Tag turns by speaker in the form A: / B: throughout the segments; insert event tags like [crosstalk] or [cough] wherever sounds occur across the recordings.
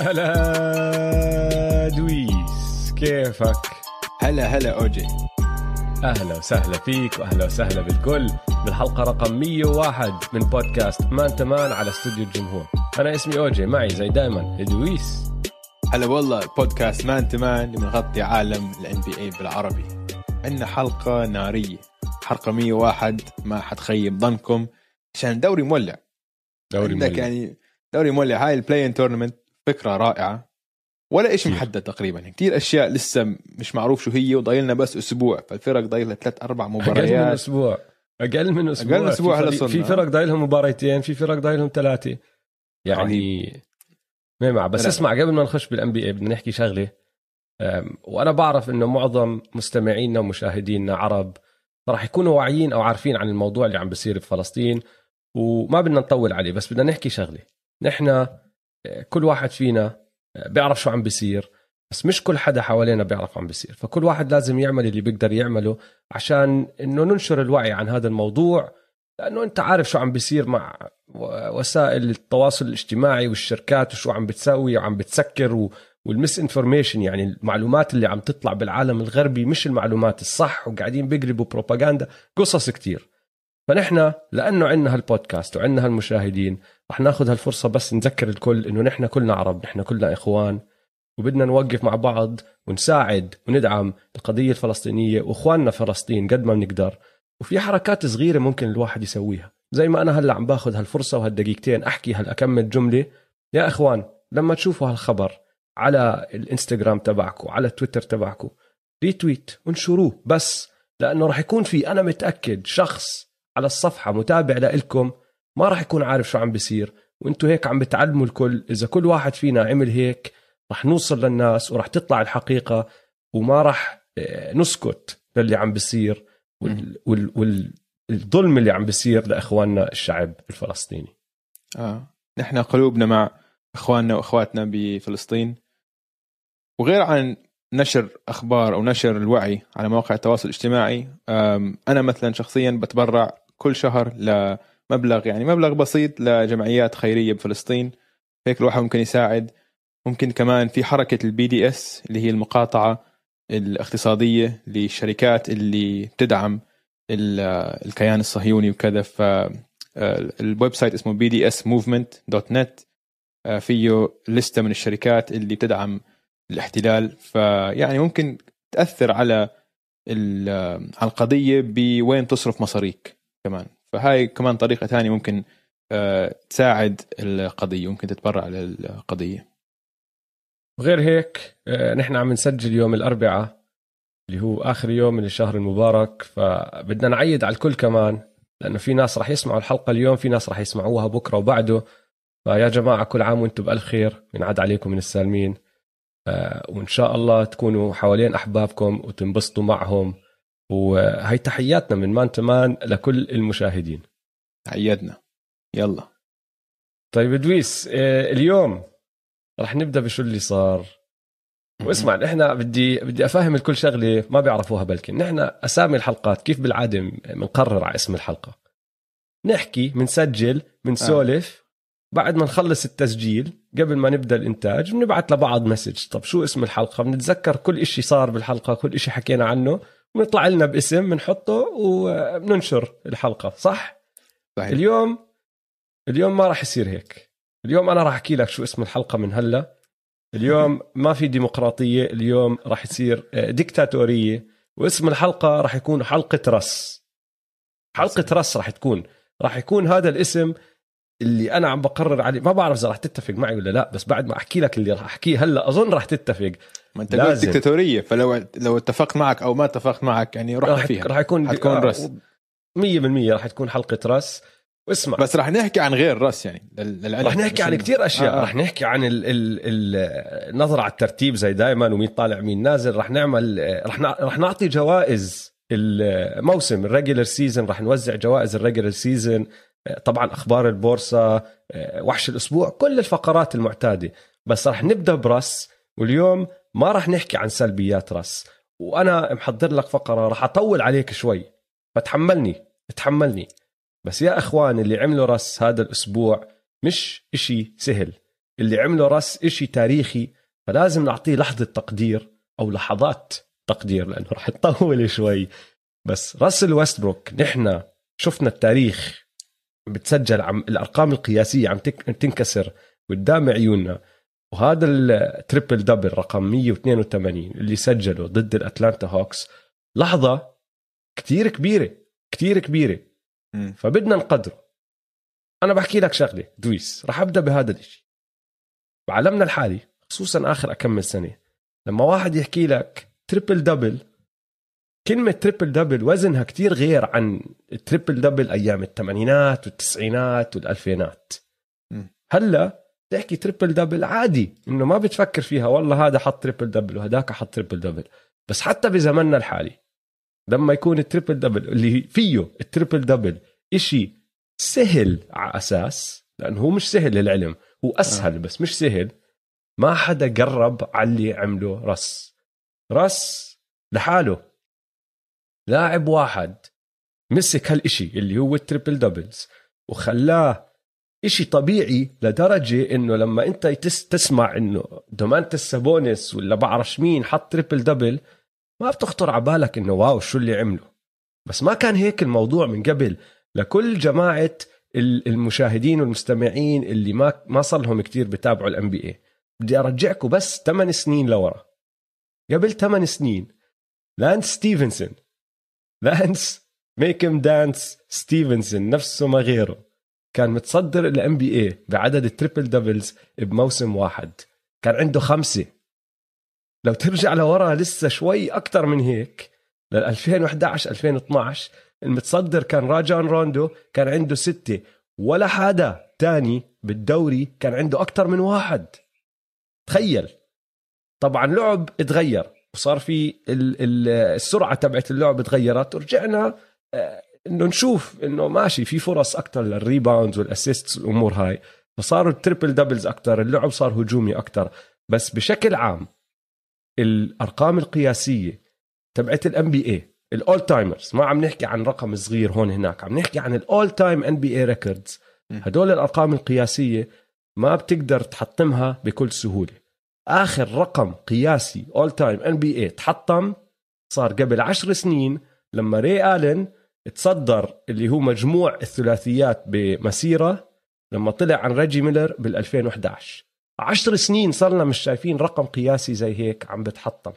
A: هلا دويس كيفك؟
B: هلا هلا أوجي.
A: أهلا وسهلا فيك وأهلا وسهلا بالكل بالحلقة رقم 101 من بودكاست Man to Man على استوديو الجمهور. أنا اسمي أوجي معي زي دائما دويس.
B: هلا والله بودكاست Man to Man اللي بنغطي عالم ال NBA بالعربي. عندنا حلقة نارية حلقة 101 ما حتخيب ظنكم عشان دوري مولع.
A: دوري مولع.
B: يعني دوري مولع هاي ال play-in tournament فكرة رائعة. ولا شيء. محدد تقريبا. كثير أشياء لسه مش معروف شو هي وضايلنا بس أسبوع. فالفرق ضايلها ثلاث أربع
A: أقل من
B: مباريات.
A: أسبوع. أقل من أسبوع
B: أقل من أسبوع.
A: في
B: هلا
A: فريق-
B: صرنا.
A: في فرق ضايلهم مباريتين في فرق ضايلهم ثلاثة. يعني ما مع بس
B: لا.
A: اسمع قبل ما نخش بال NBA بدنا نحكي شغلة. وأنا بعرف إنه معظم مستمعينا ومشاهدينا عرب راح يكونوا واعيين أو عارفين عن الموضوع اللي عم بيصير بفلسطين وما بدنا نطول عليه. بس بدنا نحكي شغلة. نحن كل واحد فينا بيعرف شو عم بيصير بس مش كل حدا حوالينا بيعرف عم بيصير. فكل واحد لازم يعمل اللي بيقدر يعمله عشان إنه ننشر الوعي عن هذا الموضوع لأنه أنت عارف شو عم بيصير مع وسائل التواصل الاجتماعي والشركات وشو عم بتسوي وعم بتسكر و... والمس انفورميشن يعني المعلومات اللي عم تطلع بالعالم الغربي مش المعلومات الصح وقاعدين بيقلبوا بروباغندا قصص كتير. فنحن لأنه عندنا هالبودكاست وعندنا هالمشاهدين رح ناخذ هالفرصة بس نذكر الكل إنه نحن كلنا عرب نحن كلنا إخوان وبدنا نوقف مع بعض ونساعد وندعم القضية الفلسطينية وإخواننا فلسطين قد ما بنقدر. وفي حركات صغيرة ممكن الواحد يسويها. زي ما أنا هلأ عم باخذ هالفرصة وهالدقيقتين أحكي هالاكمل جمله يا إخوان لما تشوفوا هالخبر على الإنستغرام تبعكم على تويتر تبعكم ريتويت وانشروه بس لأنه راح يكون في أنا متأكد شخص على الصفحة متابع لإلكم ما راح يكون عارف شو عم بيصير. وأنتم هيك عم بتعلموا الكل إذا كل واحد فينا عمل هيك راح نوصل للناس وراح تطلع الحقيقة وما راح آه، نسكت للي عم بيصير وال وال وال الظلم اللي عم بيصير لإخواننا الشعب الفلسطيني.
B: آه. نحن قلوبنا مع إخواننا وإخواتنا بفلسطين. وغير عن نشر أخبار أو نشر الوعي على مواقع التواصل الاجتماعي. أنا مثلا شخصيا بتبرع كل شهر لمبلغ يعني مبلغ بسيط لجمعيات خيرية بفلسطين. هيك الواحد ممكن يساعد. ممكن كمان في حركة ال BDS اللي هي المقاطعة الاقتصادية للشركات اللي بتدعم ال- الكيان الصهيوني وكذا. ف ال website اسمه BDS movement dot net فيه لستة من الشركات اللي بتدعم الاحتلال فيعني ممكن تأثر على على القضية بوين تصرف مصاريك كمان. فهاي كمان طريقة ثانية ممكن آه، تساعد القضية ممكن تتبرع للقضية.
A: وغير هيك آه، نحن عم نسجل يوم الأربعاء اللي هو آخر يوم من الشهر المبارك. فبدنا نعيد على الكل كمان لأنه في ناس راح يسمعوا الحلقة اليوم في ناس راح يسمعوها بكرة وبعده. فيا جماعة كل عام وأنتم بألف خير. ينعاد عليكم من السالمين. آه، وإن شاء الله تكونوا حوالين أحبابكم وتنبسطوا معهم. وهي تحياتنا من مان تمان لكل المشاهدين.
B: عيدنا يلا.
A: طيب دويس آه، اليوم رح نبدأ بشو اللي صار. واسمع نحن بدي بدي أفهم الكل شغلة ما بيعرفوها بلكن. نحن أسامي الحلقات كيف بالعادة بنقرر على اسم الحلقة؟ نحكي بنسجل بنسولف بعد ما نخلص التسجيل قبل ما نبدأ الإنتاج بنبعت لبعض مسج. طب شو اسم الحلقة؟ بنتذكر كل إشي صار بالحلقة كل إشي حكينا عنه. بنطلع لنا باسم بنحطه وبننشر الحلقة صح؟
B: صحيح.
A: اليوم اليوم ما راح يصير هيك. اليوم أنا راح أحكي لك شو اسم الحلقة من هلأ. اليوم ما في ديمقراطية اليوم راح يصير آه، ديكتاتورية. واسم الحلقة راح يكون حلقة رس. حلقة رس راح تكون. راح يكون هذا الاسم اللي أنا عم بقرر عليه ما بعرف إذا راح تتفق معي ولا لا بس بعد ما أحكي لك اللي راح أحكيه هلأ أظن راح تتفق.
B: ما أنت قلت
A: لازم.
B: ديكتاتورية فلو لو اتفقت معك أو ما اتفقت معك يعني رحنا
A: راح
B: فيها.
A: راح يكون
B: حتكون
A: آه،
B: رس.
A: 100% راح تكون حلقة رس. واسمع.
B: بس راح نحكي عن غير راس يعني لل- للعلم.
A: رح نحكي عن كتير أشياء.
B: آه، آه.
A: رح نحكي عن ال ال ال النظره على الترتيب زي دائما ومين طالع مين نازل. رح نعمل رح نع- رح نعطي جوائز الموسم ال regular season رح نوزع جوائز ال regular season طبعا أخبار البورصة وحش الأسبوع كل الفقرات المعتادة. بس رح نبدأ برس واليوم ما رح نحكي عن سلبيات رس وأنا محضر لك فقرة رح أطول عليك شوي. فتحملني تحملني بس يا إخوان اللي عملوا رس هذا الأسبوع مش إشي سهل. اللي عمله رس إشي تاريخي فلازم نعطيه لحظة تقدير أو لحظات تقدير لأنه رح تطول شوي. بس راسل ويستبروك نحن شفنا التاريخ. بتسجل عم الأرقام القياسية عم تنكسر قدام عيوننا. وهذا ال triple double رقم 182 اللي سجله ضد الأتلانتا هوكس. لحظة كتير كبيرة كتير كبيرة. فبدنا نقدره. أنا بحكي لك شغلة دويس رح أبدأ بهذا الشيء بعالمنا الحالي خصوصا آخر كم سنة لما واحد يحكي لك triple double كلمة triple double وزنها كتير غير عن ال triple double أيام الثمانينات والتسعينات والألفينات. هلأ تحكي triple double عادي إنه ما بتفكر فيها والله هذا حط triple double وهداك حط triple double بس حتى بزمننا الحالي لما يكون ال triple double اللي فيه ال triple double إشي سهل على أساس لأنه هو مش سهل للعلم هو أسهل آه. بس مش سهل. ما حدا قرب على اللي عمله رس رس لحاله. لاعب واحد مسك هالإشي اللي هو ال triple doubles وخلاه إشي طبيعي لدرجة إنه لما أنت تسمع إنه دومانتاس سابونيس ولا بعرفش مين حط triple double ما بتخطر على بالك إنه wow شو اللي عمله بس ما كان هيك الموضوع من قبل. لكل جماعة المشاهدين والمستمعين اللي ما ما صار لهم كثير بتابعوا ال NBA بدي أرجعكم بس 8 سنين لورا. قبل 8 سنين لانس ستيفنسون لانس make 'em dance ستيفنسون نفسه ما غيره. كان متصدر ال NBA بعدد ال triple doubles بموسم واحد. كان عنده خمسة. لو ترجع لورا لسه شوي أكثر من هيك لل 2011 2012 المتصدر كان راجان روندو كان عنده ستة. ولا حدا تاني بالدوري كان عنده أكثر من واحد. تخيل. طبعا لعب اتغير. وصار في السرعة تبعت اللعب تغيرت. ورجعنا آه، إنه نشوف إنه ماشي في فرص أكثر لل rebounds وال assists والأمور هاي. فصاروا ال triple doubles أكثر اللعب صار هجومي أكثر بس بشكل عام الأرقام القياسية تبعت ال NBA ال all-timers ما عم نحكي عن رقم صغير هون هناك عم نحكي عن ال all-time NBA records هدول الأرقام القياسية ما بتقدر تحطمها بكل سهولة. آخر رقم قياسي all-time NBA تحطم صار قبل عشر سنين لما ري الن تصدر اللي هو مجموع الثلاثيات بمسيرة لما طلع عن ريجي ميلر بال 2011 عشر سنين صرنا مش شايفين رقم قياسي زي هيك عم بتحطم.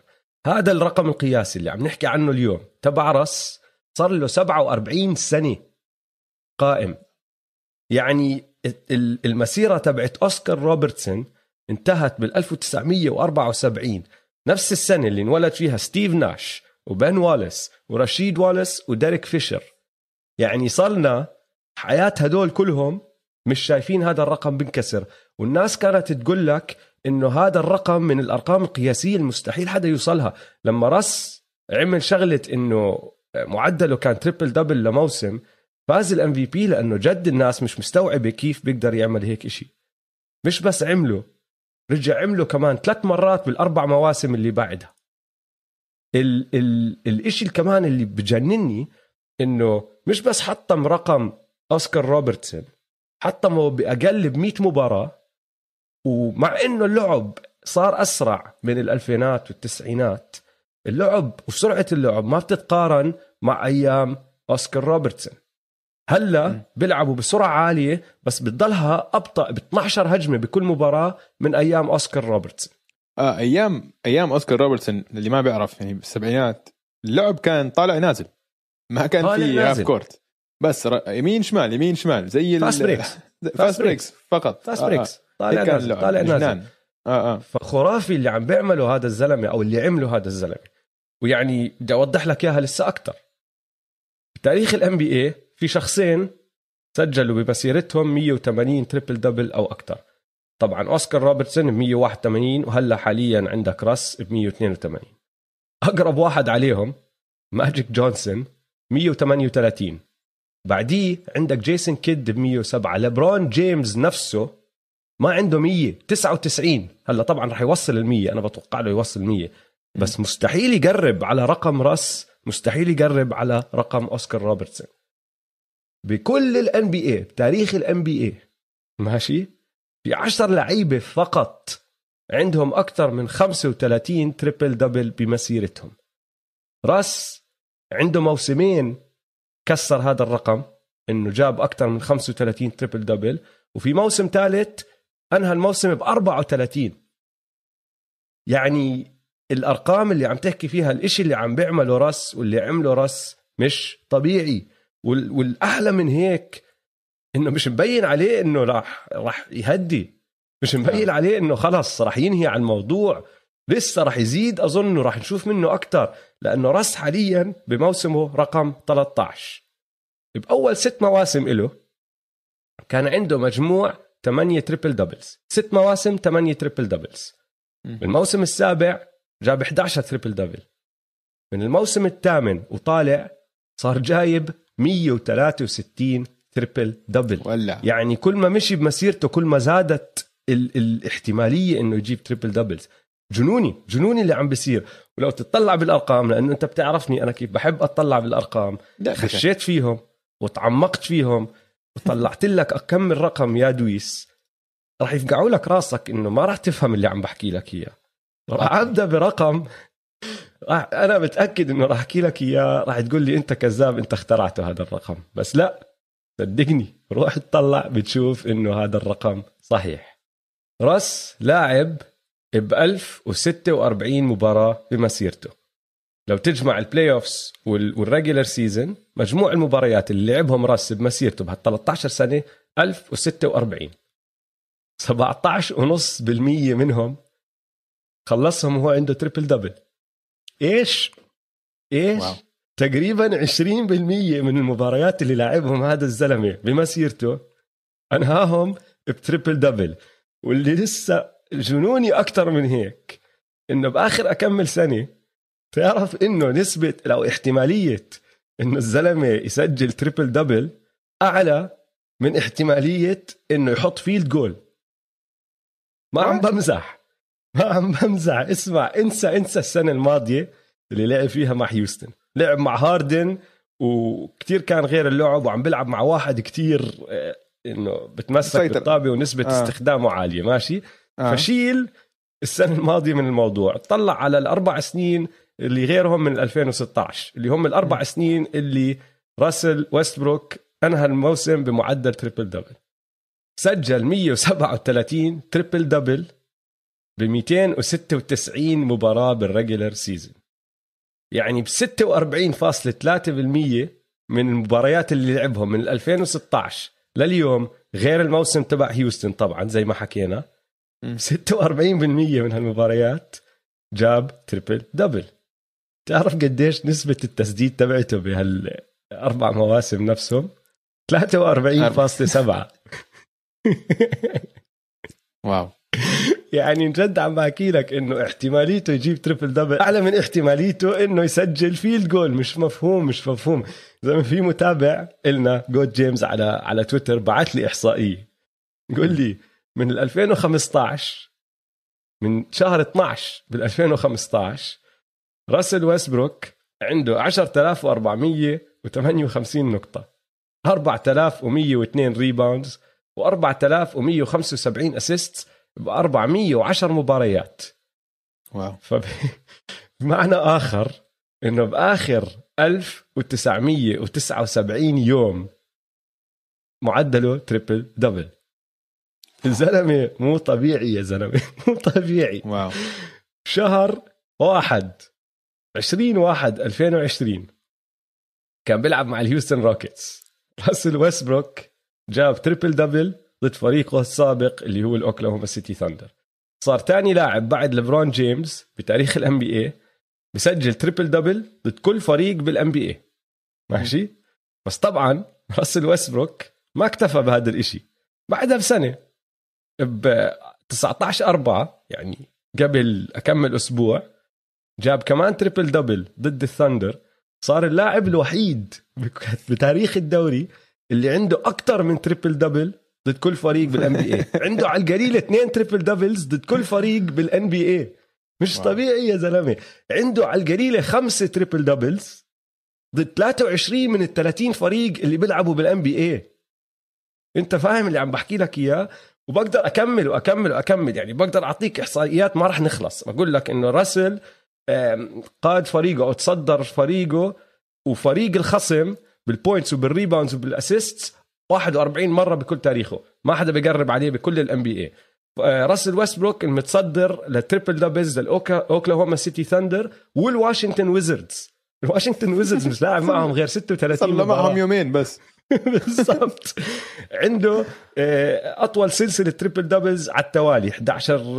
A: هذا الرقم القياسي اللي عم نحكي عنه اليوم. تبع رس صار له 47 سنة قائم. يعني المسيرة تبعت أوسكار روبرتسون انتهت بال 1974 نفس السنة اللي انولد فيها ستيف ناش وبن واليس ورشيد واليس وديريك فيشر. يعني صرلنا حياة هدول كلهم مش شايفين هذا الرقم بنكسر. والناس كانت تقول لك إنه هذا الرقم من الأرقام القياسية المستحيل حدا يوصلها. لما رس عمل شغلة إنه معدله كان triple double لموسم فاز ال MVP لأنه جد الناس مش مستوعبة كيف بيقدر يعمل هيك إشي. مش بس عمله رجع عمله كمان ثلاث مرات بالأربع مواسم اللي بعدها. ال ال الإشي كمان اللي بجنني إنه مش بس حطم رقم أوسكار روبرتسون حطمه بأقل ب 100 مباراة ومع إنه اللعب صار أسرع من الألفينات والتسعينات اللعب وسرعة اللعب ما بتتقارن مع أيام أوسكار روبرتسون. هلا بيلعبوا بسرعة عالية بس بتضلها أبطأ ب 12 هجمة بكل مباراة من أيام أوسكار روبرتسون
B: آه أيام أيام أوسكار روبرتسون اللي ما بيعرف يعني بالسبعينات اللعب كان طالع نازل. ما كان في half court بس يمين شمال يمين شمال زي
A: fast breaks
B: fast breaks فقط.
A: fast breaks طالع نازل طالع نازل. آه آه. فخرافي اللي عم بيعمله هذا الزلمة أو اللي عمله هذا الزلمة. ويعني بدي أوضح لك إياها لسه أكثر بتاريخ ال NBA في شخصين سجلوا بمسيرتهم 180 triple double أو أكثر طبعا أوسكار روبرتسون ب 181 وهلأ حاليا عندك راس ب 182 أقرب واحد عليهم ماجيك جونسون 138 بعديه عندك جيسون كيد ب 107 لبرون جيمس نفسه ما عنده 199 هلأ طبعا رح يوصل ال 100 أنا بتوقع له يوصل 100 بس مستحيل يقرب على رقم راس مستحيل يقرب على رقم أوسكار روبرتسون. بكل ال NBA بتاريخ ال NBA ماشي؟ في 10 لعيبة فقط عندهم أكثر من 35 triple double بمسيرتهم. راس عنده موسمين كسر هذا الرقم إنه جاب أكثر من 35 triple double وفي موسم ثالث أنهى الموسم ب 34 يعني الأرقام اللي عم تحكي فيها الإشي اللي عم بيعمله راس واللي عمله راس مش طبيعي. والاحلى من هيك إنه مش مبين عليه إنه راح راح يهدي. مش مبين عليه إنه خلص راح ينهي على الموضوع لسه راح يزيد اظن راح نشوف منه أكثر لأنه راس حاليا بموسمه رقم 13 بأول ست مواسم له كان عنده مجموع 8 triple doubles ست مواسم 8 triple doubles بالموسم السابع جاب 11 triple double من الموسم الثامن وطالع صار جايب 163 triple double.
B: ولا.
A: يعني كل ما مشي بمسيرته كل ما زادت ال- الاحتمالية إنه يجيب triple doubles. جنوني جنوني اللي عم بيصير. ولو تطلع بالأرقام لأنه أنت بتعرفني أنا كيف بحب أطلع بالأرقام. خشيت فيهم وتعمقت فيهم وطلعت لك كم الرقم يا دويس. راح يفقعوا لك راسك إنه ما راح تفهم اللي عم بحكي لك إياه. راح أبدأ برقم راح أنا متأكد إنه راح أحكي لك إياه راح تقول لي أنت كذاب أنت اخترعته هذا الرقم. بس لا صدقني روح تطلع بتشوف إنه هذا الرقم صحيح. راس لاعب ب 1046 مباراة بمسيرته. لو تجمع ال playoffs وال regular season مجموع المباريات اللي لعبهم راس بمسيرته بهال 13 سنه 1046 17.5% منهم خلصهم وهو عنده triple double إيش؟ إيش؟
B: wow.
A: تقريبا 20% من المباريات اللي لعبهم هذا الزلمة بمسيرته أنهاهم ب triple double واللي لسه جنوني أكثر من هيك إنه بآخر أكم سنة تعرف إنه نسبة أو احتمالية إنه الزلمة يسجل triple double أعلى من احتمالية إنه يحط field goal. ما عم بمزح. بمزح اسمع انسى انسى السنة الماضية اللي لعب فيها مع هيوستن لعب مع هاردن وكتير كان غير اللعب وعم بيلعب مع واحد كتير آه، إنه بتمسك
B: مسيطر.
A: بالطابة ونسبة
B: آه.
A: آه. استخدامه عالية ماشي
B: آه.
A: فشيل السنة الماضية من الموضوع طلع على الأربع سنين اللي غيرهم من 2016 اللي هم الأربع سنين اللي راسل ويستبروك أنهى الموسم بمعدل triple double سجل 137 triple double ب 296 مباراة بال regular season يعني ب 46.3% من المباريات اللي لعبهم من 2016 لليوم غير الموسم تبع هيوستن طبعا زي ما حكينا.
B: مم.
A: 46% من هالمباريات جاب triple double تعرف قديش نسبة التسديد تبعته بهالأربع مواسم نفسهم؟ 43.7 [laughs]
B: wow. [laughs]
A: يعني جد عم بحكي لك إنه احتماليته يجيب triple double أعلى من احتماليته إنه يسجل field goal مش مفهوم مش مفهوم. زي ما في متابع إلنا جود جيمس على على تويتر بعت لي إحصائية. يقول لي من ال 2015 من شهر 12 بال 2015 راسل ويستبروك عنده 10458 نقطة 4102 rebounds و4175 assist ب 410 مباريات.
B: wow.
A: فبمعنى [laughs] آخر إنه بآخر 1979 يوم معدله triple double الزلمه مو طبيعي يا زلمة [laughs] مو طبيعي.
B: wow.
A: شهر واحد 20 واحد 2020 كان بيلعب مع الهيوستن روكيتس. راسل ويستبروك جاب triple double ضد فريقه السابق اللي هو الأوكلاهوما سيتي ثاندر. صار تاني لاعب بعد ليبرون جيمس بتاريخ ال NBA بسجل triple double ضد كل فريق بال NBA ماشي؟ بس طبعا راسل ويستبروك ما اكتفى بهذا الإشي. بعدها بسنة ب 19 4 يعني قبل أكم أسبوع جاب كمان triple double ضد الثندر صار اللاعب الوحيد بتاريخ الدوري اللي عنده أكثر من triple double ضد كل فريق بال NBA عنده على القليل اثنين triple doubles ضد كل فريق بال NBA مش
B: wow.
A: طبيعي يا زلمة. عنده على القليله خمسه triple doubles ضد 23 من ال 30 فريق اللي بيلعبوا بال NBA انت فاهم اللي عم بحكي لك إياه؟ وبقدر أكمل وأكمل وأكمل. يعني بقدر أعطيك إحصائيات ما راح نخلص. بقول لك إنه راسل قاد فريقه أو تصدر فريقه وفريق الخصم بال points وبال rebounds وبال assists 41 مرة بكل تاريخه. ما حدا بيقرب عليه بكل ال NBA راسل ويستبروك المتصدر لل triple doubles للاوكلاهوما سيتي ثاندر والواشنطن ويزردز. [laughs] الواشنطن ويزردز مش لاعب معهم غير 36
B: صار معهم يومين بس. [laughs]
A: بالضبط. عنده آه، أطول سلسلة triple doubles على التوالي 11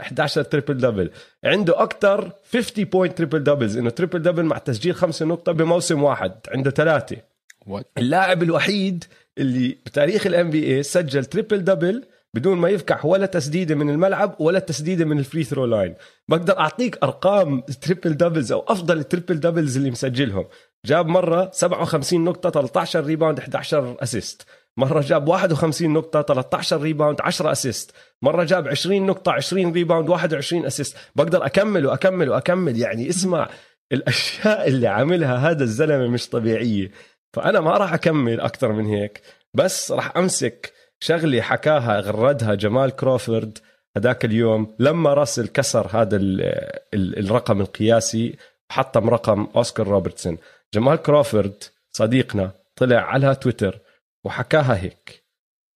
A: 11 triple double عنده أكثر 50 point triple doubles إنه triple double مع تسجيل خمسين نقطة بموسم واحد. عنده ثلاثة. اللاعب الوحيد اللي بتاريخ ال NBA سجل triple double بدون ما يفكح ولا تسديدة من الملعب ولا تسديدة من ال free throw line بقدر أعطيك أرقام triple doubles أو أفضل ال triple doubles اللي مسجلهم. جاب مرة 57 نقطة 13 rebound 11 assist مرة جاب 51 نقطة 13 rebound 10 assist مرة جاب 20 نقطة 20 rebound 21 assist بقدر اكمل واكمل واكمل يعني اسمع الأشياء اللي عاملها هذا الزلمة مش طبيعية. فأنا ما راح أكمل أكثر من هيك بس راح أمسك شغله حكاها غردها جمال كروفورد هذاك اليوم. لما راسل كسر هذا ال ال الرقم القياسي حطم رقم أوسكار روبرتسون. جمال كروفورد صديقنا طلع على تويتر وحكاها هيك.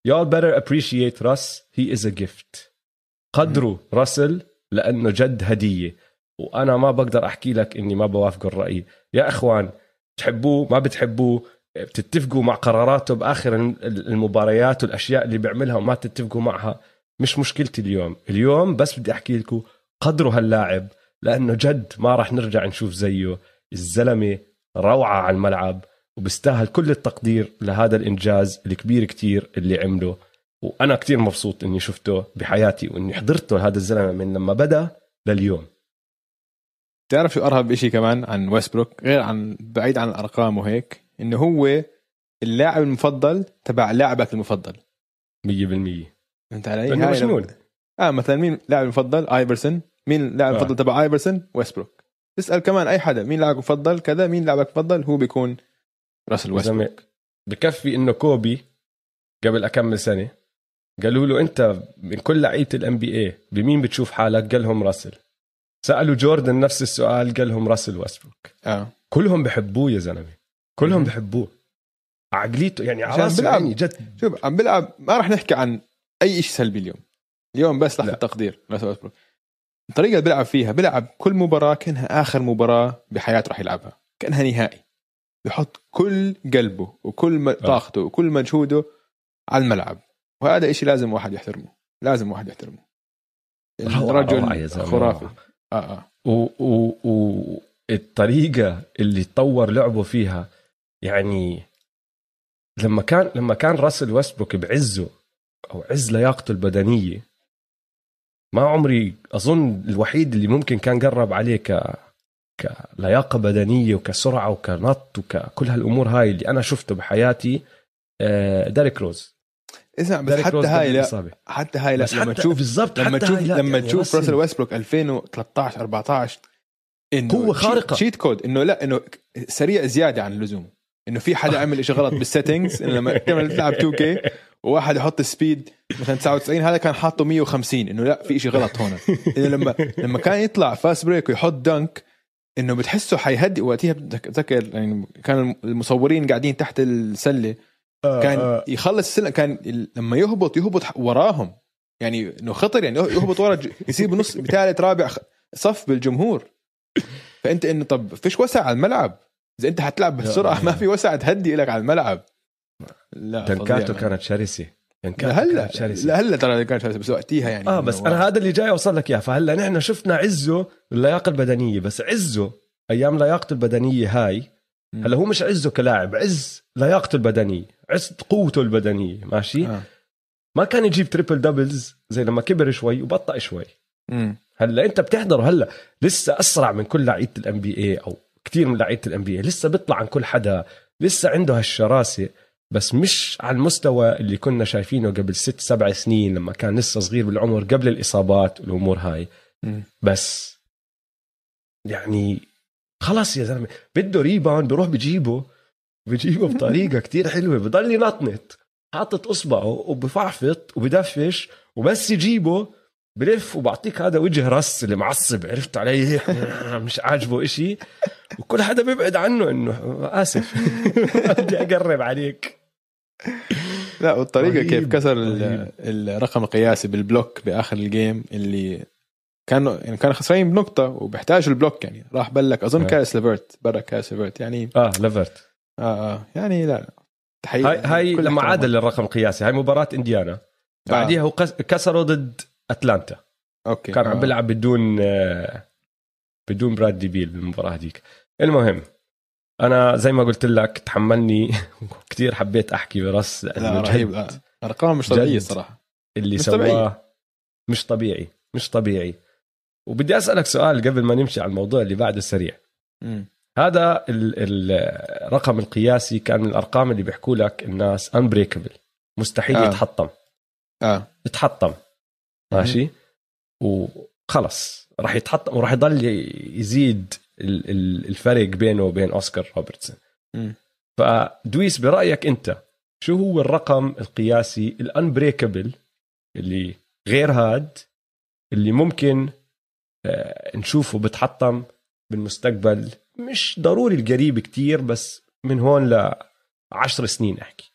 A: Y'all better appreciate Russ. He is a gift. قدروا راسل لأنه جد هدية. وأنا ما بقدر أحكي لك إني ما بوافق الرأي. يا إخوان تحبوه ما بتحبوه بتتفقوا مع قراراته بآخر المباريات والأشياء اللي بيعملها وما تتفقوا معها. مش مشكلتي اليوم. اليوم بس بدي أحكي لكم قدروا هاللاعب لأنه جد ما راح نرجع نشوف زيه. الزلمة روعة على الملعب وبستاهل كل التقدير لهذا الإنجاز الكبير كتير اللي عمله. وأنا كتير مبسوط إني شفته بحياتي وإني حضرته هذا الزلمة من لما بدأ لليوم.
B: تعرف شو أرهب شيء كمان عن ويستبروك غير عن بعيد عن الأرقام وهيك إنه هو اللاعب المفضل تبع لاعبك المفضل 100% فهمت علي؟
A: هاي مجنون
B: آه مثلا مين لاعب المفضل؟ ايفرسون مين اللاعب آه. المفضل تبع ايفرسون؟ ويستبروك تسأل كمان أي حدا مين لاعبك المفضل كذا مين لاعبك المفضل هو بيكون راسل ويستبروك
A: بكفي إنه كوبي قبل أكمل سنة قالوا له أنت من كل لعيبة ال NBA بمين بتشوف حالك؟ قال لهم راسل سألوا جوردن نفس السؤال قال لهم راسل ويستبروك
B: آه.
A: كلهم بحبوه يا زلمة. كلهم بحبوه. عقليته يعني
B: على يعني جد. شوف عم بلعب ما راح نحكي عن أي شيء سلبي اليوم. اليوم بس لحظة تقدير الطريقة اللي بيلعب فيها بيلعب كل مباراة كأنها آخر مباراة بحياته راح يلعبها. كأنها نهائي. بحط كل قلبه وكل آه. طاقته وكل مجهوده على الملعب. وهذا إشي لازم واحد يحترمه. لازم واحد يحترمه.
A: الرجل خرافي. آه آه. الطريقة اللي طور لعبه فيها يعني لما كان لما كان راسل ويستبروك بعزه أو عز لياقته البدنية ما عمري أظن الوحيد اللي ممكن كان قرب عليه ك كلياقه بدنية وكسرعة وكنط وككل هالأمور هاي اللي أنا شفته بحياتي آه، ديريك روز.
B: اسمع بس حتى هاي لا حتى هاي لا لما تشوف
A: بالضبط
B: لما تشوف لما يعني تشوف راسل ويستبروك 2013 14
A: إنه قوة خارقة.
B: cheat code إنه لا إنه سريع زيادة عن اللزوم. إنه في حدا [laughs] عمل شيء غلط بال settings إنه لما تعمل تلعب 2K وواحد يحط speed مثلا 99 هذا كان حاطه 150 إنه لا في شيء غلط هون. [laughs] إنه لما لما كان يطلع fast break ويحط dunk إنه بتحسه حيهدي. وقتها بتذكر يعني كان المصورين قاعدين تحت السلة كان آه. يخلص السله كان لما يهبط يهبط وراهم. يعني إنه خطر يعني يهبط ورا [laughs] يسيب نص ثالث رابع صف بالجمهور. فأنت انه طب فيش وسع على الملعب؟ إذا أنت حتلعب بالسرعه ما في وسع تهدي لك على الملعب.
A: لا دنكاته يعني. كانت شرسه
B: لهلا لهلا ترى كانت شرسه بس وقتها يعني
A: آه بس أنا هذا اللي جاي أوصل لك إياه. فهلا نحن شفنا عز اللياقه البدنية بس عزه أيام لياقته البدنية هاي هلا هو مش عزه كلاعب عز لياقته البدنية عز قوته البدنية ماشي آه. ما كان يجيب triple double ز زي لما كبر شوي وبطأ شوي
B: مم.
A: هلا انت بتحضر هلا لسه أسرع من كل لعيبة ال NBA أو كثير من لعيبة ال NBA لسه بيطلع عن كل حدا لسه عنده هالشراسة بس مش على المستوى اللي كنا شايفينه قبل ست سبع سنين لما كان لسه صغير بالعمر قبل الإصابات والأمور هاي
B: م.
A: بس يعني خلاص يا زلمة بده ريباوند بروح بجيبه. بجيبه بطريقة كتير حلوة بضل ينطنط حاطط إصبعه وبفعفط وبدفش وبس يجيبه. بلف وبعطيك هذا وجه رس اللي معصب عرفت علي؟ هيك [laughs] مش عاجبه إشي. وكل حدا بيبعد عنه إنه آسف. [laughs] بدي أقرب عليك.
B: لا
A: والطريقة
B: كيف كسر. الرقم القياسي بالبلوك بآخر الجيم اللي كانوا يعني كانوا خسرانين بنقطة وبيحتاجوا البلوك يعني راح بلك أظن
A: آه.
B: كاس ليفرت برا كاس ليفرت يعني
A: آه ليفرت
B: آه آه يعني لا تحيه
A: هاي هاي لما. عادل الرقم القياسي هاي مباراة إنديانا بعديها هو كسروا ضد أتلانتا
B: أوكي
A: كان عم
B: آه.
A: بيلعب بدون آه، بدون براد بيل بالمباراه هذيك المهم أنا زي ما قلت لك تحملني [laughs] كثير حبيت أحكي برس
B: لا رهيب آه. أرقام مش طبيعية
A: جد.
B: الصراحه
A: اللي
B: مش
A: سواه
B: طبيعي.
A: مش طبيعي مش طبيعي وبدي أسألك سؤال قبل ما نمشي على الموضوع اللي بعده سريع.
B: مم.
A: هذا ال- ال- الرقم القياسي كان من الأرقام اللي بيحكوا لك الناس انبريكبل مستحيل
B: آه.
A: يتحطم.
B: آه.
A: يتحطم. ماشي؟ وخلص. راح يتحطم وراح يضل يزيد ال- ال- الفرق بينه وبين أوسكار روبرتسون. فدويس برأيك أنت شو هو الرقم القياسي الانبريكبل اللي غير هاد اللي ممكن نشوفه بتحطم بالمستقبل. مش ضروري القريب كتير بس من هون ل عشر سنين
B: أحكي.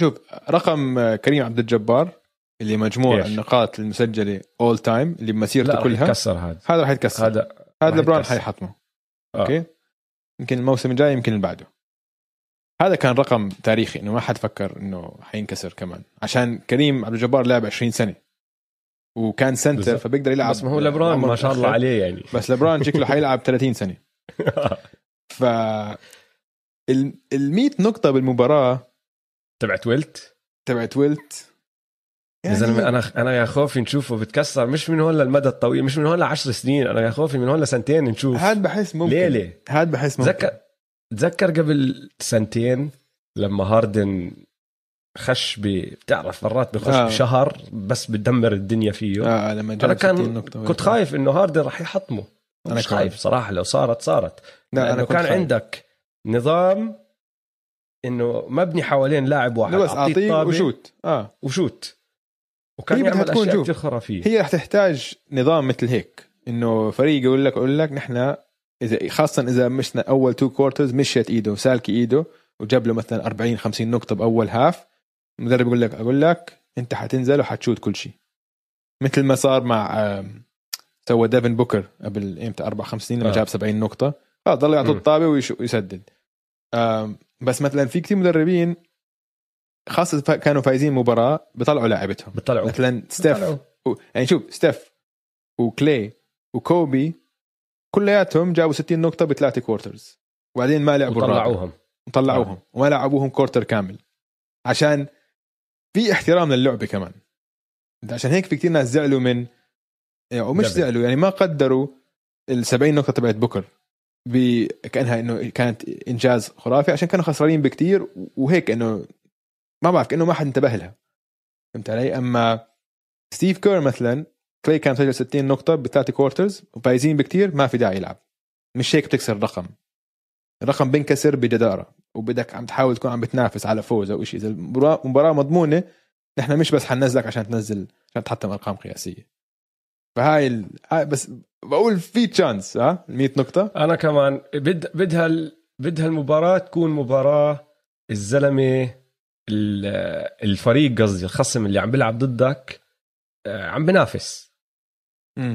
B: شوف رقم آه، كريم عبد الجبار اللي مجموع
A: إيش؟
B: النقاط المسجلة all time اللي بمسيرته
A: لا
B: كلها.
A: يتكسر هذا.
B: هذا راح يتكسر. هذا,
A: هذا
B: لبران. حيحطمه
A: آه.
B: أوكي؟ يمكن الموسم الجاي يمكن اللي بعده. هذا كان رقم تاريخي إنه ما حد فكر إنه حينكسر كمان. عشان كريم عبد الجبار لعب 20 سنة. وكان center
A: بالظبط.
B: فبيقدر يلعب.
A: بس ما هو لبران ما شاء الله. عليه يعني.
B: بس لبران شكله حيلعب 30 سنة. [laughs] ف ال ال 100 نقطة بالمباراة
A: تبعت ويلت
B: تبعت ويلت
A: يا زلمة أنا أنا يا خوفي نشوفه بتكسر مش من هون للمدى الطويل مش من هون لعشر سنين. أنا يا خوفي من هون لسنتين نشوف.
B: هاد بحس ممكن.
A: ليله
B: هاد بحس ممكن.
A: تذكر تذكر قبل سنتين لما هاردن خش ب بتعرف مرات بخش
B: آه.
A: بشهر بس بدمر الدنيا فيه
B: آه لما
A: أنا
B: جاب 60
A: كان كنت خايف إنه هاردن راح يحطمه
B: أنا
A: مش. خايف صراحة لو صارت صارت
B: لا
A: لأنه
B: أنا كنت
A: كان
B: خايف.
A: عندك نظام إنه مبني حوالين لاعب واحد
B: بس
A: أعطيه
B: و
A: shoot
B: آه و
A: shoot وكان
B: هي
A: يعمل
B: تكون أشياء.
A: كثير خرافية
B: هي رح تحتاج نظام مثل هيك إنه فريق يقول لك أقول لك نحن إذا خاصة إذا مشنا أول two quarters مشيت إيده سالكي إيده وجاب له مثلا 40 50 نقطة بأول half المدرب يقول لك أقول لك أنت حتنزل وحتشوت كل شيء. مثل ما صار مع سوى ديفن بوكر قبل إمتى؟ أربع خمس سنين لما
A: آه.
B: جاب 70 نقطة. خلاص ضل يعطوا
A: مم.
B: الطابة ويسدد. بس مثلا في كثير مدربين خاصة فا- كانوا فايزين مباراة بيطلعوا لاعبتهم.
A: بيطلعوا
B: مثلا ستيف. و- يعني شوف ستيف وكلاي وكوبي كلياتهم جابوا 60 نقطة بثلاثة quarters وبعدين ما لعبوا الرابع.
A: وطلعوهم.
B: وطلعوهم. وما لعبوهم quarter كامل. عشان في احترام للعبة كمان. عشان هيك في كتير ناس زعلوا من يعني ومش
A: دبل.
B: زعلوا يعني ما قدروا ال 70 نقطة تبعت بوكر كأنها إنه كانت إنجاز خرافي عشان كانوا خسرانين بكتير وهيك إنه ما بعرف كأنه ما حد انتبه لها. فهمت علي؟ أما ستيف كير مثلا كلاي كان سجل 60 نقطة بثلاثة quarters وفايزين بكتير ما في داعي يلعب. مش هيك بتكسر الرقم. الرقم بينكسر بجدارة. وبدك عم تحاول تكون عم بتنافس على فوز أو شيء إذا المباراة مباراة مضمونة نحن مش بس حننزلك عشان تنزل عشان تحطم أرقام قياسية. فهاي ال... بس بقول في chance ها؟ ال 100 نقطة؟
A: أنا كمان بد بدها ال... بدها المباراة تكون مباراة الزلمة ال- الفريق قصدي الخصم اللي عم بيلعب ضدك آه، عم بنافس.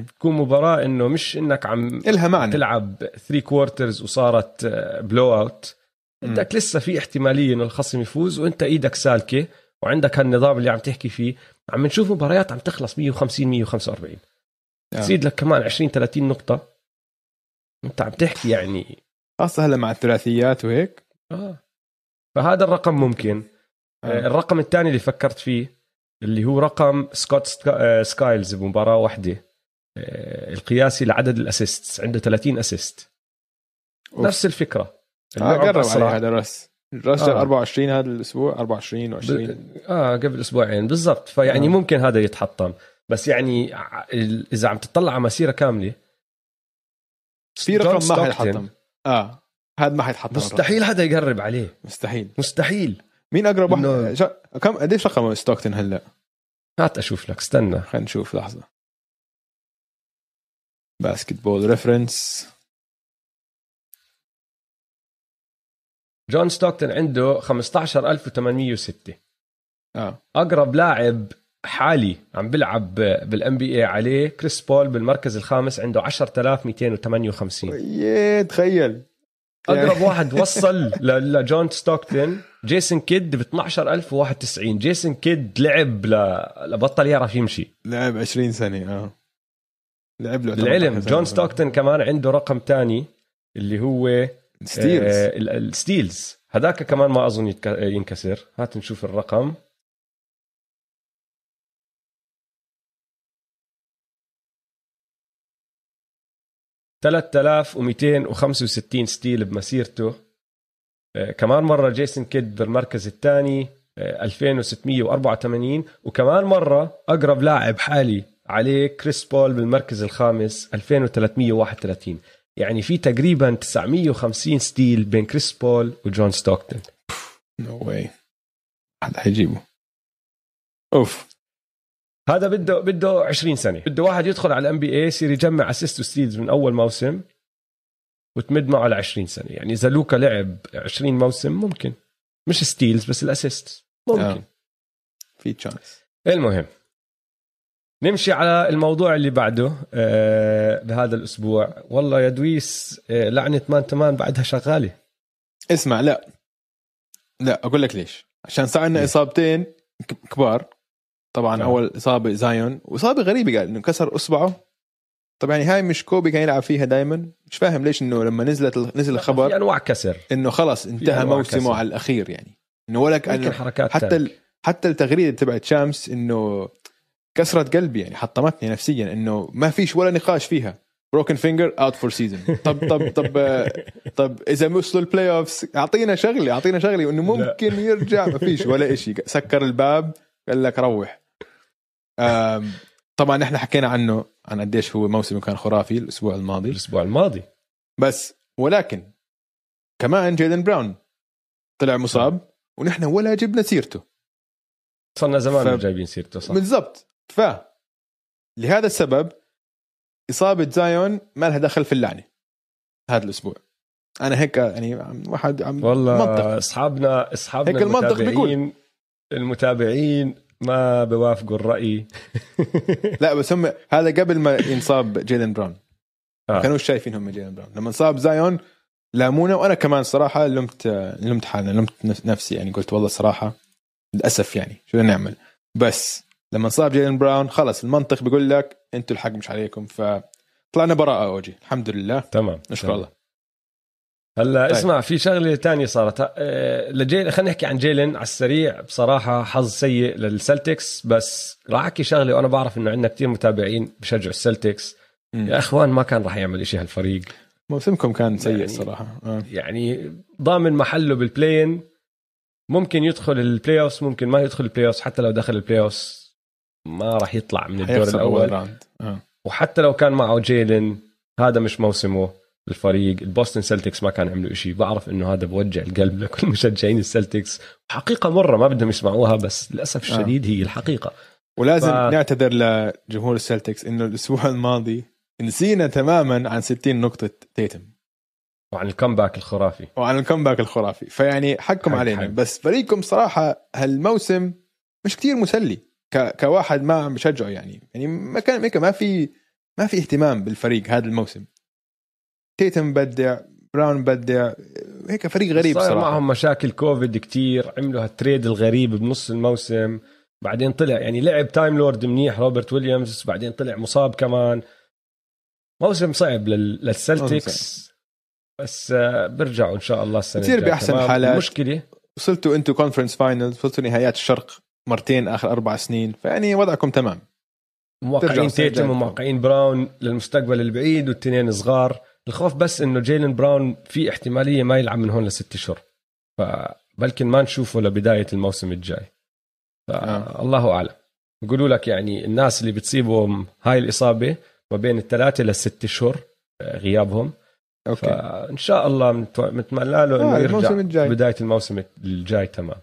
A: تكون مباراة إنه مش إنك عم
B: إلها معنى.
A: تلعب 3 quarters وصارت blowout بدك لسه في احتمالية إنه الخصم يفوز وإنت إيدك سالكة وعندك هالنظام اللي عم تحكي فيه. عم نشوف مباريات عم تخلص 150 145
B: آه.
A: تزيد لك كمان 20 30 نقطة. إنت عم تحكي يعني.
B: خاصة هلا مع الثلاثيات وهيك.
A: آه. فهذا الرقم ممكن. آه.
B: آه.
A: الرقم الثاني اللي فكرت فيه اللي هو رقم سكوت آه، سكايلز بمباراة واحدة. آه، القياسي لعدد ال assist عنده 30
B: assist.
A: نفس الفكرة.
B: قرب. عليه هذا راس راس
A: آه.
B: 24 هذا الأسبوع 24 و20
A: ب... آه قبل أسبوعين بالضبط. فيعني
B: آه.
A: ممكن هذا يتحطم. بس يعني إذا عم تطلع على مسيرة كاملة
B: في رقم ما حيحطم آه. هذا ما حيتحط مرة.
A: مستحيل حدا يقرب عليه.
B: مستحيل.
A: مستحيل.
B: مين أقرب واحد؟
A: إنه-
B: شا... كم قديش رقم ستوكتون هلا؟
A: هات أشوف لك استنى.
B: خلينا نشوف لحظة. Basketball Reference
A: جون ستوكتون عنده 15806
B: آه.
A: أقرب لاعب حالي عم بيلعب بال NBA عليه كريس بول بالمركز الخامس عنده 10258
B: يه تخيل.
A: أقرب [laughs] واحد وصل لجون ستوكتون جيسون كيد ب 12091 جيسون كيد لعب ل- لبطل يعرف يمشي.
B: لعب 20 سنة آه. لعب له
A: للعلم
B: 18 سنة.
A: جون ستوكتون كمان عنده رقم تاني اللي هو
B: steals
A: آه ال- ال steals هذاك كمان ما أظن يتك- ينكسر. هات نشوف الرقم. ثلاثة آلاف ومئتين وخمسة وستين steal بمسيرته. آه، كمان مرة جيسون كيد بالمركز الثاني 2684 وكمان مرة أقرب لاعب حالي عليه كريس بول بالمركز الخامس 2331 يعني في تقريبا 950 steal بين كريس بول وجون ستوكتون.
B: no way حد حيجيبه. أوف.
A: هذا بده بده 20 سنة. بده واحد يدخل على ال NBA يصير يجمع assist و steals من أول موسم وتمد معه ل 20 سنة. يعني إذا لوكا لعب 20 موسم ممكن. مش steals بس ال assist ممكن.
B: آه. في chance
A: المهم. نمشي على الموضوع اللي بعده آه بهذا الأسبوع والله يا دويس آه لعنة man to man بعدها شغالة
B: اسمع لا لا أقول لك ليش عشان صار عندنا
A: ليه؟
B: اصابتين كبار طبعا
A: آه.
B: أول إصابة زايون وإصابة غريبة قال إنه كسر إصبعه طب يعني هاي مش كوبي كان يلعب فيها دائما مش فاهم ليش إنه لما نزلت نزل
A: في
B: الخبر
A: أنواع كسر
B: إنه خلص انتهى موسمه
A: كسر.
B: على الأخير يعني
A: إنه
B: كان
A: حركات
B: حتى. ال... حتى التغريدة تبعت شامس إنه كسرت قلبي يعني حطمتني نفسيا إنه ما فيش ولا نقاش فيها. broken finger out for season طب طب طب [laughs] طب إذا وصلوا ال playoffs أعطينا شغله أعطينا شغله إنه ممكن يرجع. ما فيش ولا شيء سكر الباب قال لك روح. طبعا إحنا حكينا عنه عن قديش هو موسمه كان خرافي الأسبوع الماضي.
A: الأسبوع الماضي.
B: بس ولكن كمان جيدن براون طلع مصاب ونحن ولا جبنا سيرته.
A: صرنا زمان
B: ف-
A: جايبين سيرته صح.
B: بالضبط. ف لهذا السبب إصابة زايون ما لها دخل في اللعنة هذا الأسبوع. أنا هيك يعني واحد عم
A: والله
B: منطق.
A: أصحابنا أصحابنا
B: هيك المنطق
A: المتابعين المتابعين ما بوافقوا الرأي. [laughs]
B: لا بس هم هذا قبل ما ينصاب جيلن براون.
A: آه.
B: كانوش شايفين هم جيلن براون. لما انصاب زايون لامونا وأنا كمان صراحة لمت لمت حالنا لمت نف- نفسي يعني قلت والله صراحة للأسف يعني شو بدنا نعمل؟ بس لما انصاب جيلن براون خلص المنطق بيقول لك أنتوا الحق مش عليكم فطلعنا براءة اوجي الحمد لله.
A: تمام.
B: نشكر. الله.
A: هلا
B: طيب.
A: اسمع في شغلة تانية صارت. آه، لجيل خلينا نحكي عن جيلن على السريع. بصراحة حظ سيء للسلتكس بس راح أحكي شغلة وأنا بعرف إنه عندنا كتير متابعين بشجعوا السلتكس. يا أخوان ما كان راح يعمل إشي هالفريق.
B: موسمكم كان سيء
A: يعني-
B: الصراحه آه.
A: يعني ضامن محله بال play-in ممكن يدخل ال play ممكن ما يدخل ال play حتى لو دخل ال play ما راح يطلع من الدور الأول
B: round آه.
A: وحتى لو كان معه جيلن هذا مش موسمه الفريق البوستن سلتكس ما كان عملوا إشي بعرف إنه هذا بوجع القلب [laughs] لكل مشجعين السلتكس حقيقة مرة ما بدهم يسمعوها بس للأسف
B: آه.
A: الشديد هي الحقيقة
B: ولازم
A: ف-.
B: نعتذر لجمهور السلتكس إنه الأسبوع [laughs] الماضي نسينا تماما عن 60 نقطة تيتم
A: وعن ال comeback الخرافي
B: وعن ال comeback الخرافي فيعني حقكم
A: حق-
B: علينا
A: حق.
B: بس فريقكم صراحة هالموسم مش كتير مسلي. كواحد ما عم بشجعه يعني. يعني ما كان هيك ما في ما في اهتمام بالفريق هذا الموسم. تيتم بدع براون بدع هيك فريق غريب
A: صار
B: صراحة.
A: معهم مشاكل كوفيد كتير عملوا هال trade الغريب بنص الموسم بعدين طلع يعني لعب تايم لورد منيح روبرت ويليامز بعدين طلع مصاب كمان. موسم صعب للسلتكس. بس آه، بيرجعوا إن شاء الله السنة
B: بتصير
A: تمام؟
B: حالات.
A: المشكلة
B: وصلتوا أنتوا conference finals وصلتوا نهائيات الشرق. مرتين آخر أربع سنين فيعني وضعكم تمام.
A: موقعين تيتم. وموقعين براون للمستقبل البعيد والتنين صغار. الخوف بس إنه جيلن براون في احتمالية ما يلعب من هون لست اشهر فبلكن ما نشوفه لبداية الموسم الجاي.
B: آه.
A: فالله أعلم. بيقولوا لك يعني الناس اللي بتصيبهم هاي الإصابة ما بين الثلاثة للست اشهر آه، غيابهم.
B: okay.
A: فإن شاء الله متمنى له إنه
B: آه
A: يرجع بداية الموسم الجاي تمام.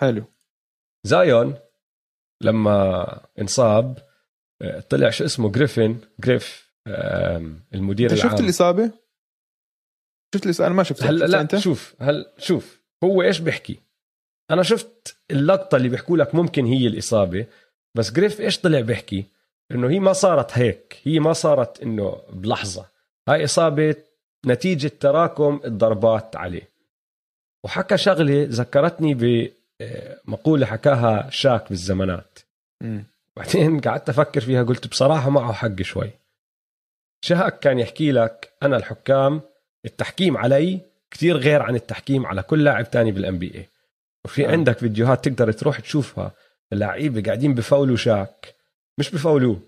B: حلو.
A: زايون لما انصاب آه، طلع شو اسمه جريفن جريف المدير
B: أنت شفت
A: العام.
B: الاصابه؟ شفت الاصابه أنا ما شفتها
A: هلا لا
B: أنت؟
A: شوف هل شوف هو إيش بيحكي؟ أنا شفت اللقطة اللي بيحكوا لك ممكن هي الإصابة بس جريف إيش طلع بيحكي؟ إنه هي ما صارت هيك هي ما صارت إنه بلحظة. هاي إصابة نتيجة تراكم الضربات عليه. وحكى شغلة ذكرتني بمقوله حكاها شاك بالزمانات. بعدين قعدت أفكر فيها قلت بصراحة معه حق شوي. شاك كان يحكي لك أنا الحكام التحكيم علي كثير غير عن التحكيم على كل لاعب تاني بال NBA وفي
B: آه.
A: عندك فيديوهات تقدر تروح تشوفها. اللعيبة قاعدين بفاولوا شاك. مش بفاولوه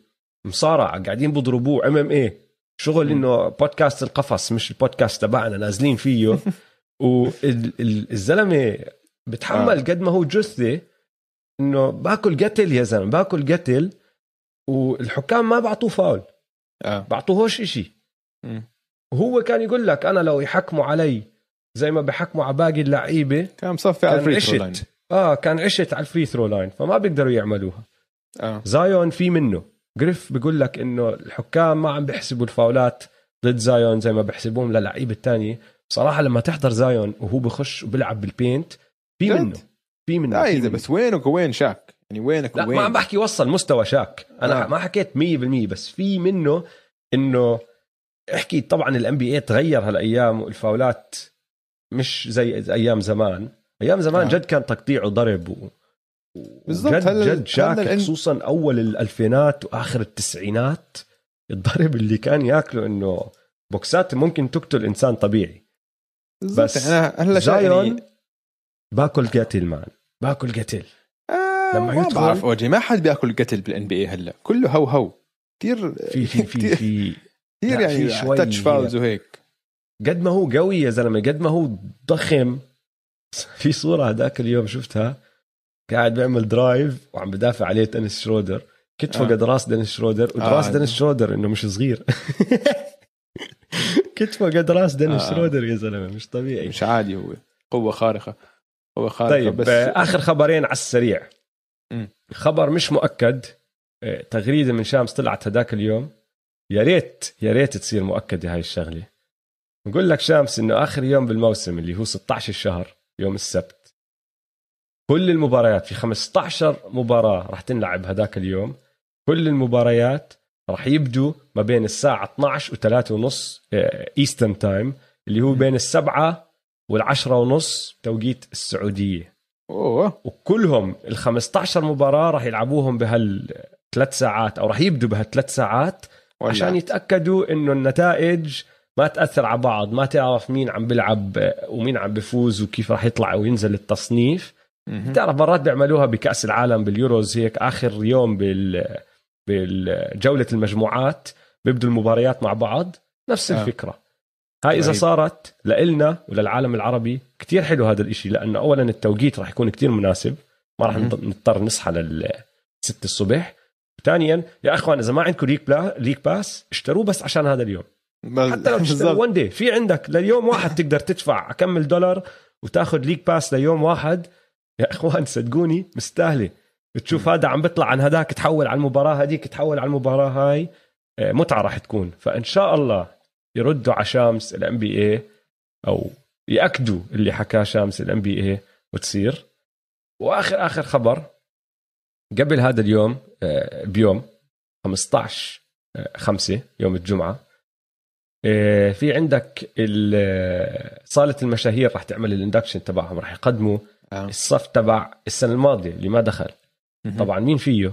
A: مصارعة قاعدين بضربوه. MMA شغل. إنه بودكاست القفص مش البودكاست تبعنا نازلين فيه. [laughs] والزلمه بتحمل
B: آه.
A: قد ما هو جثة إنه باكل قتل يا زلمة باكل قتل والحكام ما بعطوه فاول.
B: آه.
A: بعطوهوش إشي.
B: مم.
A: وهو كان يقول لك أنا لو يحكموا علي زي ما بحكموا على باقي اللعيبة
B: كان مصفي على ال free throw
A: line آه كان عشت على ال free throw line فما بيقدروا يعملوها.
B: آه.
A: زايون في منه. جريف بيقول لك إنه الحكام ما عم بيحسبوا الفاولات ضد زايون زي ما بيحسبوهم للعيبه الثانية بصراحة لما تحضر زايون وهو بخش وبيلعب
B: بال
A: paint في؟ منه في
B: منه
A: منه.
B: بس وينك وين شاك يعني وينك
A: لا
B: وين
A: ما عم بحكي وصل مستوى شاك أنا
B: آه.
A: ما حكيت 100% بس في منه إنه احكي طبعا ال NBA تغير هالأيام والفاولات مش زي أيام زمان أيام زمان
B: آه.
A: جد كان تقطيع وضرب و...
B: بالضبط،
A: جد
B: هلا-
A: جد شاك
B: الإن-
A: خصوصا أول الألفينات وآخر التسعينات الضرب اللي كان ياكله إنه بوكسات ممكن تقتل إنسان طبيعي
B: بالضبط
A: بس
B: أنا هلا شا-
A: زايون
B: يعني
A: باكل قتل مان باكل قتل.
B: آه
A: لما
B: ما
A: يدخل-
B: بعرف أوجي ما حد بيأكل قتل بال NBA هلأ. كله هو هو. كثير
A: في في في في
B: كثير يعني touch fouls وهيك.
A: قد ما هو قوي يا زلمة قد ما هو ضخم. [laughs] في صورة هذاك اليوم شفتها. قاعد بيعمل drive وعم بدافع عليه دينيس شرودر. كتفه
B: آه.
A: قد راس دينيس شرودر قد راس
B: آه.
A: دينيس شرودر إنه مش صغير. [laughs] كتفه قد راس دينيس
B: آه.
A: شرودر يا زلمة مش طبيعي.
B: مش عادي هو. قوة خارقة. قوه خارقه
A: طيب
B: بس
A: بس آخر خبرين على السريع. خبر مش مؤكد. آه، تغريدة من شامس طلعت هداك اليوم. يا ريت يا ريت تصير مؤكدة هاي الشغلة. بقول لك شامس إنه آخر يوم بالموسم اللي هو 16 الشهر يوم السبت. كل المباريات في 15 مباراة راح تنلعب هداك اليوم. كل المباريات راح يبدوا ما بين الساعة 12 و3 ونص Eastern time اللي هو. بين السبعة والعشرة ونص توقيت السعودية
B: أوه
A: وكلهم ال 15 مباراة راح يلعبوهم بهالثلاث ساعات أو راح يبدوا بهالثلاث ساعات
B: ولا.
A: عشان يتأكدوا إنه النتائج ما تأثر على بعض ما تعرف مين عم بيلعب ومين عم بيفوز وكيف راح يطلع وينزل التصنيف
B: مهم.
A: تعرف مرات بيعملوها بكأس العالم باليوروز هيك آخر يوم بال بالجولة المجموعات بيبدوا المباريات مع بعض نفس
B: آه.
A: الفكرة هاي إذا
B: رهيب.
A: صارت لإلنا وللعالم العربي كتير حلو هذا الإشي لأنه أولا التوقيت راح يكون كتير مناسب ما راح. نضطر نصحى لل 6 الصبح. ثانيا يا إخوان إذا ما عندكم ليك بلا ليك باس اشتروه بس عشان هذا اليوم.
B: بل-
A: حتى لو [laughs] تشتري
B: بالضبط.
A: ون دي في عندك ليوم واحد تقدر تدفع كمل دولار وتاخذ League Pass ليوم واحد. يا إخوان صدقوني مستاهلة. بتشوف هذا عم بيطلع عن هداك تحول على المباراة هذيك تحول على المباراة هاي. آه، متعة راح تكون. فإن شاء الله يردوا على شامس ال NBA أو يأكدوا اللي حكاه شامس ال NBA وتصير. واخر آخر خبر قبل هذا اليوم آه، بيوم 15 5 يوم الجمعة آه، في عندك ال- آه، صالة المشاهير راح تعمل ال induction تبعهم راح يقدموا
B: آه.
A: الصف تبع السنة الماضية اللي ما دخل. طبعا مين فيه؟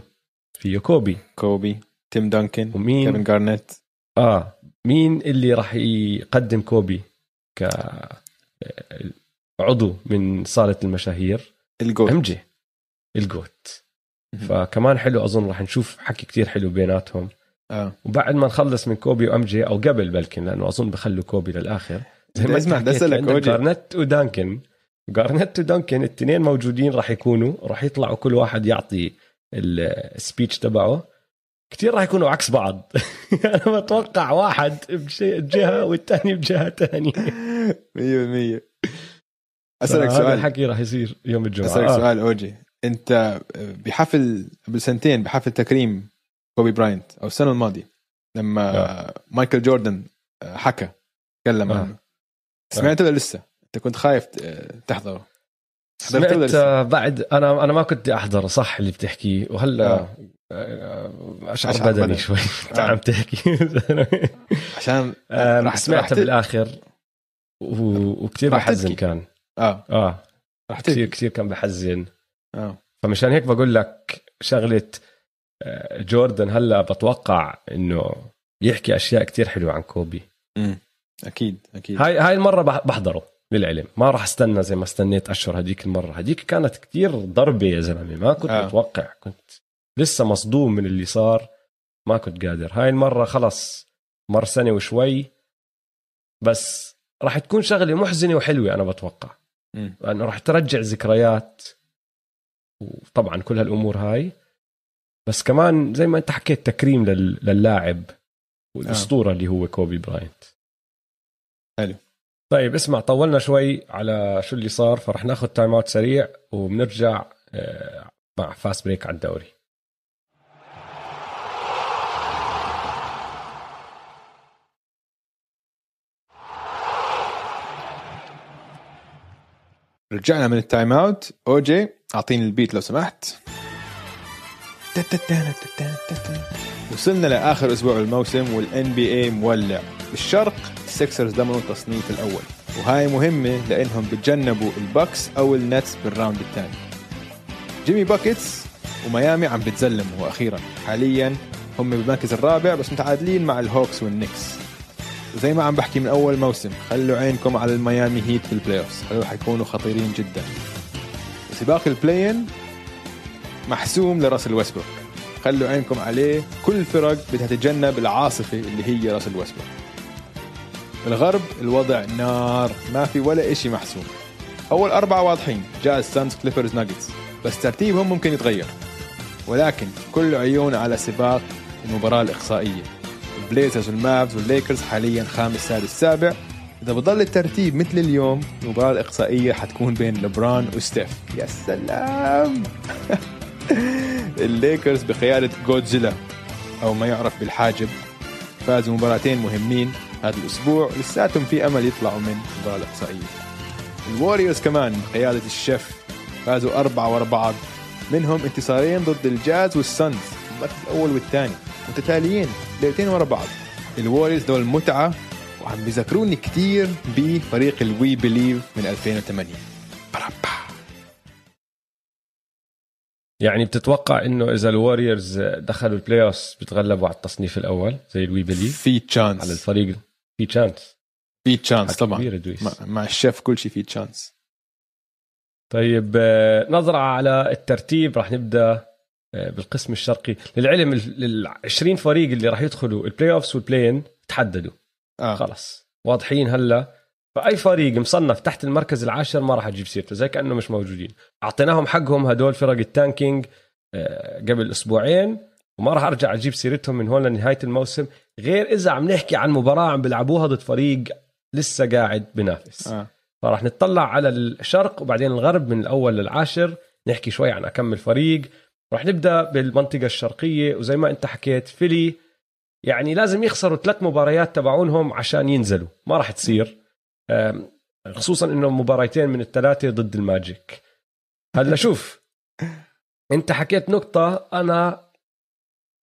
A: فيه كوبي.
B: كوبي تيم دانكن
A: ومين؟
B: كيفن جارنيت.
A: آه. مين اللي راح يقدم كوبي ك آه، عضو من صالة المشاهير؟
B: ال
A: GOAT. MJ ال
B: GOAT.
A: فكمان حلو أظن راح نشوف حكي كتير حلو بيناتهم.
B: آه.
A: وبعد ما نخلص من كوبي و MJ أو قبل بلكن لأنه أظن بخلوا كوبي للآخر. زي ما
B: اسمع، بدي أوجي.
A: جارنت ودانكن جارنت ودانكن الاثنين موجودين راح يكونوا راح يطلعوا كل واحد يعطي ال speech تبعه. كثير راح يكونوا عكس بعض [laughs] أنا بتوقع واحد بجهة والثاني بجهة ثانية
B: 100% أسألك
A: هذا
B: سؤال
A: الحكي راح يصير يوم الجمعة
B: أسألك
A: آه.
B: سؤال أوجي أنت بحفل قبل سنتين بحفل تكريم كوبي براينت أو السنة الماضية لما
A: آه.
B: مايكل جوردن حكى تكلم
A: آه.
B: عنه سمعت ولا لسه؟ أنت كنت خايف تحضره
A: سمعت؟ آه، بعد أنا أنا ما كنت احضر صح اللي بتحكيه وهلا
B: آه.
A: آه، اشعر
B: أشعر
A: بدني
B: بدني.
A: شوي. انت
B: آه. [laughs]
A: عم تحكي.
B: عشان [laughs]
A: آم،
B: راح
A: سمعتها بالآخر وكثير بحزن. كان.
B: آه.
A: آه.
B: راح
A: كثير كثير كان بحزن.
B: آه.
A: فمشان هيك بقول لك شغلة آه، جوردن هلا بتوقع إنه يحكي أشياء كتير حلوة عن كوبي.
B: أمم. أكيد أكيد.
A: هاي هاي المرة بح- بحضره للعلم. ما راح استنى زي ما استنيت أشهر هديك المرة. هديك كانت كتير ضربة يا زلمة. ما كنت
B: آه.
A: آه. متوقع. كنت لسه مصدوم من اللي صار ما كنت قادر. هاي المرة خلص مر سنة وشوي بس راح تكون شغلة محزنة وحلوة أنا بتوقع. لأنه راح ترجع ذكريات وطبعا كل هالأمور هاي. بس كمان زي ما أنت حكيت تكريم لل- للاعب والأسطورة اللي هو كوبي براينت.
B: حلو.
A: طيب اسمع طولنا شوي على شو اللي صار فرح ناخذ timeout سريع وبنرجع آه، مع fast break على الدوري.
B: رجعنا من ال timeout. اوجي أعطيني ال beat لو سمحت. وصلنا لآخر أسبوع بالموسم وال NBA مولع. بالشرق السكسرز ضمنوا التصنيف الأول. وهاي مهمة لإنهم بتجنبوا البكس أو النتس بال round الثاني. جيمي باكيتس وميامي عم بتزلموا وأخيرا حاليا هم بالمركز الرابع بس متعادلين مع الهوكس والنكس وزي ما عم بحكي من أول موسم خلوا عينكم على الميامي هيت في ال playoffs هذول حيكونوا خطيرين جدا. سباق ال play-in محسوم لراسل ويسبروك. خلوا عينكم عليه كل الفرق بدها تتجنب العاصفة اللي هي راسل ويسبروك. بالغرب الوضع نار ما في ولا إشي محسوم. أول أربعة واضحين جاز سانز كليبرز ناجتس بس ترتيبهم ممكن يتغير. ولكن كل عيون على سباق المباراة الإقصائية. البليزرز والمافز والليكرز حاليا خامس سادس سابع. إذا بضل الترتيب مثل اليوم المباراه الاقصائيه حتكون بين لبرون وستيف يا سلام! [laughs] الليكرز بقياده جودزيلا أو ما يعرف بالحاجب. فازوا مباراتين مهمين هذا الأسبوع لساتهم في أمل يطلعوا من المباراه الاقصائيه الووريرز كمان بقياده الشيف فازوا أربعة ورا بعض. منهم انتصارين ضد الجاز المركز الأول والثاني. متتاليين. ليلتين ورا بعض. ال Warriors دول متعة وعم بيذكروني كتير بفريق ال We Believe من 2008 برابا.
A: يعني بتتوقع إنه إذا ال Warriors دخلوا ال playoff بيتغلبوا على التصنيف الأول زي ال We Believe
B: في
A: على
B: chance
A: الفريق؟ في chance
B: في chance طبعا. مع, الشيف كل شيء في chance
A: طيب آه، نظرة على الترتيب. راح نبدأ بالقسم الشرقي. للعلم ال 20 فريق اللي راح يدخلوا ال playoffs وال play-in تحددوا.
B: آه.
A: خلص واضحين هلا؟ فأي فريق مصنف تحت المركز العاشر ما راح تجيب سيرته زي كأنه مش موجودين. أعطيناهم حقهم هدول فرق ال tanking آه، قبل أسبوعين وما راح أرجع أجيب سيرتهم من هون لنهاية الموسم غير إذا عم نحكي عن مباراة عم بيلعبوها ضد فريق لسه قاعد بنافس
B: آه.
A: فراح نطلع على الشرق وبعدين الغرب من الأول للعاشر نحكي شوي عن أكمل فريق. راح نبدأ بالمنطقة الشرقية وزي ما أنت حكيت فيلي يعني لازم يخسروا ثلاث مباريات تبعونهم عشان ينزلوا ما راح تصير. خصوصا إنه مباريتين من الثلاثة ضد ال Magic. هلا شوف أنت حكيت نقطة أنا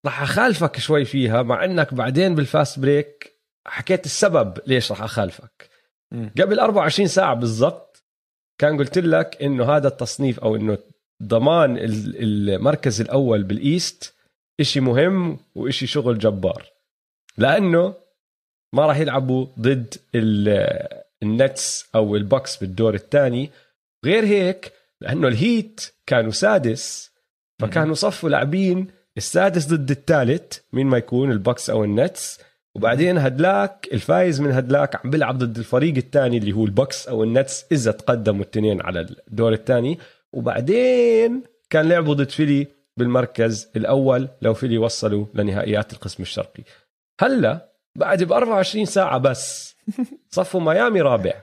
A: راح أخالفك شوي فيها مع إنك بعدين بال fast break حكيت السبب ليش راح
B: أخالفك.
A: قبل 24 ساعة بالضبط كان قلت لك إنه هذا التصنيف أو إنه ضمان ال- المركز الأول بال East إشي مهم وإشي شغل جبار. لأنه ما راح يلعبوا ضد ال- Nets أو ال Bucks بالدور الثاني. غير هيك لأنه ال Heat كانوا سادس فكانوا صفوا لاعبين السادس ضد الثالث مين ما يكون ال Bucks أو ال Nets. وبعدين هدلاك الفايز من هدلاك عم بيلعب ضد الفريق الثاني اللي هو ال Bucks أو ال Nets إذا تقدموا الاثنين على الدور الثاني. وبعدين كان لعبوا ضد فيلي بالمركز الأول لو فيلي وصلوا لنهائيات القسم الشرقي. هلا بعد ب 24 ساعة بس [laughs] صفوا ميامي رابع.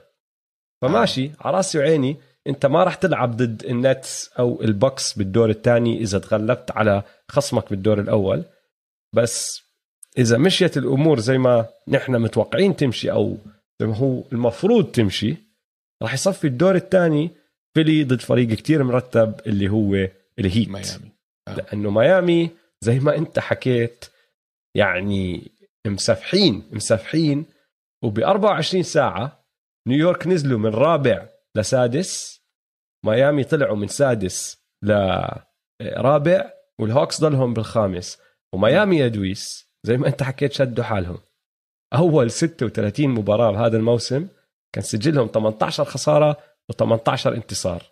A: فماشي على راسي وعيني انت ما راح تلعب ضد ال Nets أو ال Bucks بالدور الثاني اذا تغلبت على خصمك بالدور الأول. بس اذا مشيت الأمور زي ما نحن متوقعين تمشي أو زي ما هو المفروض تمشي راح يصفي الدور الثاني فيلي ضد فريق كتير مرتب اللي هو الهيت.
B: ميامي. آه.
A: لأنه ميامي زي ما أنت حكيت يعني مسافحين مسافحين وب 24 ساعة نيويورك نزلوا من رابع لسادس. ميامي طلعوا من سادس لرابع وال Hawks ضلهم بالخامس. وميامي يا دويس زي ما أنت حكيت شدوا حالهم. أول 36 مباراة بهذا الموسم كان سجلهم 18 خسارة و18 انتصار.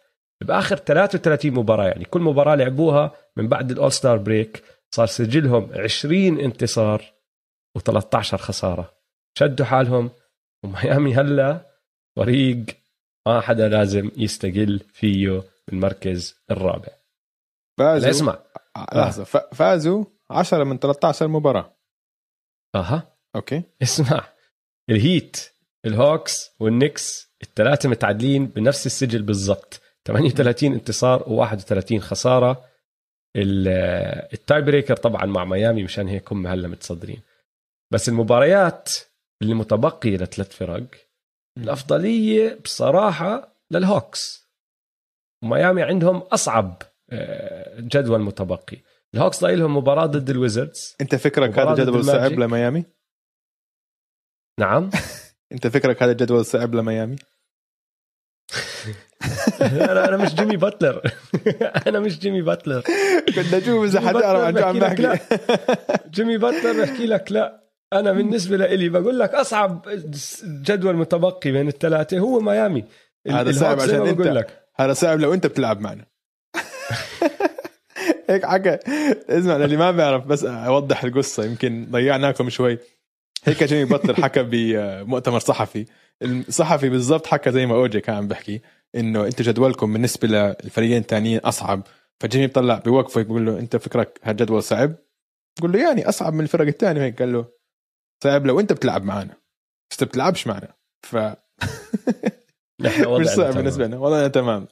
A: بآخر 33 مباراة يعني كل مباراة لعبوها من بعد ال All-Star break صار سجلهم 20 انتصار و13 خسارة. شدوا حالهم وميامي هلا فريق ما حدا لازم يستقل فيه بالمركز الرابع.
B: فازوا.
A: اسمع.
B: لحظة. ف- فازوا 10 من 13 مباراة.
A: أها.
B: okay.
A: اسمع. ال Heat ال Hawks وال Knicks الثلاثة متعادلين بنفس السجل بالضبط. 38 انتصار و31 خسارة. ال- tie breaker طبعا مع ميامي مشان هيك هم هلأ متصدرين. بس المباريات اللي متبقية لثلاث فرق الأفضلية بصراحة لل Hawks. وميامي عندهم أصعب آه، جدول متبقي. ال Hawks ضايل لهم مباراة ضد ال
B: Wizards. أنت
A: فكرك
B: هذا
A: ضد
B: جدول صعب. لميامي؟
A: نعم. [laughs]
B: أنت فكرك هذا جدول صعب لميامي؟
A: أنا أنا مش جيمي باتلر. [laughs] أنا مش جيمي باتلر.
B: كنت أشوف إذا
A: جيمي
B: حتعرف عن
A: باتلر
B: شو عم
A: بحكي جيمي باتلر بحكي لك لا. أنا بالنسبة لإلي بقول لك أصعب جدول متبقي بين الثلاثة هو ميامي.
B: هذا صعب عشان
A: بقول
B: أنت.
A: لك.
B: هذا صعب لو أنت بتلعب معنا. [laughs] هيك حكى. اسمع اللي ما بيعرف بس أوضح القصة. يمكن ضيعناكم شوي. هيك جيمي بطل حكى [laughs] بمؤتمر صحفي. الصحفي بالضبط حكى زي ما أوجي كان عم بحكي. إنه أنتم جدولكم بالنسبة للفريقين الثانيين أصعب. فجيمي بيطلع بوقفه بيقول له أنت فكرك هالجدول صعب؟ بقول له يعني أصعب من الفرق الثانية هيك. قال له صعب لو أنت بتلعب معنا. بس أنت بتلعبش معنا. ف [laughs] مش صعب
A: تمام.
B: بالنسبة لنا. وضعنا تمام.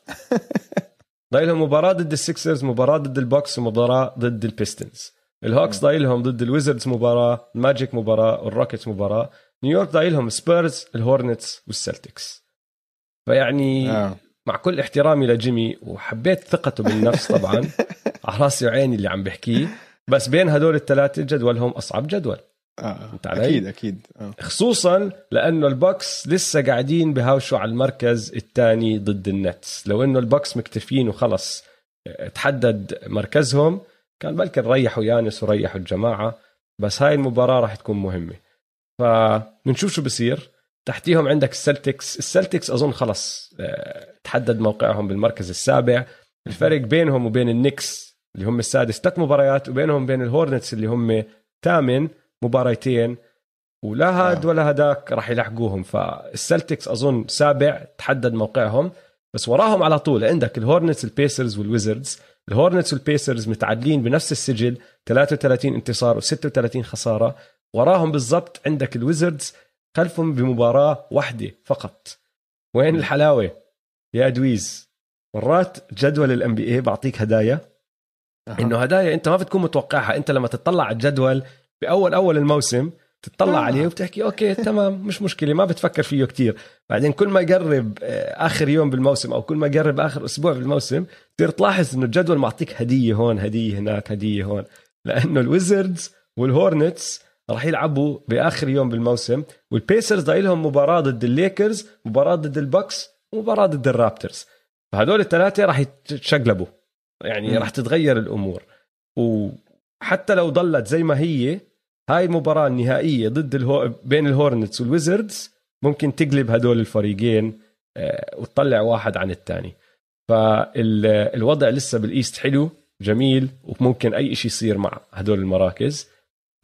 B: [laughs]
A: ضايلهم مباراة ضد ال Sixers مباراة ضد ال Bucks ومباراة ضد ال Pistons. ال Hawks ضايلهم ضد ال Wizards مباراة ال Magic مباراة وال Rockets مباراة نيويورك ضايلهم Spurs ال Hornets وال Celtics. فيعني
B: آه.
A: مع كل احترامي لجيمي وحبيت ثقته بالنفس طبعا [laughs] على راسي وعيني اللي عم بحكيه بس بين هدول الثلاثة جدولهم أصعب جدول
B: آه.
A: فهمت علي؟
B: أكيد أكيد آه.
A: خصوصا لأنه ال Bucks لسه قاعدين بهاوشوا على المركز الثاني ضد ال Nets لو إنه ال Bucks مكتفين وخلص آه، تحدد مركزهم كان بلكن ريحوا يانس وريحوا الجماعة بس هاي المباراة راح تكون مهمة فبنشوف شو بصير تحتيهم عندك ال Celtics ال Celtics أظن خلص آه، تحدد موقعهم بالمركز السابع. الفرق بينهم وبين ال Knicks اللي هم السادس ثلاث مباريات وبينهم وبين ال Hornets اللي هم ثامن مباريتين. ولا هاد
B: آه.
A: ولا هداك راح يلحقوهم. فال Celtics أظن سابع تحدد موقعهم. بس وراهم على طول عندك ال Hornets ال Pacers وال Wizards ال Hornets وال Pacers متعادلين بنفس السجل 33 انتصار و36 خسارة. وراهم بالضبط عندك ال Wizards خلفهم بمباراة واحدة فقط. وين الحلاوة؟ يا دويز مرات جدول ال NBA بعطيك هدايا؟
B: أها.
A: إنه هدايا أنت ما بتكون متوقعها. أنت لما تطلع على الجدول باول أول الموسم تطلع
B: آه.
A: عليه وبتحكي okay [laughs] تمام مش مشكلة ما بتفكر فيه كتير. بعدين كل ما يقرب آه، آخر يوم بالموسم أو كل ما يقرب آخر أسبوع بالموسم تصير تلاحظ إنه الجدول معطيك هدية هون هدية هناك هدية هون. لأنه ال Wizards وال Hornets راح يلعبوا بآخر يوم بالموسم. وال Pacers ضايل لهم مباراة ضد الليكرز مباراة ضد ال Bucks ومباراة ضد ال Raptors فهدول الثلاثه راح يتشقلبوا. يعني. راح تتغير الأمور. وحتى لو ضلت زي ما هي هاي المباراة النهائية ضد الهو... بين ال Hornets وال Wizards ممكن تقلب هدول الفريقين آه، وتطلع واحد عن الثاني فالوضع لسه بال East حلو جميل وممكن أي شيء يصير مع هدول المراكز.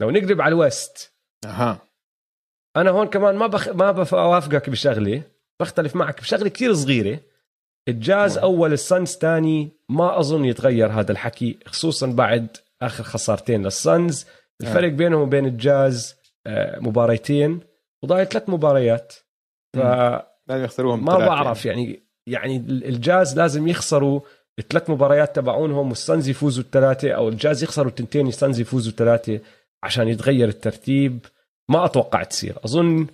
A: لو نقلب على ال
B: West.
A: أها. أنا هون كمان ما بخ... ما بوافقك بشغله بختلف معك بشغلة كتير صغيرة. الجاز
B: واحد.
A: أول ال Suns تاني ما أظن يتغير هذا الحكي خصوصا بعد آخر خسارتين لل Suns الفرق بينهم وبين الجاز آه، مباريتين وضايل ثلاث مباريات. فما
B: لازم يخسروهم ثلاثة
A: بعرف يعني. يعني الجاز لازم يخسروا الثلاث مباريات تبعونهم وال Suns يفوزوا الثلاثة أو الجاز يخسروا التنتين ال Suns يفوزوا ثلاثة عشان يتغير الترتيب ما أتوقع تصير اظن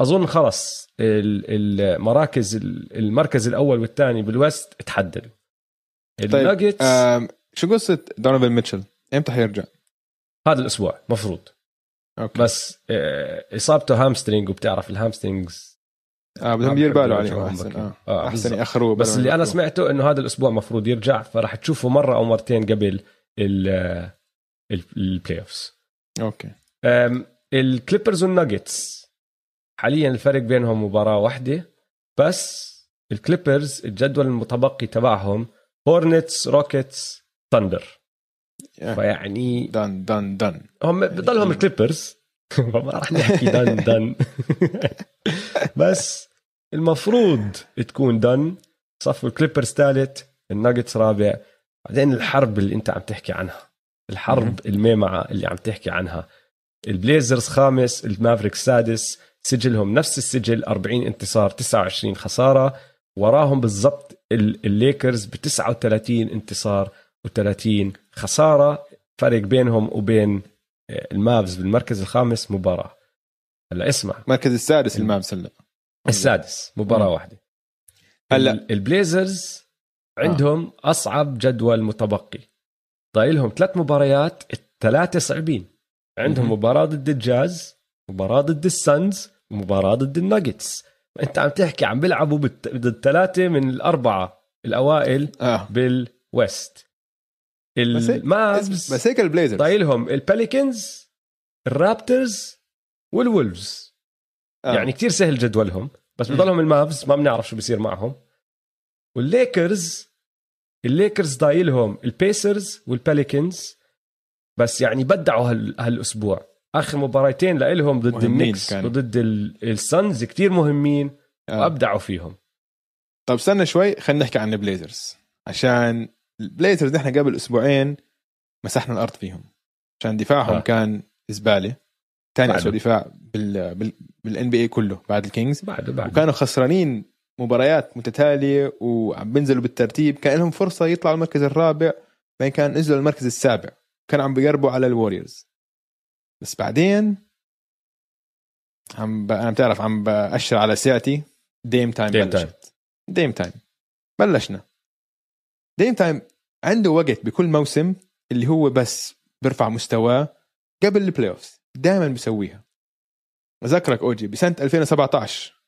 A: أظن خلص ال- المراكز المركز الأول والثاني بال West تحدد
B: طيب
A: الناجتس
B: آم، شو قصة دونوفان ميتشل؟ إمتى حيرجع؟
A: هذا الأسبوع مفروض
B: okay
A: بس آه، إصابته hamstring وبتعرف ال
B: hamstrings آه
A: بدهم
B: يدير باله
A: بيقدروا
B: عليهم
A: يرجعوهم
B: أحسن
A: آه,
B: آه،
A: أحسن.
B: يأخروه
A: بس اللي
B: أنا.
A: سمعته إنه هذا الأسبوع مفروض يرجع فراح تشوفه مرة أو مرتين قبل ال- ال- ال playoffs
B: okay.
A: أم، ال Clippers وال Nuggets. حاليا الفرق بينهم مباراة واحدة بس ال Clippers الجدول المتبقي تبعهم Hornets Rockets
B: Thunder.
A: فيعني
B: done done done
A: هم بضلهم ال Clippers. [laughs] فما راح نحكي done done [laughs] بس المفروض تكون done صفوا ال Clippers ثالث الناجتس رابع. بعدين الحرب اللي انت عم تحكي عنها. الحرب المعمعة اللي عم تحكي عنها. ال Blazers خامس ال Mavericks سادس سجلهم نفس السجل 40 انتصار 29 خسارة. وراهم بالضبط ال- الليكرز ب 39 انتصار و30 خسارة. فرق بينهم وبين آه، ال Mavs بالمركز الخامس مباراة. هلا اسمع.
B: المركز السادس ال Mavs هلا.
A: السادس مباراة
B: مم.
A: واحدة.
B: هلا.
A: ال- ال Blazers عندهم أصعب جدول متبقي. ضايلهم ثلاث مباريات الثلاثة صعبين. عندهم
B: مهم.
A: مباراة ضد الجاز مباراة ضد ال Suns ومباراة ضد الناجتس. انت عم تحكي عم بيلعبوا ضد ثلاثة من الأربعة الأوائل
B: آه.
A: بال
B: West. ال
A: Mavs
B: بس هيك ال Blazers.
A: ضايلهم ال Pelicans ال Raptors وال Wolves.
B: آه.
A: يعني كتير سهل جدولهم بس
B: مم.
A: بضلهم ال Mavs ما بنعرف شو بصير معهم. وال Lakers ال Lakers ضايلهم ال Pacers وال Pelicans بس يعني أبدعوا هال... هالأسبوع آخر مباراتين لإلهم ضد ال
B: Knicks.
A: وضد ال- ال Suns كتير مهمين
B: آه.
A: وأبدعوا فيهم
B: طب استنى شوي خلينا نحكي عن ال Blazers عشان ال Blazers نحن قبل أسبوعين مسحنا الأرض فيهم عشان دفاعهم
A: آه.
B: كان زباله ثاني
A: بعده.
B: اسوء دفاع بال بال بال NBA كله بعد ال Kings
A: بعد بعد
B: وكانوا خسرانين مباريات متتالية وعم بينزلوا بالترتيب. كان لهم فرصة يطلعوا المركز الرابع بين كان نزلوا المركز السابع. كان عم بيقربوا على ال Warriors. بس بعدين عم ب... أنا بتعرف عم بأشر على ساعتي Dame Time
A: Dame
B: بلشت. Dame Time. بلشنا. Dame Time عنده وقت بكل موسم اللي هو بس بيرفع مستواه قبل ال playoff دائما بيسويها. بذكرك OG بسنة 2017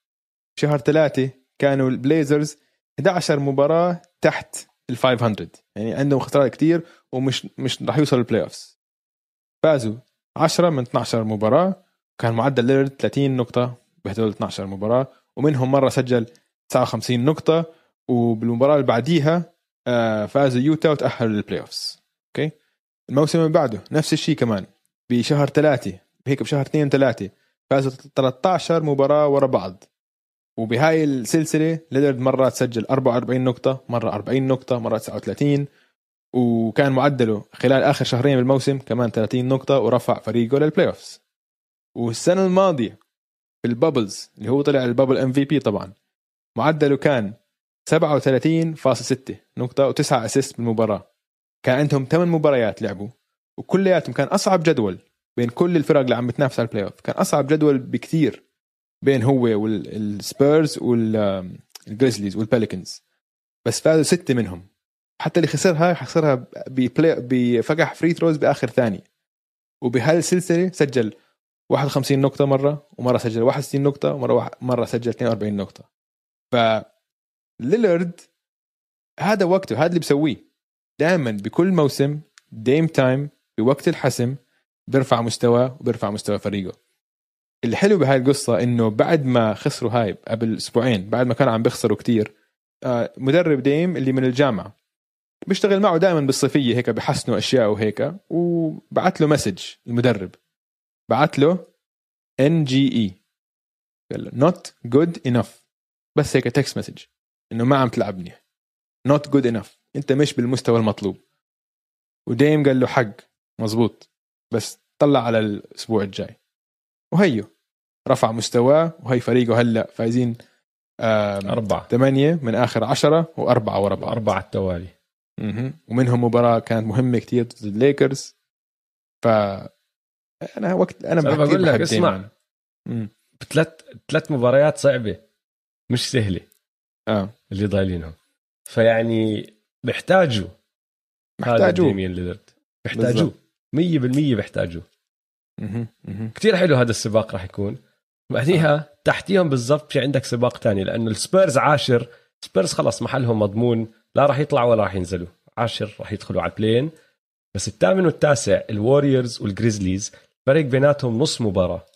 B: شهر ثلاثة كانوا ال Blazers 11 مباراة تحت ال 500 يعني عندهم خسارات كتير ومش مش راح يوصلوا ال playoffs فازوا 10 من 12 مباراة. كان معدل ليلرد 30 نقطة بهدول 12 مباراة. ومنهم مرة سجل 59 نقطة. وبالمباراة اللي بعديها آه، فازوا Utah وتأهلوا لل playoffs okay؟ الموسم اللي بعده نفس الشيء كمان. بشهر ثلاثة هيك بشهر اثنين ثلاثة فازوا 13 مباراة ورا بعض. وبهاي السلسلة ليلرد مرة سجل 44 نقطة مرة 40 نقطة مرة 39 وكان معدله خلال آخر شهرين بالموسم كمان 30 نقطة ورفع فريقه لل playoffs والسنة الماضية في ال bubble اللي هو طلع ال bubble MVP طبعا معدله كان 37.6 نقطة و9 assist بالمباراة. كان عندهم 8 مباريات لعبوا وكلياتهم كان أصعب جدول بين كل الفرق اللي عم بتنافس على ال playoff كان أصعب جدول بكثير. بين هو وال Spurs وال Grizzlies وال Pelicans بس فازوا ستة منهم. حتى اللي خسرها خسرها بفقح free throws بآخر ثانية. وبهاي السلسلة سجل 51 نقطة مرة ومرة سجل 61 نقطة ومرة مرة سجل 42 نقطة. ف ليلرد هذا وقته هذا اللي بسويه. دائما بكل موسم Dame Time بوقت الحسم بيرفع مستواه وبيرفع مستوى فريقه. الحلو بهاي القصة إنه بعد ما خسروا هاي قبل أسبوعين بعد ما كانوا عم بيخسروا كتير آه، مدرب ديم اللي من الجامعة بيشتغل معه دائما بالصيفية هيك بحسنوا أشياء وهيك وبعت له message المدرب. بعت له NGE not good enough بس هيك text message إنه ما عم تلعب منيح. not good enough أنت مش بالمستوى المطلوب. وديم قال له حق. مزبوط. بس طلع على الأسبوع الجاي. وهيو. رفع مستواه وهي فريقه هلا فايزين
A: أربعة.
B: ثمانية من آخر عشرة وأربعة ورا بعض.
A: أربعة التوالي.
B: ومنهم مباراة كانت مهمة كتير ضد الليكرز. ف أنا وقت أنا
A: بقول لك اسمع. بثلاث ثلاث مباريات صعبة. مش سهلة.
B: آه.
A: اللي ضايلينهم. فيعني بيحتاجوا
B: محتاجوه
A: ليلرد بيحتاجوه. 100% بيحتاجوه. كثير حلو هذا السباق راح يكون. بعديها تحتيهم بالضبط في عندك سباق تاني لأنه السبيرز عاشر سبيرز خلص محلهم مضمون لا راح يطلعوا ولا راح ينزلوا. عاشر راح يدخلوا على ال play-in بس الثامن والتاسع الوريورز والجريزليز فرق بيناتهم نص مباراة.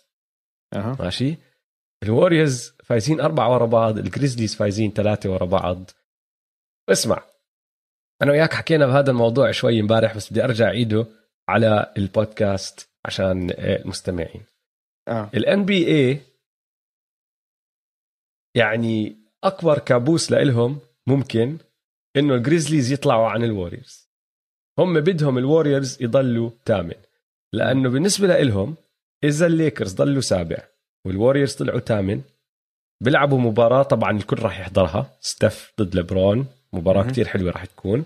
B: أه.
A: ماشي؟ الوريورز فايزين أربعة ورا بعض الجريزليز فايزين ثلاثة ورا بعض. اسمع أنا وياك حكينا بهذا الموضوع شوي امبارح بس بدي أرجع أعيده على البودكاست عشان المستمعين
B: آه.
A: ال NBA يعني أكبر كابوس لإلهم ممكن إنه الجريزليز يطلعوا عن الوريورز هم بدهم الوريورز يضلوا ثامن. لأنه بالنسبة لإلهم إذا الليكرز ضلوا سابع والوريورز طلعوا ثامن بيلعبوا مباراة طبعا الكل راح يحضرها. ستيف ضد لبرون مباراة كتير حلوة راح تكون.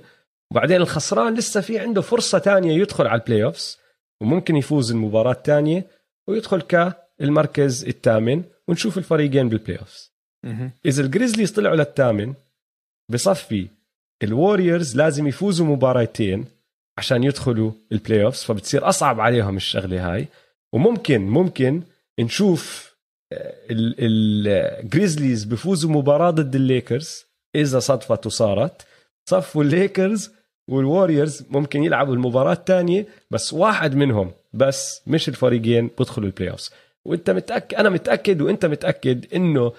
A: وبعدين الخسران لسه في عنده فرصة تانية يدخل على ال playoffs وممكن يفوز المباراة الثانية. ويدخل كالمركز الثامن ونشوف الفريقين بال playoffs إذا الجريزليز طلعوا للثامن بصفي الوريورز لازم يفوزوا مباراتين عشان يدخلوا ال playoffs فبتصير أصعب عليهم الشغلة هاي. وممكن ممكن نشوف آه، الجريزليز بفوزوا مباراة ضد الليكرز إذا صدفت وصارت صفوا الليكرز والوريورز ممكن يلعبوا المباراة الثانية بس واحد منهم بس مش الفريقين بدخلوا ال playoffs وانت متاكد أنا متأكد وانت متأكد إنه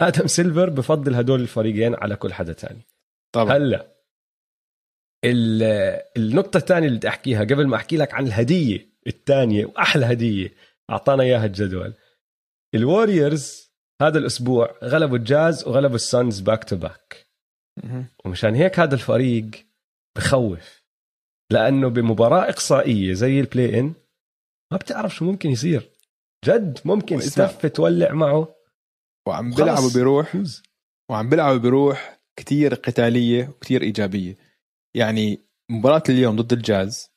A: آدم سيلفر بفضل هدول الفريقين على كل حدا تاني.
B: طبعا.
A: هلأ النقطة الثانية اللي بدي أحكيها قبل ما أحكي لك عن الهدية الثانية وأحلى هدية أعطانا إياها الجدول. الوريورز هذا الأسبوع غلبوا الجاز وغلبوا السانز back to back ومشان هيك هذا الفريق بخوف. لأنه بمباراة إقصائية زي ال play-in ما بتعرف شو ممكن يصير. جد ممكن ستيف تولع معه.
B: وعم بيلعبوا بروح وعم بيلعبوا بروح كتير قتالية وكتير إيجابية. يعني مباراة اليوم ضد الجاز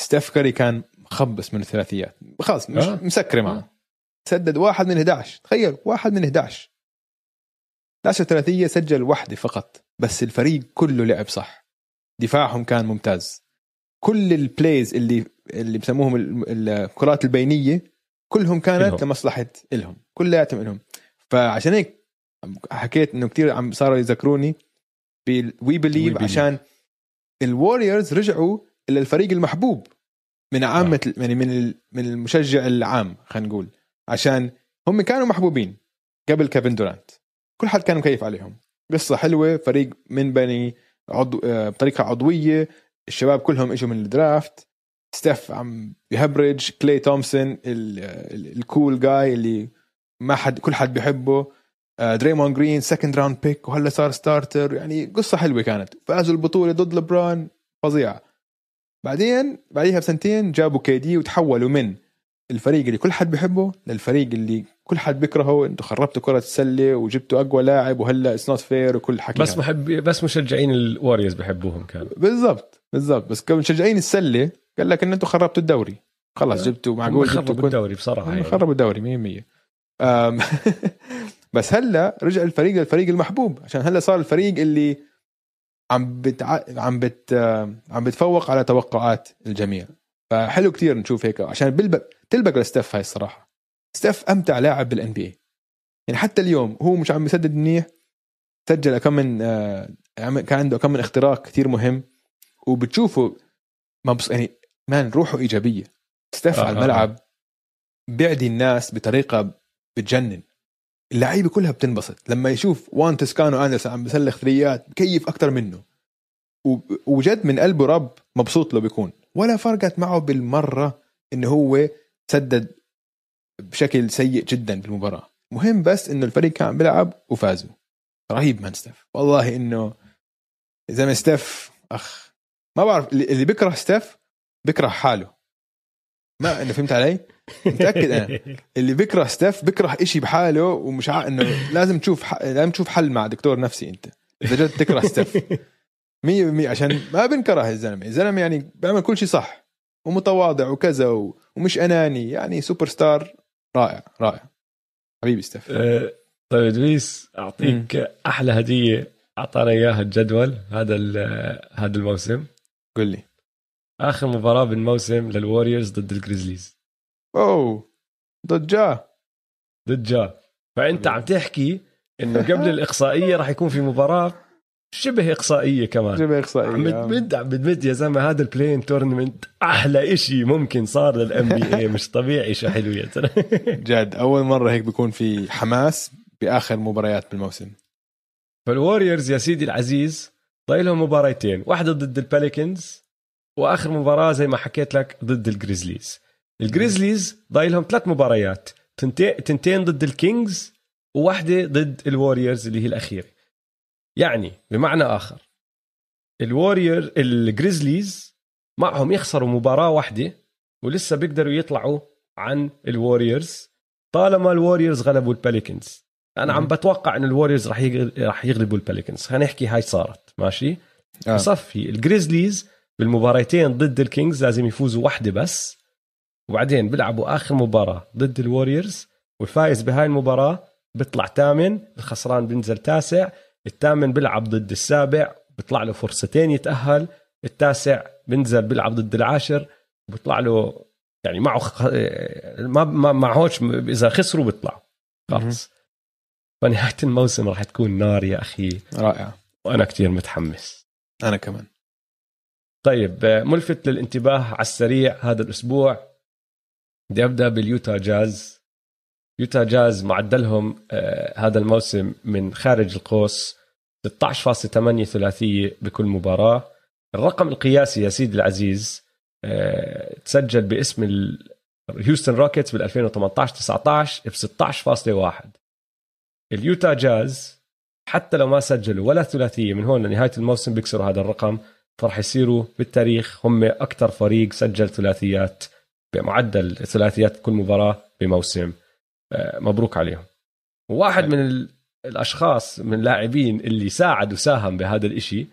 B: ستيف كاري كان مخبص من الثلاثيات. خلاص مش آه. مسكرة معه. آه. سدد واحد من 11 تخيل واحد من 11 11 ثلاثية سجل واحدة فقط بس الفريق كله لعب صح. دفاعهم كان ممتاز. كل ال plays اللي اللي بسموهم الكرات البينية كلهم كانت إلهم. لمصلحة إلهم. كلياتهم إلهم. فعشان هيك حكيت إنه كثير عم صاروا يذكروني We Believe عشان الوريورز رجعوا إلى الفريق المحبوب من عامة آه. يعني من من المشجع العام خلينا نقول. عشان هم كانوا محبوبين قبل كيفن دورانت. كل حد كان مكيف عليهم. قصة حلوة فريق من بني عضو آه، بطريقة عضوية الشباب كلهم إجوا من ال draft. ستيف عم يهبرج كلي تومسون ال cool guy اللي ما حد كل حد بيحبه. دريمون جرين second round pick وهلأ صار starter يعني قصة حلوة كانت. فازوا البطولة ضد لبرون. فظيعه بعدين بعديها بسنتين جابوا KD وتحولوا من الفريق اللي كل حد بيحبه للفريق اللي كل حد بيكرهه أنتم خربتوا كرة السلة وجبتوا أقوى لاعب وهلأ it's not fair وكل حكي
A: بس محب بس مشجعين الوريورز بحبوهم كانوا
B: بالضبط بالضبط. بس مشجعين السلة قال لك إن أنتم خربتوا الدوري. خلص آه. جبتوا معقول
A: خربوا الدوري بصراحة
B: يعني. خربوا الدوري 100% [laughs] بس هلأ رجع الفريق للفريق المحبوب عشان هلأ صار الفريق اللي عم بتع... عم بت عم بتفوق على توقعات الجميع. فحلو كتير نشوف هيك عشان بلبق تلبق لستيف هاي الصراحة. ستيف أمتع لاعب بال NB يعني حتى اليوم هو مش عم يسدد منيح سجل كم من آه، كان عنده كم من اختراق كثير مهم. وبتشوفه مبص يعني مان روحه إيجابية. ستيف آه على آه، الملعب آه. بيعدي الناس بطريقة بتجنن. اللعيبة كلها بتنبسط. لما يشوف وان تسكانو أندرسون عم بسلخ ثريات بكيف أكثر منه. وجد من قلبه رب مبسوط له بيكون. ولا فرقت معه بالمرة إنه هو سدد بشكل سيء جدا بالمباراه مهم بس إنه الفريق كان بيلعب وفازوا. رهيب man ستيف والله إنه زلمه ستيف أخ ما بعرف اللي اللي بيكره ستيف بيكره حاله. ما إنه فهمت علي؟ متأكد أنا. [laughs] اللي بيكره ستيف بيكره إشي بحاله ومش ع... إنه لازم تشوف ح... لازم تشوف حل مع دكتور نفسي أنت. إذا جد تكره ستيف 100% [laughs] عشان ما بنكره الزلمة. الزلمة يعني بيعمل كل شيء صح. ومتواضع وكذا و... ومش أناني. يعني سوبر ستار رائع رائع. حبيبي ستيف.
A: آه، طيب إدريس أعطيك أحلى هدية أعطانا إياها الجدول هذا هذا الموسم.
B: قل لي.
A: آخر مباراة بالموسم للوريورز ضد الجريزليز.
B: أوه ضد جا.
A: ضد جا. فأنت عم تحكي إنه قبل الإقصائية راح يكون في مباراة شبه إقصائية كمان. عم
B: اقصائيه
A: بتمد عم بتمد يا زلمة هذا ال play-in tournament أحلى إشي ممكن صار لل NBA مش طبيعي شو حلو يا ترى. [laughs]
B: جد أول مرة هيك بيكون في حماس بآخر مباريات بالموسم.
A: فال Warriors يا سيدي العزيز ضايل لهم مباراتين واحدة ضد ال Pelicans وآخر مباراة زي ما حكيت لك ضد ال Grizzlies ال Grizzlies ضايل لهم ثلاث مباريات تنتين, تنتين ضد ال Kings وواحدة ضد ال Warriors اللي هي الأخيرة. يعني بمعنى آخر ال Warriors ال Grizzlies معهم يخسروا مباراة واحدة ولسه بيقدروا يطلعوا عن ال Warriors طالما ال Warriors غلبوا ال Pelicans أنا
B: عم.
A: بتوقع إن ال Warriors راح يغ... راح يغلبوا ال Pelicans خلينا نحكي هاي صارت ماشي
B: آه.
A: بصفي ال Grizzlies بالمباراتين ضد ال Kings لازم يفوزوا واحدة بس وبعدين بيلعبوا آخر مباراة ضد ال Warriors والفايز بهاي المباراة بيطلع ثامن الخسران بينزل تاسع الثامن بيلعب ضد السابع بيطلع له فرصتين يتأهل التاسع بينزل بيلعب ضد العاشر وبيطلع له يعني معه خ... ما ما معهوش إذا خسروا بيطلعوا خلص فنهاية الموسم راح تكون نار يا أخي.
B: رائع.
A: وأنا كتير متحمس.
B: أنا كمان.
A: طيب ملفت للانتباه على السريع هذا الأسبوع. بدي أبدأ بال Utah Jazz. Utah Jazz معدلهم آه هذا الموسم من خارج القوس 16.8 ثلاثية بكل مباراة. الرقم القياسي يا سيدي العزيز آه تسجل باسم ال Houston Rockets بال 2018 19 ب 16.1 ال Utah Jazz حتى لو ما سجلوا ولا ثلاثية من هون لنهاية الموسم بيكسروا هذا الرقم فراح يصيروا بالتاريخ هم أكثر فريق سجل ثلاثيات بمعدل ثلاثيات كل مباراة بموسم. مبروك عليهم. وواحد من ال- الأشخاص من اللاعبين اللي ساعد وساهم بهذا الإشي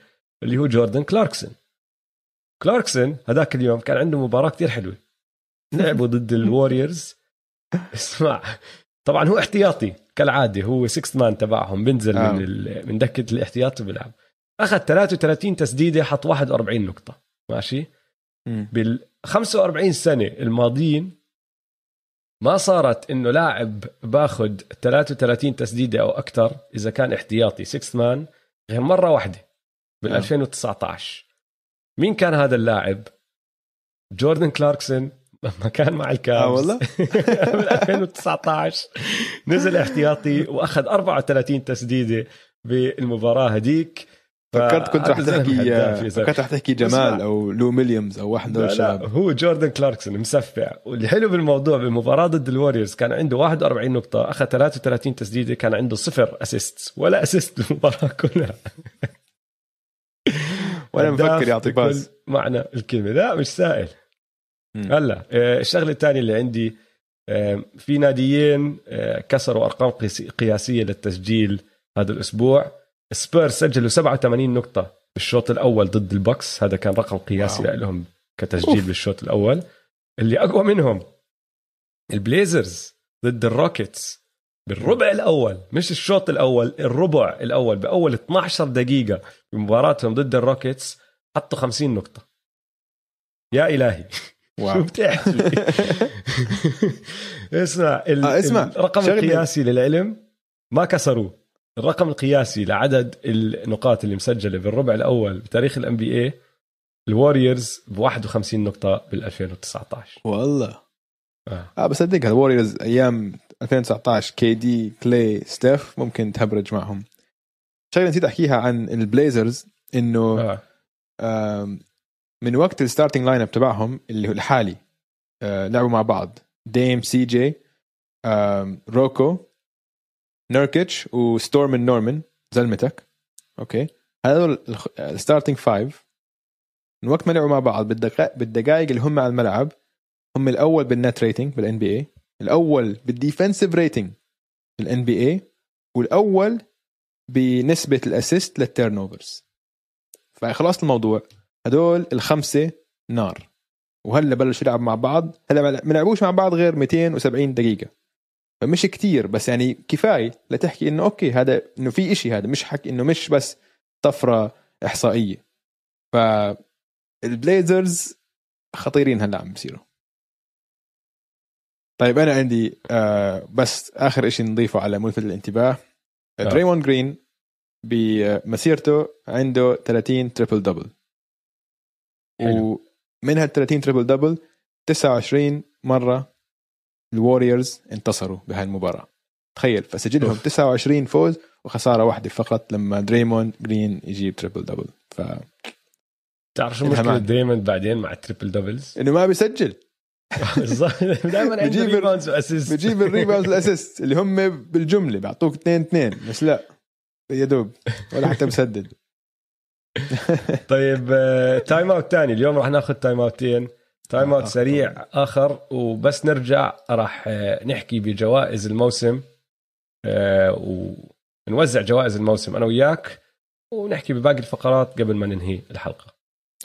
A: اللي هو جوردن كلاركسون. كلاركسون هذاك اليوم كان عنده مباراة كتير حلوة. لعبوا ضد [laughs] ال Warriors. اسمع طبعا هو احتياطي كالعادة هو 6 مان تبعهم بنزل
B: آه.
A: من ال- من دكة الاحتياط وبيلعب. أخذ 33 تسديدة حط 41 نقطة. ماشي. بال 45 سنة الماضيين ما صارت إنه لاعب باخذ 33 تسديدة أو أكثر إذا كان احتياطي 6 مان غير مرة واحدة بال
B: آه.
A: 2019 مين كان هذا اللاعب؟ جوردن كلاركسون لما كان مع ال Cavs
B: آه والله؟ [laughs]
A: بال 2019 نزل احتياطي وأخذ 34 تسديدة بالمباراة هديك
B: فكرت كنت
A: زلمة
B: تحكي
A: زلمة.
B: فكرت رح تحكي جمال. أو لو ويليامز أو واحد من الشباب
A: هو جوردن كلاركسون مسفع والحلو بالموضوع بالمباراه ضد ال Warriors كان عنده 41 نقطة أخذ 33 تسديدة كان عنده صفر assist ولا assist بالمباراه [laughs] كلها
B: ولا
A: هداف
B: مفكر يعطي pass
A: معنى الكلمة لا مش سائل. هلا آه، الشغلة الثانية اللي عندي آه، في ناديين آه، كسروا أرقام قياسية للتسجيل هذا الأسبوع سبيرز سجلوا 87 نقطة بالشوط الأول ضد ال Bucks هذا كان رقم قياسي. لهم كتسجيل
B: أوف.
A: بالشوط الأول اللي أقوى منهم ال Blazers ضد ال Rockets بالربع الأول مش الشوط الأول الربع الأول بأول 12 دقيقة بمباراتهم ضد ال Rockets حطوا 50 نقطة يا إلهي [laughs] شو بتحكي [laughs] اسمع ال-
B: آه، اسمع.
A: الرقم. القياسي للعلم ما كسروه الرقم القياسي لعدد النقاط اللي مسجلة بالربع الأول بتاريخ ال NBA ال Warriors ب 51 نقطة بال 2019
B: والله
A: آه.
B: آه بصدقها ال Warriors أيام 2019 كي دي كلي ستيف ممكن تهبرج معهم شغلة نسيت أحكيها عن ال Blazers إنه
A: آه.
B: آم، من وقت ال starting lineup تبعهم اللي هو الحالي آه، لعبوا مع بعض ديم سي جي آم، روكو نيركيتش ونورمان نورمان زلمتك. Okay. هذول ال starting five من وقت ما لعبوا مع بعض بالدقائق بالدقائق اللي هم على الملعب هم الأول بال net rating بال NBA الأول بال defensive rating بال NBA والأول بنسبة ال assist لل turnovers فخلاص الموضوع. هدول الخمسة نار. وهلا بلشوا يلعبوا مع بعض. هلا ما لعبوش مع بعض غير 270 دقيقة. فمش كتير بس يعني كفاية لتحكي إنه okay هذا إنه في إشي هذا مش حكي إنه مش بس طفرة إحصائية. ف ال Blazers خطيرين هلأ عم بصيروا طيب أنا عندي آه بس آخر شيء نضيفه على ملفت الانتباه. آه. دريموند جرين بمسيرته عنده 30 triple double. ومن هال 30 triple double 29 مرة ال Warriors انتصروا بهاي المباراة. تخيل فسجلهم 29 فوز وخسارة واحدة فقط لما دريموند جرين يجيب triple double ف
A: تعرف شو مشكلة دريموند بعدين مع ال triple
B: doubles؟ إنه ما بيسجل.
A: دائما عنده rebounds و assist
B: بجيب ال rebounds وال assist اللي هم بالجملة بيعطوك اثنين اثنين بس لا يا دوب ولا حتى بسدد. [laughs]
A: طيب timeout ثاني اليوم راح ناخذ timeout ين timeout سريع آخر وبس نرجع راح آه، نحكي بجوائز الموسم آه، ونوزع جوائز الموسم أنا وياك ونحكي بباقي الفقرات قبل ما ننهي الحلقة.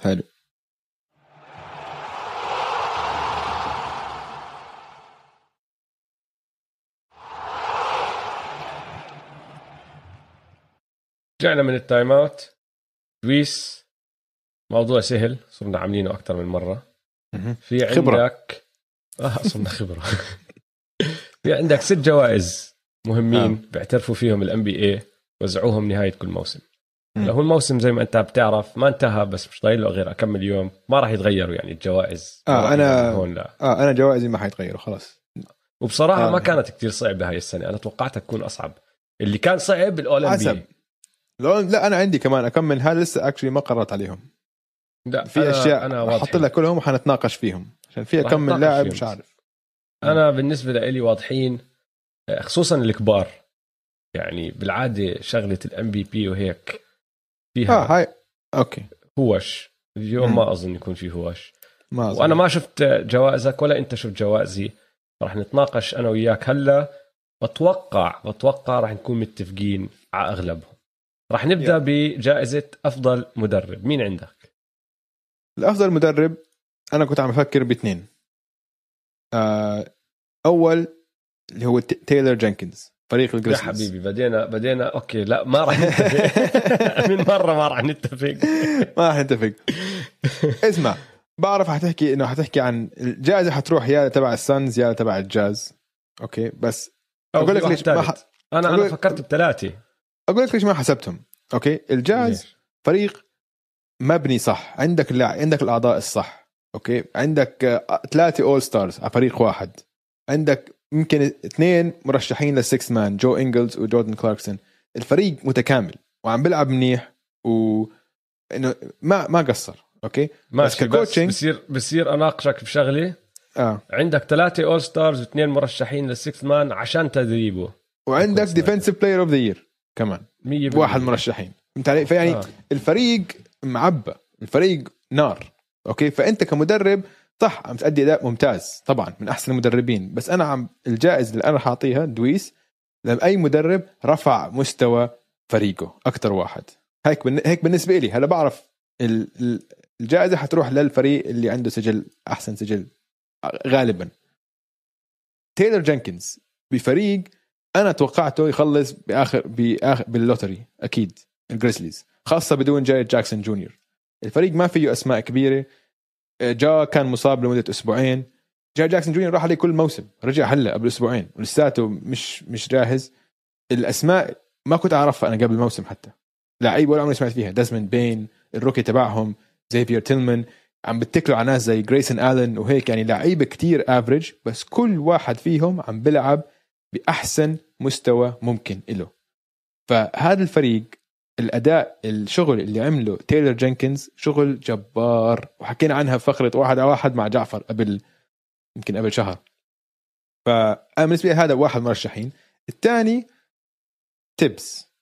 B: حلو.
A: رجعنا من ال time out. دويس موضوع سهل صرنا عاملينه أكثر من مرة. في عندك خبرة. آه صرنا خبرة. في عندك ست جوائز مهمين آه. بيعترفوا فيهم ال NBA وزعوهم نهايه كل موسم. لو هو الموسم زي ما أنت بتعرف ما انتهى بس مش ضايل له غير أكمل يوم. ما راح يتغيروا يعني الجوائز.
B: آه أنا هون لا. آه أنا جوائزي ما حيتغيروا خلاص.
A: وبصراحة آه. ما كانت كتير صعبة هاي السنة. أنا توقعتها تكون أصعب. اللي كان صعب الأول ام
B: لا أنا عندي كمان أكمل. هذا لسه actually ما قررت عليهم. لا في أنا أشياء أنا أحط لك كلهم وحنتناقش فيهم عشان في اكمل لاعب مش عارف.
A: أنا بالنسبة لي واضحين خصوصا الكبار. يعني بالعادة شغلة ال MVP وهيك
B: فيها آه هاي okay.
A: هوش اليوم ما أظن يكون في هوش ما أظن. وأنا ما شفت جوائزك ولا أنت شفت جوائزي. راح نتناقش أنا وياك هلا. بتوقع بتوقع راح نكون متفقين على أغلبهم. راح نبدأ yeah. بجائزة أفضل مدرب. مين عندك؟
B: الأفضل مدرب أنا كنت عم أفكر باثنين. آه أول اللي هو تايلر جينكنز فريق
A: ال Grizzlies يا حبيبي بدينا بدينا okay لا ما راح نتفق. [laughs] من مرة ما راح نتفق.
B: ما راح نتفق. اسمع بعرف حتحكي إنه حتحكي عن الجائزة حتروح يا تبع ال Suns يا تبع ال Jazz. okay بس
A: أقول لك ليش ما ح... أنا أنا فكرت بثلاثه
B: أقول لك ليش ما حسبتهم. okay ال Jazz ليش. فريق مبني صح. عندك اللاعب عندك الأعضاء الصح. Okay؟ عندك ثلاثة all stars على فريق واحد. عندك يمكن اثنين مرشحين لل sixth man جو انجلز وجوردن كلاركسون الفريق متكامل وعم بيلعب منيح و إنه ما ما قصر. okay؟
A: ماشي بس, بس بصير بصير أناقشك بشغلة. آه. عندك ثلاثة all stars واثنين مرشحين لل sixth man عشان تدريبه.
B: وعندك defensive player of the year كمان. واحد مرشحين. فهمت علي؟ فيعني آه. الفريق معبى الفريق نار. Okay؟ فأنت كمدرب صح عم تأدي أداء ممتاز طبعا من أحسن المدربين. بس أنا عم الجائزة اللي أنا حاعطيها دويس لاي مدرب رفع مستوى فريقه أكثر واحد. هيك هيك بالنسبة لي هلا بعرف الجائزة حتروح للفريق اللي عنده سجل أحسن سجل غالبا. تايلر جينكنز بفريق أنا توقعته يخلص بآخر بآخر بال lottery أكيد ال Grizzlies خاصة بدون جاي جاكسون جونيور. الفريق ما فيه أسماء كبيرة. جا كان مصاب لمدة أسبوعين. جاي جاكسون جونيور راح عليه كل موسم. رجع هلا قبل أسبوعين. ولساته مش مش جاهز. الأسماء ما كنت اعرفها أنا قبل الموسم حتى. لعيب ولا عمري سمعت فيها. ديزموند بين ال rookie تبعهم زيفير تيلمان. عم بتكلوا على ناس زي جريسون آلن وهيك. يعني لعيبة كتير average بس كل واحد فيهم عم بيلعب بأحسن مستوى ممكن له فهذا الفريق الأداء الشغل اللي عمله تايلر جينكنز شغل جبار. وحكينا عنها في فقرة واحد على واحد مع جعفر قبل يمكن قبل شهر. فانا بالنسبة لي هذا واحد مرشحين. الثاني تيبس.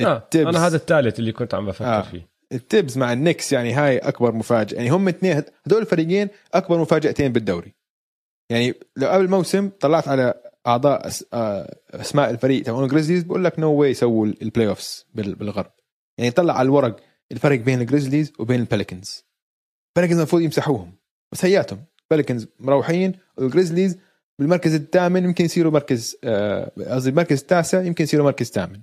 A: آه
B: التبس
A: أنا هذا الثالث اللي كنت عم بفكر
B: آه.
A: آه. فيه.
B: التبز مع ال Knicks يعني هاي أكبر مفاجأة. يعني هم اثنين هدول الفريقين أكبر مفاجأتين بالدوري. يعني لو قبل الموسم طلعت على أعضاء آه، أسماء الفريق تبعون ال Grizzlies بقول لك no way يسووا ال playoffs بالغرب. يعني طلع على الورق الفرق بين ال Grizzlies وبين ال Pelicans ال Pelicans المفروض يمسحوهم بس هياتهم. ال Pelicans مروحين وال Grizzlies بالمركز الثامن يمكن يصيروا مركز آه، قصدي المركز التاسع يمكن يصيروا مركز ثامن.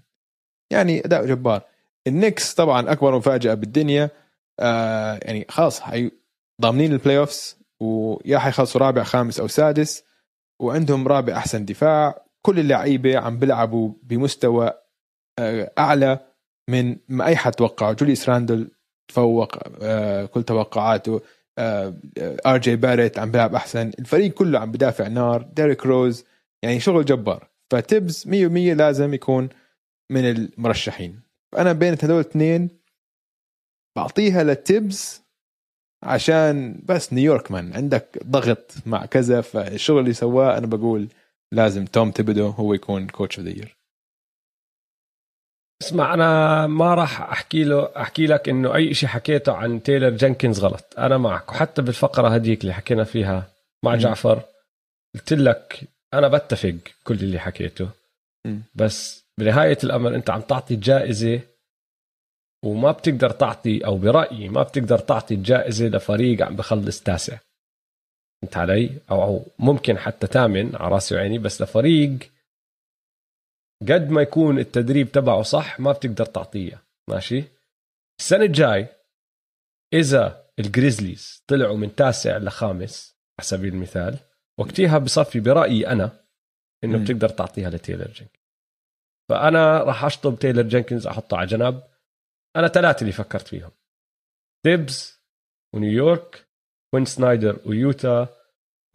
B: يعني أداء جبار. ال Knicks طبعا أكبر مفاجأة بالدنيا آه يعني خلاص ضامنين ال playoffs ويا حيخلصوا رابع خامس أو سادس. وعندهم رابع أحسن دفاع. كل اللعيبة عم بيلعبوا بمستوى آه أعلى من ما أي حد توقعه. جوليس راندل تفوق آه كل توقعاته. آر جي باريت عم بيلعب أحسن. الفريق كله عم بدافع نار. ديريك روز يعني شغل جبار. فتبز 100% لازم يكون من المرشحين. فانا بين هذول الاثنين بعطيها لتبز عشان بس نيويورك man عندك ضغط مع كذا فالشغل اللي سواه أنا بقول لازم توم ثيبودو هو يكون coach of the
A: اسمع أنا ما راح أحكي له أحكي لك إنه أي شيء حكيته عن تايلر جنكنز غلط أنا معك وحتى بالفقرة هديك اللي حكينا فيها مع
B: مم.
A: جعفر قلت لك أنا بتفق كل اللي حكيته
B: مم.
A: بس بنهاية الأمر أنت عم تعطي جائزة وما بتقدر تعطي أو برأيي ما بتقدر تعطي الجائزة لفريق عم بخلص تاسع. فهمت علي؟ أو أو ممكن حتى ثامن على راسي وعيني بس لفريق قد ما يكون التدريب تبعه صح ما بتقدر تعطيه ماشي؟ السنة الجاي إذا الجريزليز طلعوا من تاسع لخامس على سبيل المثال وقتها بصفي برأيي أنا إنه
B: مم.
A: بتقدر تعطيها لتايلر جينكنز. فأنا راح أشطب تايلر جينكنز أحطه على جنب. أنا ثلاثة اللي فكرت فيهم. تيبز ونيويورك كوين سنايدر ويوتا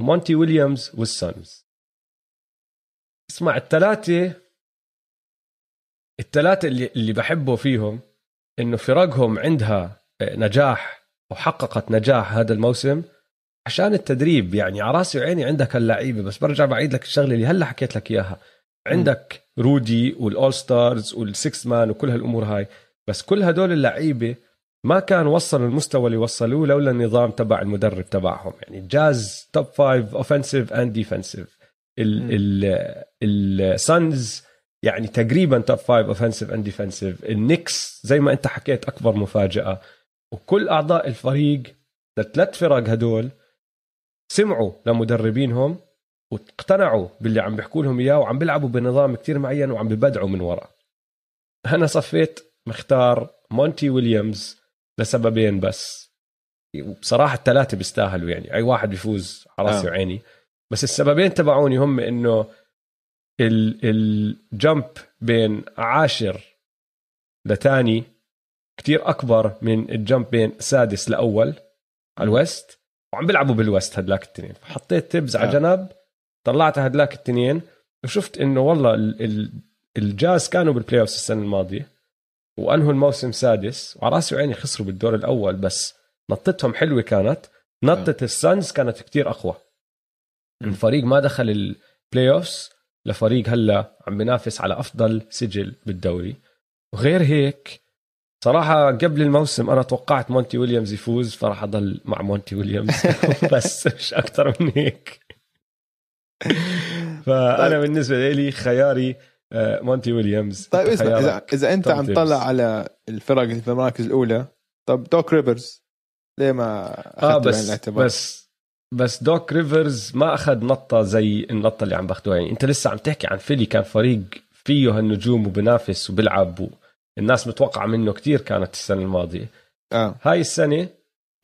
A: ومونتي ويليامز وال Suns اسمع الثلاثة الثلاثة اللي اللي بحبه فيهم إنه فرقهم عندها نجاح وحققت نجاح هذا الموسم عشان التدريب. يعني على رأسي وعيني عندك هاللعيبة بس برجع بعيد لك الشغلة اللي هلأ حكيت لك إياها. عندك رودي والأول stars وال sixth man وكل هالأمور هاي. بس كل هدول اللعيبة ما كان وصلوا المستوى اللي وصلوه لولا النظام تبع المدرب تبعهم. يعني جاز top five offensive and defensive السانز يعني تقريبا top five offensive and defensive النكس زي ما انت حكيت أكبر مفاجأة. وكل أعضاء الفريق الثلاث فرق هدول سمعوا لمدربينهم واقتنعوا باللي عم بيحكوا لهم إياه وعم بيلعبوا بنظام كتير معين وعم ببدعوا من ورا. أنا صفيت مختار مونتي ويليامز لسببين بس. وبصراحه الثلاثه بيستاهلوا يعني. أي واحد بيفوز على راسي
B: آه.
A: وعيني. بس السببين تبعوني هم إنه الجمب بين عاشر لتاني كتير أكبر من ال jump بين سادس لأول على الويست. وعم بيلعبوا بالويست هدلاك التنين. فحطيت تبز على
B: آه.
A: جنب طلعت هدلاك التنين وشفت إنه والله ال- ال- الجاز كانوا بال playoff السنة الماضية. وانهوا الموسم سادس. وعلى راسي وعيني خسروا بالدور الأول بس نطتهم حلوة كانت. نطة السانز كانت كتير أقوى. الفريق ما دخل ال playoffs لفريق هلا عم بينافس على أفضل سجل بالدوري. وغير هيك صراحة قبل الموسم أنا توقعت مونتي ويليامز يفوز فراح أضل مع مونتي ويليامز. [laughs] بس مش أكثر من هيك. [laughs] فأنا
B: طيب.
A: بالنسبة لي خياري آه، مونتي ويليامز.
B: طيب اسمع اذا اذا
A: أنت
B: عم. تطلع على الفرق اللي في المراكز الأولى طب دوك ريفرز ليه ما
A: آه
B: اخذته بعين
A: بس
B: الاعتبار؟
A: بس بس دوك ريفرز ما أخذ نطة زي النطة اللي عم باخذوها يعني أنت لسه عم تحكي عن فيلي كان فريق فيه هالنجوم وبنافس وبيلعب الناس متوقعة منه كتير كانت السنة الماضية.
B: آه.
A: هاي السنة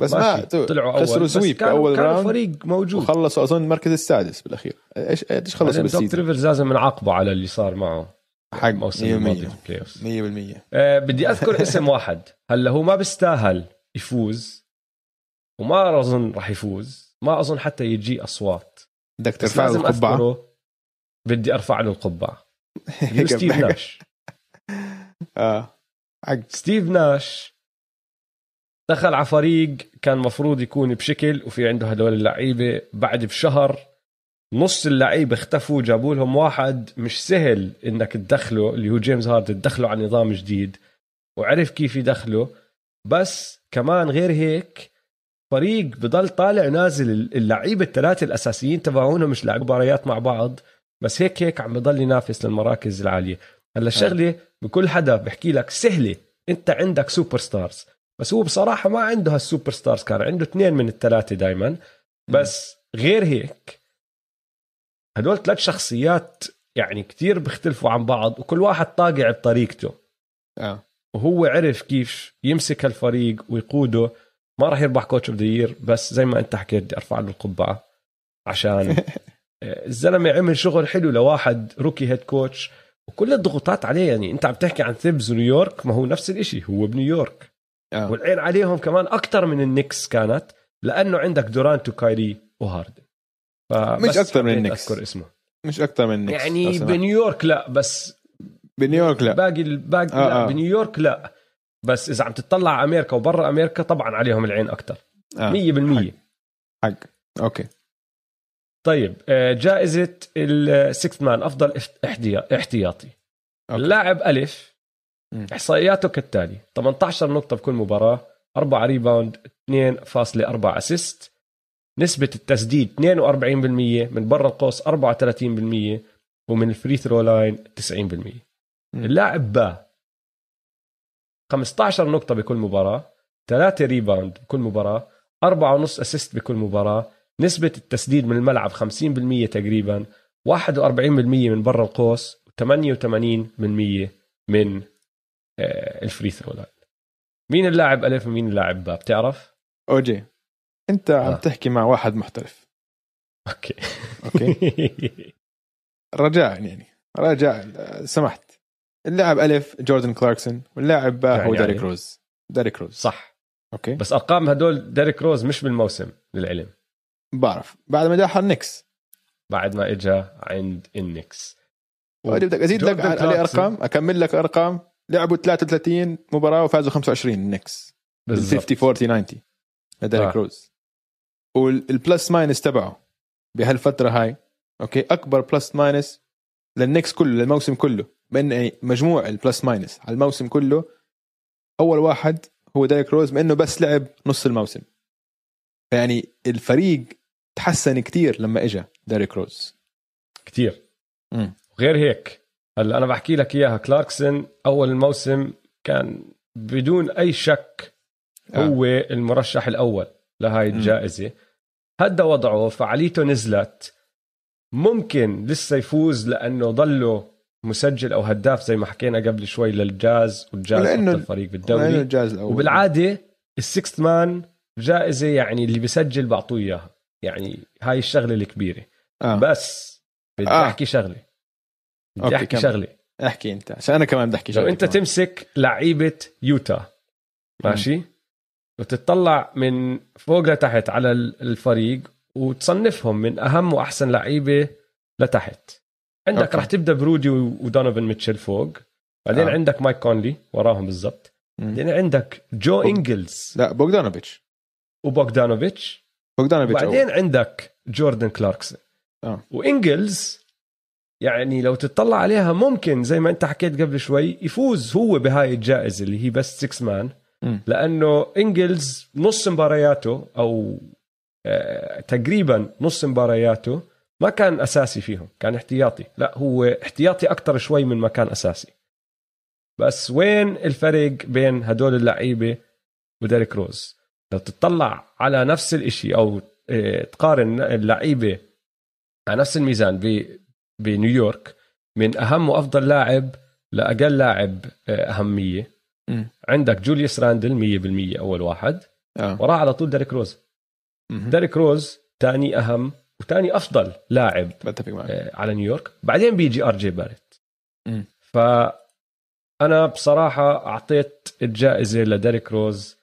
B: بس ما تو-
A: طلعوا أول.
B: خسروا sweep.
A: كانوا
B: باول
A: كانوا
B: round.
A: فريق موجود.
B: وخلصوا أظن المركز السادس بالأخير. إيش إيش خلصوا
A: بعدين دوك
B: بال season؟
A: ريفرز لازم نعاقبه على اللي صار معه.
B: حق
A: الموسم
B: 100%
A: الماضي في ال playoffs.
B: 100%
A: آه بدي أذكر اسم [laughs] واحد. هلا هو ما بيستاهل يفوز وما أظن راح يفوز. ما أظن حتى يجي أصوات.
B: بدك ترفع له
A: القبعة؟ بدي أرفع له القبعة. [laughs] ستيف ناش.
B: آه. حق.
A: ستيف ناش دخل على فريق كان مفروض يكون بشكل وفي عنده هدول اللعيبة. بعد بشهر نص اللعيبة اختفوا جابوا لهم واحد مش سهل إنك تدخله اللي هو جيمس هاردن تدخله على نظام جديد. وعرف كيف يدخله. بس كمان غير هيك فريق بضل طالع نازل اللعيبة الثلاثة الأساسيين تبعونه مش لاعب مباريات مع بعض. بس هيك هيك عم بضل ينافس للمراكز العالية. هلا الشغله بكل حدا بحكي لك سهلة. أنت عندك superstars بس هو بصراحة ما عنده هال superstars كان عنده اثنين من الثلاثة دائما بس غير هيك هدول ثلاث شخصيات يعني كتير بيختلفوا عن بعض وكل واحد طاقع بطريقته.
B: آه.
A: وهو عرف كيف يمسك الفريق ويقوده. ما راح يربح coach of the بس زي ما انت حكيت بدي ارفع له القبعة عشان [laughs] الزلمة عمل شغل حلو لواحد rookie head coach وكل الضغوطات عليه. يعني انت عم تحكي عن ثيبز ونيويورك ما هو نفس الشيء هو بنيويورك.
B: آه.
A: والعين عليهم كمان أكثر من النكس كانت لأنه عندك دورانت وكايري وهاردن.
B: مش أكثر من النكس
A: أذكر اسمه.
B: مش أكثر من النكس
A: يعني بنيويورك لا بس
B: بنيويورك لا.
A: باقي الباقي
B: آه
A: لا
B: آه.
A: بنيويورك لا. بس إذا عم تطلع أمريكا وبرا أمريكا طبعا عليهم العين أكثر
B: آه.
A: 100%
B: حق. أوكي.
A: طيب آه، جائزة ال sixth man أفضل احتيا- احتياطي.
B: okay.
A: اللاعب ألف
B: مم.
A: إحصائياته كالتالي 18 نقطة بكل مباراة 4 rebound 2.4 assist نسبة التسديد 42% من برا القوس 34% ومن ال free throw line 90%
B: مم.
A: اللاعب با 15 نقطة بكل مباراة 3 rebound بكل مباراة 4.5 assist بكل مباراة نسبة التسديد من الملعب 50% تقريبا 41% من برا القوس و88% من آه، ال free throw مين اللاعب ألف ومين اللاعب با بتعرف؟
B: أوجي أنت عم
A: آه.
B: تحكي مع واحد محترف.
A: okay.
B: okay. [laughs] رجاء يعني. رجاء. سمحت. اللاعب الف جوردن كلاركسون واللاعب باء هو
A: يعني
B: ديريك
A: يعني.
B: روز. ديريك روز.
A: صح.
B: okay.
A: بس أرقام هدول ديريك روز مش بالموسم للعلم.
B: بعرف. بعد ما راح النكس
A: بعد ما اجى عند النكس
B: بدك أزيد لك عليه. أرقام؟ أكمل لك أرقام؟ لعبوا 33 مباراة وفازوا 25 النكس
A: بالضبط.
B: 50 40 90 لديريك
A: آه.
B: روز وال plus minus تبعه بهالفترة هاي okay؟ أكبر plus minus للنكس كله للموسم كله. بان يعني مجموع ال plus minus على الموسم كله أول واحد هو ديريك روز بانه بس لعب نص الموسم. يعني الفريق تحسن كتير لما اجى ديريك روز
A: كتير.
B: مم.
A: غير هيك هلأ أنا بحكي لك إياها كلاركسون أول الموسم كان بدون أي شك
B: آه.
A: هو المرشح الأول لهاي. الجائزة هدا وضعه فعاليته نزلت ممكن لسه يفوز لأنه ضله مسجل أو هداف زي ما حكينا قبل شوي للجاز والجاز
B: ولأنه-
A: افضل فريق
B: لأنه
A: بالدوري
B: الجاز الأول
A: وبالعادة ال sixth man جائزة يعني اللي بيسجل بعطوه إياها يعني هاي الشغلة الكبيرة
B: آه.
A: بس بدي
B: آه.
A: أحكي شغلة بدي أحكي
B: كمل.
A: شغلة
B: احكي أنت عشان أنا كمان بدي أحكي
A: لو
B: شغلة
A: أنت
B: كمان.
A: تمسك لعيبة يوتا ماشي وتطلع من فوق لتحت على ال- الفريق وتصنفهم من أهم وأحسن لعيبة لتحت عندك
B: okay.
A: راح تبدأ برودي ودونوفن ميتشل فوق بعدين
B: آه.
A: عندك مايك كونلي وراهم بالضبط. بعدين عندك جو
B: بوج-
A: إنجلز
B: لا بوغدانوفيتش
A: وبوغدانوفيتش
B: بوغدانوفيتش أول.
A: وبعدين عندك جوردن كلاركسون
B: آه.
A: وإنجلز يعني لو تطلع عليها ممكن زي ما انت حكيت قبل شوي يفوز هو بهاي الجائزة اللي هي بس 6 مان. لأنه إنجلز نص مبارياته أو آه تقريبا نص مبارياته ما كان أساسي فيهم كان احتياطي. لا هو احتياطي أكثر شوي من ما كان أساسي. بس وين الفرق بين هدول اللعيبة وديريك روز؟ لو تطلع على نفس الإشي أو آه، تقارن اللعيبة على نفس الميزان ب- بنيويورك من أهم وأفضل لاعب لأقل لاعب آه، أهمية.
B: مم.
A: عندك جوليوس راندل 100% أول واحد.
B: آه.
A: وراه على طول ديريك روز. ديريك روز ثاني أهم وثاني أفضل لاعب
B: بتفق معك.
A: آه، على نيويورك بعدين بيجي آر جي باريت.
B: مم.
A: فأنا بصراحة أعطيت الجائزة لديريك روز.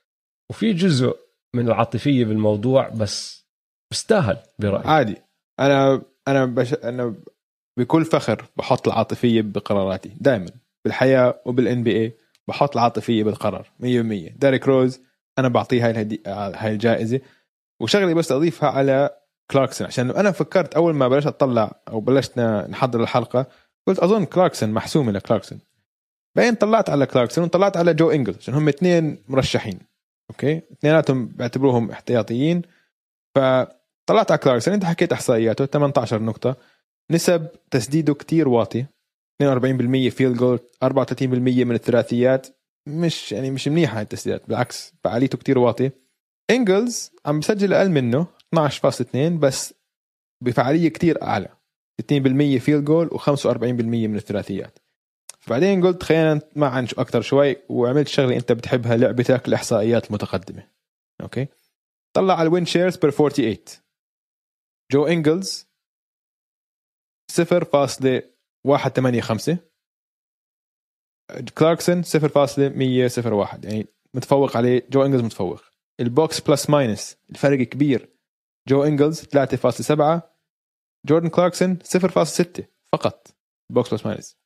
A: وفي جزء من العاطفية بالموضوع بس بيستاهل برأيي.
B: عادي. أنا أنا بش... أنا بكل فخر بحط العاطفية بقراراتي دائما بالحياة وبال NBA بحط العاطفية بالقرار 100% ديريك روز أنا بعطيه هاي الهدي... هاي الجائزة. وشغله بس أضيفها على كلاركسون عشان أنا فكرت أول ما بلشت أطلع أو بلشنا نحضر الحلقة قلت أظن كلاركسون محسومه لكلاركسون بعدين طلعت على كلاركسون وطلعت على جو إنجلز عشان هم اثنين مرشحين. أوكي؟ اثنيناتهم بعتبروهم احتياطيين. فطلعت على كلاركسون. أنت حكيت إحصائياته 18 نقطة. نسب تسديده كتير واطي. 42% field goal 34% من الثلاثيات. مش يعني مش منيحه التسديدات بالعكس فعاليته كتير واطي. انجلز عم بسجل أقل منه 12.2 بس بفعالية كتير أعلى. 60% field goal و45% من الثلاثيات. بعدين قلت خلينا معا أكثر شوي وعملت شغلة أنت بتحبها لعبتك الاحصائيات المتقدمه أوكي؟ طلع على ال win shares per 48 جو انجلز 0.185 كلاركسون 0.101 يعني متفوق عليه. جو إنجلز متفوق. ال box plus minus. الفرق كبير. جو إنجلز 3.7 جوردن كلاركسون 0.6 فقط. box plus minus.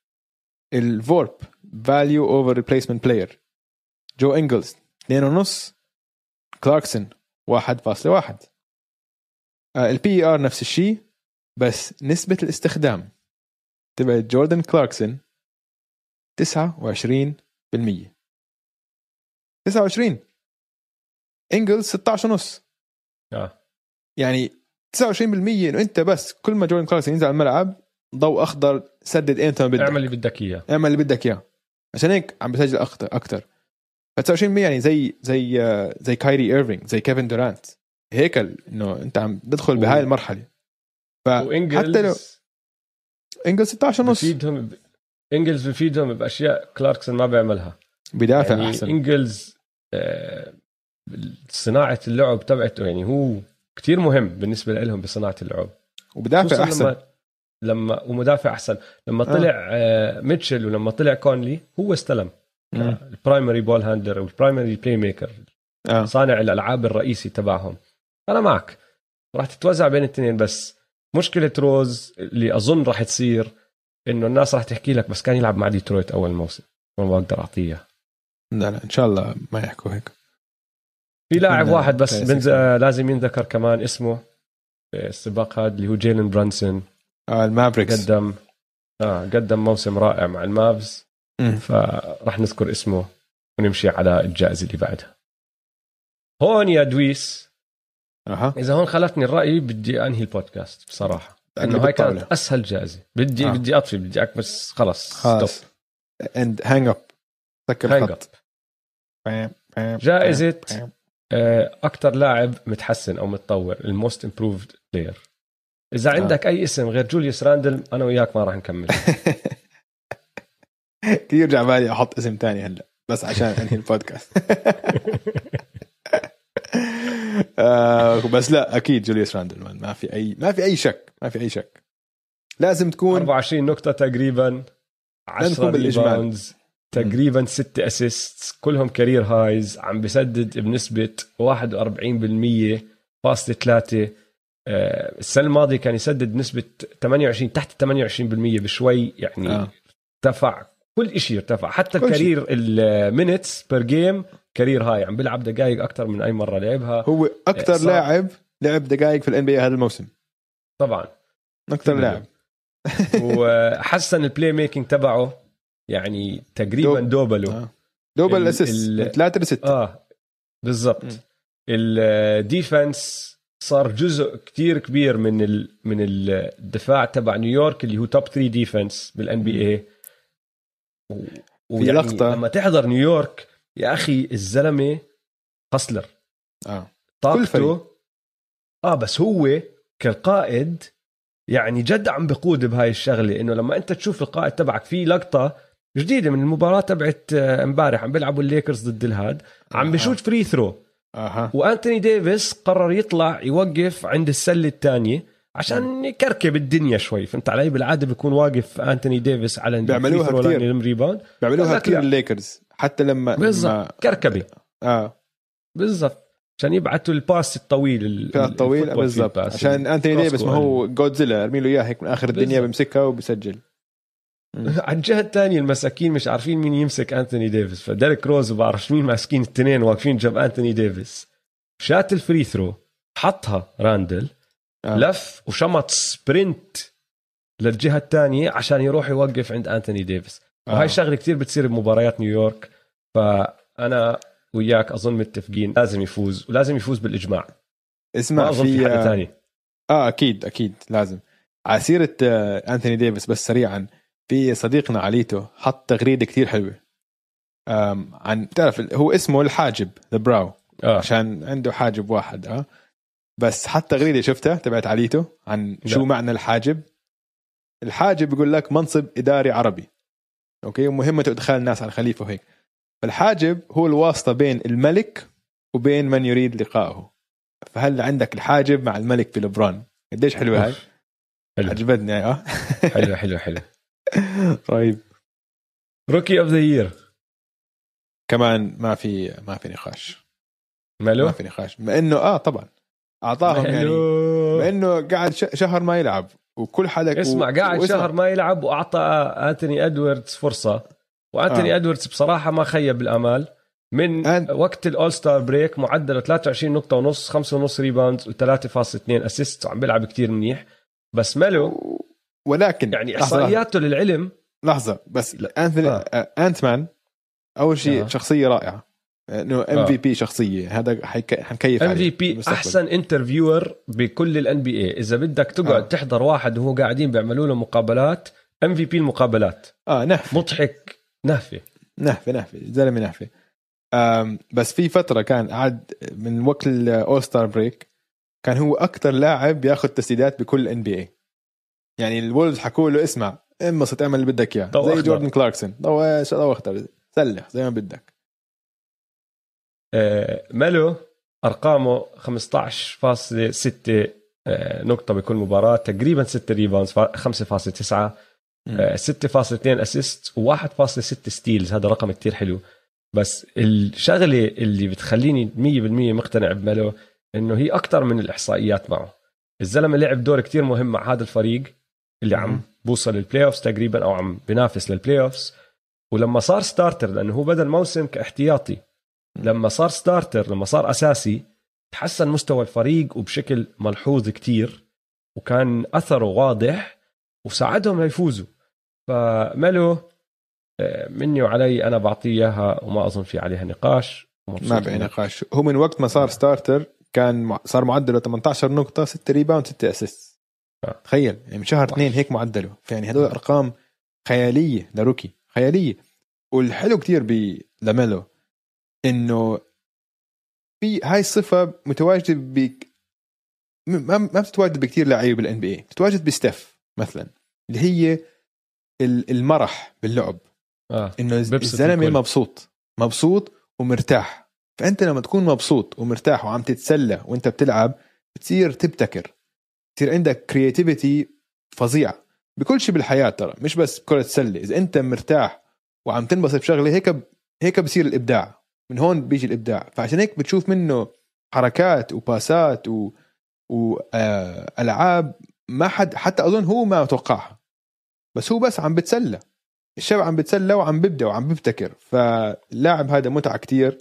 B: ال VORP value over replacement player جو إنجلز 2.5 كلاركسون 1.1 ال PER نفس الشيء. بس نسبة الاستخدام تبعت جوردن كلاركسون 29% 29 انجلز 16 ونص.
A: آه.
B: يعني 29% إنه أنت بس كل ما جوردن كلاركسون ينزل على الملعب ضوء أخضر سدد انت ما بدك.
A: اعمل اللي بدك إياه.
B: اعمل اللي بدك إياه. عشان هيك عم بسجل أكثر أكثر ف 29% يعني زي زي زي كايري ايرفينج زي كيفن دورانت. هيكل إنه أنت عم تدخل بهاي المرحلة. فحتى لو
A: وانجلز
B: انجلز 16 ونص
A: بفيدهم ب... إنجلز بفيدهم بأشياء كلاركسون ما بيعملها.
B: بدافع
A: يعني
B: أحسن.
A: إنجلز آه، صناعة اللعب تبعته يعني هو كتير مهم بالنسبة لهم بصناعة اللعب.
B: وبدافع أحسن.
A: لما لما ومدافع أحسن. لما
B: آه.
A: طلع آه. ميتشل ولما طلع كونلي هو استلم.
B: مم.
A: ال primary ball handler وال primary
B: playmaker
A: صانع الألعاب الرئيسي تبعهم. أنا معك. راح تتوزع بين الاثنين بس. مشكلة روز اللي أظن راح تصير إنه الناس راح تحكي لك بس كان يلعب مع ديترويت أول موسم. ما بقدر أعطيه.
B: لا لا إن شاء الله ما يحكوا هيك.
A: في لاعب
B: لا،
A: واحد بس. بنز... آه، لازم ينذكر كمان اسمه في السباق هذا اللي هو جيلن برانسون.
B: آه المافريكس.
A: قدم آه قدم موسم رائع مع المافز. فراح نذكر اسمه ونمشي على الجائزة اللي بعدها. هون يا دويس
B: أها.
A: إذا هون خلتني الرأي بدي أنهي البودكاست بصراحة. لأنه هاي كانت أسهل جائزة. بدي
B: آه.
A: آه. بدي أطفي بدي اكبس خلص
B: خلاص. end hang up سكر
A: hang
B: up بام، بام.
A: أكثر لاعب متحسن أو متطور ال most improved player إذا عندك أي اسم غير جوليوس راندل أنا وياك ما راح نكمل. [laughs]
B: كثير جا بالي أحط اسم تاني هلأ بس عشان أنهي البودكاست. [laughs] آه بس لا أكيد جوليوس راندل. ما في أي ما في أي شك ما في أي شك لازم تكون
A: 24 نقطة تقريبا
B: نكون
A: 10
B: بالإجمال.
A: rebounds تقريبا 6 assist كلهم career highs عم بسدد بنسبة 41% فاصلة 3 آه، السنة الماضية كان يسدد بنسبة 28 تحت 28% بشوي يعني
B: آه.
A: ارتفع كل شيء ارتفع حتى. الكارير المينتس بير جيم career high عم بيلعب دقائق أكثر من أي مرة لعبها.
B: هو
A: أكثر.
B: لاعب لعب دقائق في ال NBA هذا الموسم.
A: طبعا. أكثر
B: لاعب. [laughs]
A: وحسن ال playmaking تبعه يعني تقريبا
B: دوب.
A: double ه
B: آه. double
A: ال-
B: assist
A: ال-
B: من ثلاثة لستة.
A: آه بالضبط.
B: ال
A: defense صار جزء كتير كبير من ال... من الدفاع تبع نيويورك اللي هو top 3 defense بال NBA ويعني
B: لقطة.
A: لما تحضر نيويورك يا أخي الزلمة هسلر.
B: آه.
A: طاقته. آه بس هو كالقائد يعني جد عم بقود بهاي الشغلة إنه لما أنت تشوف القائد تبعك في لقطة جديدة من المباراة تبعت آه، امبارح عم بيلعبوا الليكرز ضد الهاد عم. بشوت free throw
B: أها
A: وأنتوني ديفيس قرر يطلع يوقف عند السلة الثانية عشان يكركب الدنيا شوي. فهمت علي؟ بالعادة بيكون واقف أنتوني ديفيس على
B: بيعملوها
A: rebound
B: بيعملوها كثير. الليكرز حتى لما لما-
A: بالضبط كركبه
B: آه
A: بالضبط عشان يبعثوا ال pass الطويل ال-
B: كان طويل
A: ال football
B: بالضبط
A: فيد pass.
B: عشان
A: أنتوني
B: ديفيس ما. هو جودزيلا أرمي له إياه هيك من آخر الدنيا. بمسكها وبسجل [laughs]
A: على الجهه الثانية المساكين مش عارفين مين يمسك أنتوني ديفيس فديريك روز وبعرفش مين ماسكين الاثنين واقفين جنب أنتوني ديفيس شات ال free throw حطها راندل آه. لف وشمط sprint للجهة الثانية عشان يروح يوقف عند أنتوني ديفيس. وهي الشغله كثير بتصير بمباريات نيويورك فأنا وياك أظن متفقين لازم يفوز ولازم يفوز بالإجماع.
B: اسمع
A: أظن في, في حل ثاني
B: آه أكيد أكيد لازم. على سيرة آه، أنتوني ديفيس بس سريعا في صديقنا عليتو حط تغريدة كثير حلوة. عن تعرف هو اسمه الحاجب the brow آه. عشان عنده حاجب واحد آه. بس حتى تغريدة شفتها تبعت عليتو عن شو معنى الحاجب. الحاجب بيقول لك منصب إداري عربي. أوكي؟ ومهمته إدخال الناس على الخليفة وهيك. فالحاجب هو الواسطة بين الملك وبين من يريد لقائه فهل عندك الحاجب مع الملك ليبرون؟ قديش حلوة هاي؟ حلو. عجبتني آه. [laughs]
A: حلو حلو حلو. [laughs]
B: طيب.
A: rookie of the year
B: كمان ما في ما في نقاش.
A: مالو
B: ما في نقاش. مع إنه آه طبعا. أعطاهم يعني. مع إنه قاعد شهر ما يلعب. وكل حدا
A: اسمع قاعد شهر ما يلعب وأعطى أنتوني ادواردز فرصة. وأنتوني آه. ادواردز بصراحة ما خيب الامال من أنت... وقت ال all-star break معدله 23 نقطة ونص 5 ونص rebound و3.2 assist وعم بيلعب كتير منيح. بس ماله؟
B: ولكن
A: يعني إحصائياته للعلم.
B: لحظة بس انثوني آه. Ant-Man أول شيء آه. شخصية رائعة. إنه MVP شخصية. هذا حنكيف
A: MVP أحسن interviewer بكل ال NBA إذا بدك تقعد آه. تحضر واحد وهو قاعدين بيعملوا له مقابلات MVP المقابلات.
B: آه نهفة.
A: مضحك. نهفة.
B: نهفة نهفة. زلمه نهفة. بس في فترة كان قعد من وقت ال all-star break كان هو أكثر لاعب ياخذ تسديدات بكل NBA يعني ال Wolves حكوا له اسمع انبسط اعمل اللي بدك إياه. زي جوردن كلاركسون. ضوء اخضر سلخ زي ما بدك.
A: آه ميلو أرقامه 15.6 آه نقطة بكل مباراة تقريبا 6 rebounds 5.9 6.2 assist و1.6 steals هذا رقم كتير حلو. بس الشغلة اللي بتخليني 100% مقتنع بميلو إنه هي أكثر من الإحصائيات معه. الزلمة لعب دور كتير مهم مع هذا الفريق اللي عم بوصل لل playoffs تقريبا أو عم بينافس لل playoffs ولما صار starter لأنه هو بدا الموسم كاحتياطي لما صار starter لما صار أساسي تحسن مستوى الفريق وبشكل ملحوظ كتير وكان أثره واضح وساعدهم ليفوزوا فميلو آه، مني وعلي أنا بعطيه إياها وما أظن في عليها نقاش.
B: ما في نقاش. هو من وقت ما صار starter كان صار معدله 18 نقطة 6 rebound 6 assist آه. تخيل يعني من شهر اثنين هيك معدله. يعني هدول أرقام خيالية ل rookie خيالية. والحلو كتير بلاميلو إنه في هاي الصفه متواجدة ب ما ما بتتواجد بكثير لعيبه بال NBA بتتواجد بستيف مثلا اللي هي المرح باللعب. آه. إنه الزلمة مبسوط مبسوط ومرتاح. فأنت لما تكون مبسوط ومرتاح وعم تتسلى وأنت بتلعب بتصير تبتكر بتصير عندك كرياتيفيتي فظيعه بكل شيء بالحياة ترى مش بس كره سله إذا أنت مرتاح وعم تنبسط بشغلة هيك هيك بصير الإبداع. من هون بيجي الإبداع. فعشان هيك بتشوف منه حركات وباسات و والعاب آه، ما حد حتى أظن هو ما توقعها. بس هو بس عم بتسلى. الشباب عم بتسلى وعم ببدع وعم ببتكر. فاللاعب هذا متعة كتير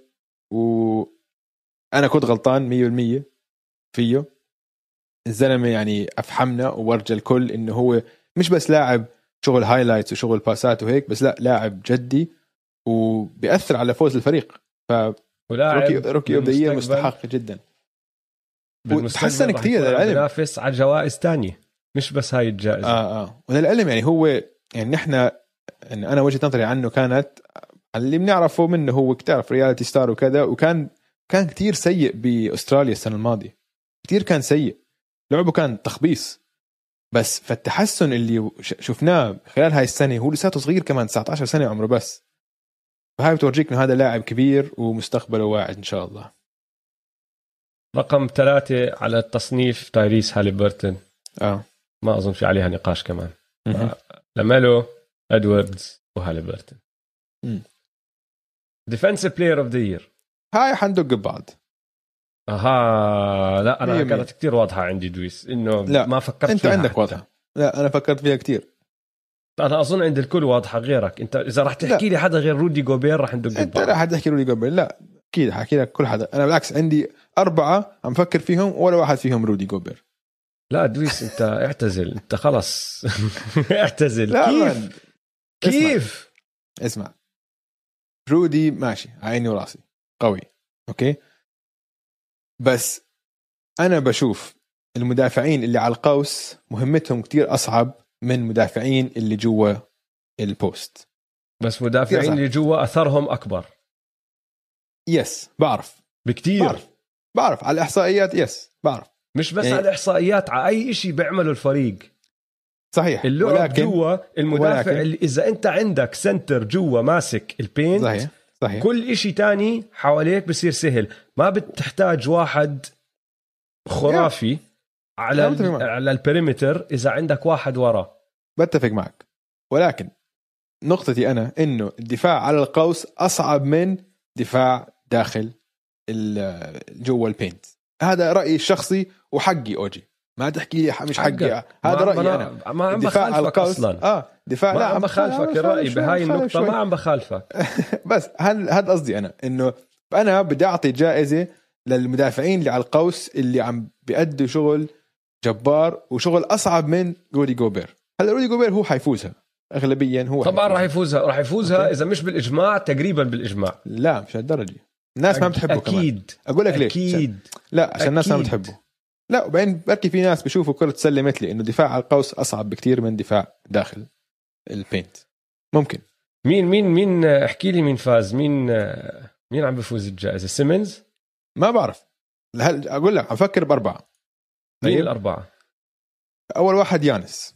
B: وأنا كنت غلطان 100% فيه. الزلمة يعني أفحمنا وورجى الكل إنه هو مش بس لاعب شغل highlights وشغل باسات وهيك بس لا لاعب جدي وبيأثر على فوز الفريق. ف rookie rookie of the مستحق جدا. وتحسن كثير للعلم
A: بينافس على جوائز ثانية مش بس هاي الجائزة.
B: آه آه. وللعلم يعني هو يعني نحن يعني أنا وجهة نظري عنه كانت اللي بنعرفه منه هو بتعرف reality star وكذا وكان كان كثير سيء بأستراليا السنة الماضية. كثير كان سيء. لعبه كان تخبيص. بس فالتحسن اللي شفناه خلال هاي السنة هو لساته صغير كمان 19 سنة عمره بس. فهاي بتورجيك إنه هذا لاعب كبير ومستقبله واعد إن شاء الله.
A: رقم ثلاثة على التصنيف تايريس هاليبرتون.
B: آه.
A: ما أظن في عليها نقاش كمان. لميلو إدواردز وهاليبرتون. defensive player of the year
B: هاي حندق ببعض.
A: أها لا أنا كانت كثير واضحة عندي دويس إنه لا. ما فكرت
B: أنت
A: فيها
B: عندك واضحة. لا أنا فكرت فيها كثير
A: أنا أظن عند الكل واضحة غيرك. أنت إذا راح تحكي لا. لي حدا غير رودي جوبير راح ندق
B: أنت راح تحكي رودي جوبير. لا أكيد حكي لك كل حدا. أنا بالعكس عندي أربعة عم فكر فيهم ولا واحد فيهم رودي جوبير.
A: لا دويس أنت [laughs] اعتزل. أنت خلص [laughs] اعتزل.
B: لا
A: كيف؟
B: man.
A: كيف؟
B: اسمع. رودي ماشي عيني وراسي. قوي. okay؟ بس أنا بشوف المدافعين اللي على القوس مهمتهم كتير أصعب من مدافعين اللي جوا ال post
A: بس مدافعين. اللي جوا أثرهم أكبر.
B: yes بعرف.
A: بكتير.
B: بعرف. بعرف. على الإحصائيات yes بعرف.
A: مش بس
B: يعني-
A: على الإحصائيات على أي شيء بيعمله الفريق.
B: صحيح.
A: اللعب
B: ولكن
A: جوا المدافع
B: ولكن-
A: اللي إذا أنت عندك center جوا ماسك ال paint
B: صحيح صحيح.
A: كل إشي تاني حواليك بصير سهل. ما بتحتاج واحد خرافي. على. على ال perimeter إذا عندك واحد ورا.
B: بتفق معك. ولكن نقطتي أنا إنه الدفاع على القوس أصعب من دفاع داخل ال- جوا البينت هذا رأيي الشخصي وحقي أوجي. ما تحكي لي مش حقي. هذا
A: رأيي
B: أنا.
A: ما عم بخالفك أصلا.
B: آه دفاع
A: ما
B: لا
A: عم بخالفك الراي بهاي النقطه
B: شوي.
A: ما عم بخالفك. [laughs]
B: بس هذا قصدي أنا إنه أنا بدي أعطي جائزة للمدافعين اللي على القوس اللي عم بيأدوا شغل جبار وشغل أصعب من رودي جوبير. هلا رودي جوبير هو حيفوزها. اغلبيا هو
A: طبعا. راح يفوزها. راح يفوزها. إذا مش بالإجماع تقريبا بالإجماع.
B: لا مش هالدرجة. الناس ما بتحبه كمان.
A: أكيد.
B: أقول لك ليش.
A: أكيد.
B: لا عشان الناس ما. بتحبه. لا وبعدين بركي في ناس بيشوفوا كرة سلة مثلي إنه دفاع على القوس أصعب بكتير من دفاع داخل ال paint. ممكن.
A: مين مين مين احكي لي مين فاز. مين مين عم بفوز الجائزة؟ سيمنز
B: ما بعرف. هل أقول لك أفكر بأربعة.
A: مين
B: طيب.
A: الأربعة
B: أول واحد يانس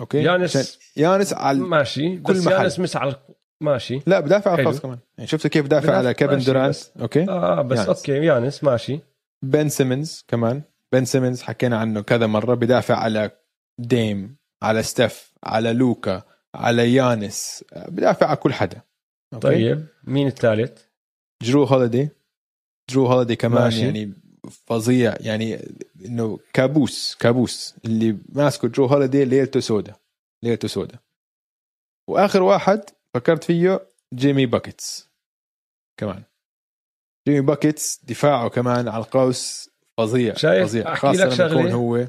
B: okay
A: يانس
B: يانس على
A: ماشي
B: كل
A: بس
B: محل.
A: يانس مش على ماشي
B: لا بدافع على. القوس كمان يعني شفت كيف دافع
A: بدافع-
B: على كيفن دورانت
A: بس-
B: okay
A: آه بس
B: يانس.
A: okay يانس ماشي
B: بن سيمنز كمان بن سيمنز حكينا عنه كذا مرة بدافع على ديم على ستيف على لوكا على يانس بدافع على كل حدا okay؟
A: طيب مين الثالث
B: جرو هوليدي جرو هوليدي كمان.
A: ماشي.
B: يعني فظيع. يعني إنه كابوس كابوس اللي ماسكه جرو هوليدي ليلته سودا ليلته سودا وآخر واحد فكرت فيه جيمي باكيتس كمان. جيمي باكيتس دفاعه كمان على القوس فظيع
A: شايف؟
B: فظيع.
A: أحكي
B: خاصة
A: لك
B: لما يكون
A: شغلة؟
B: هو.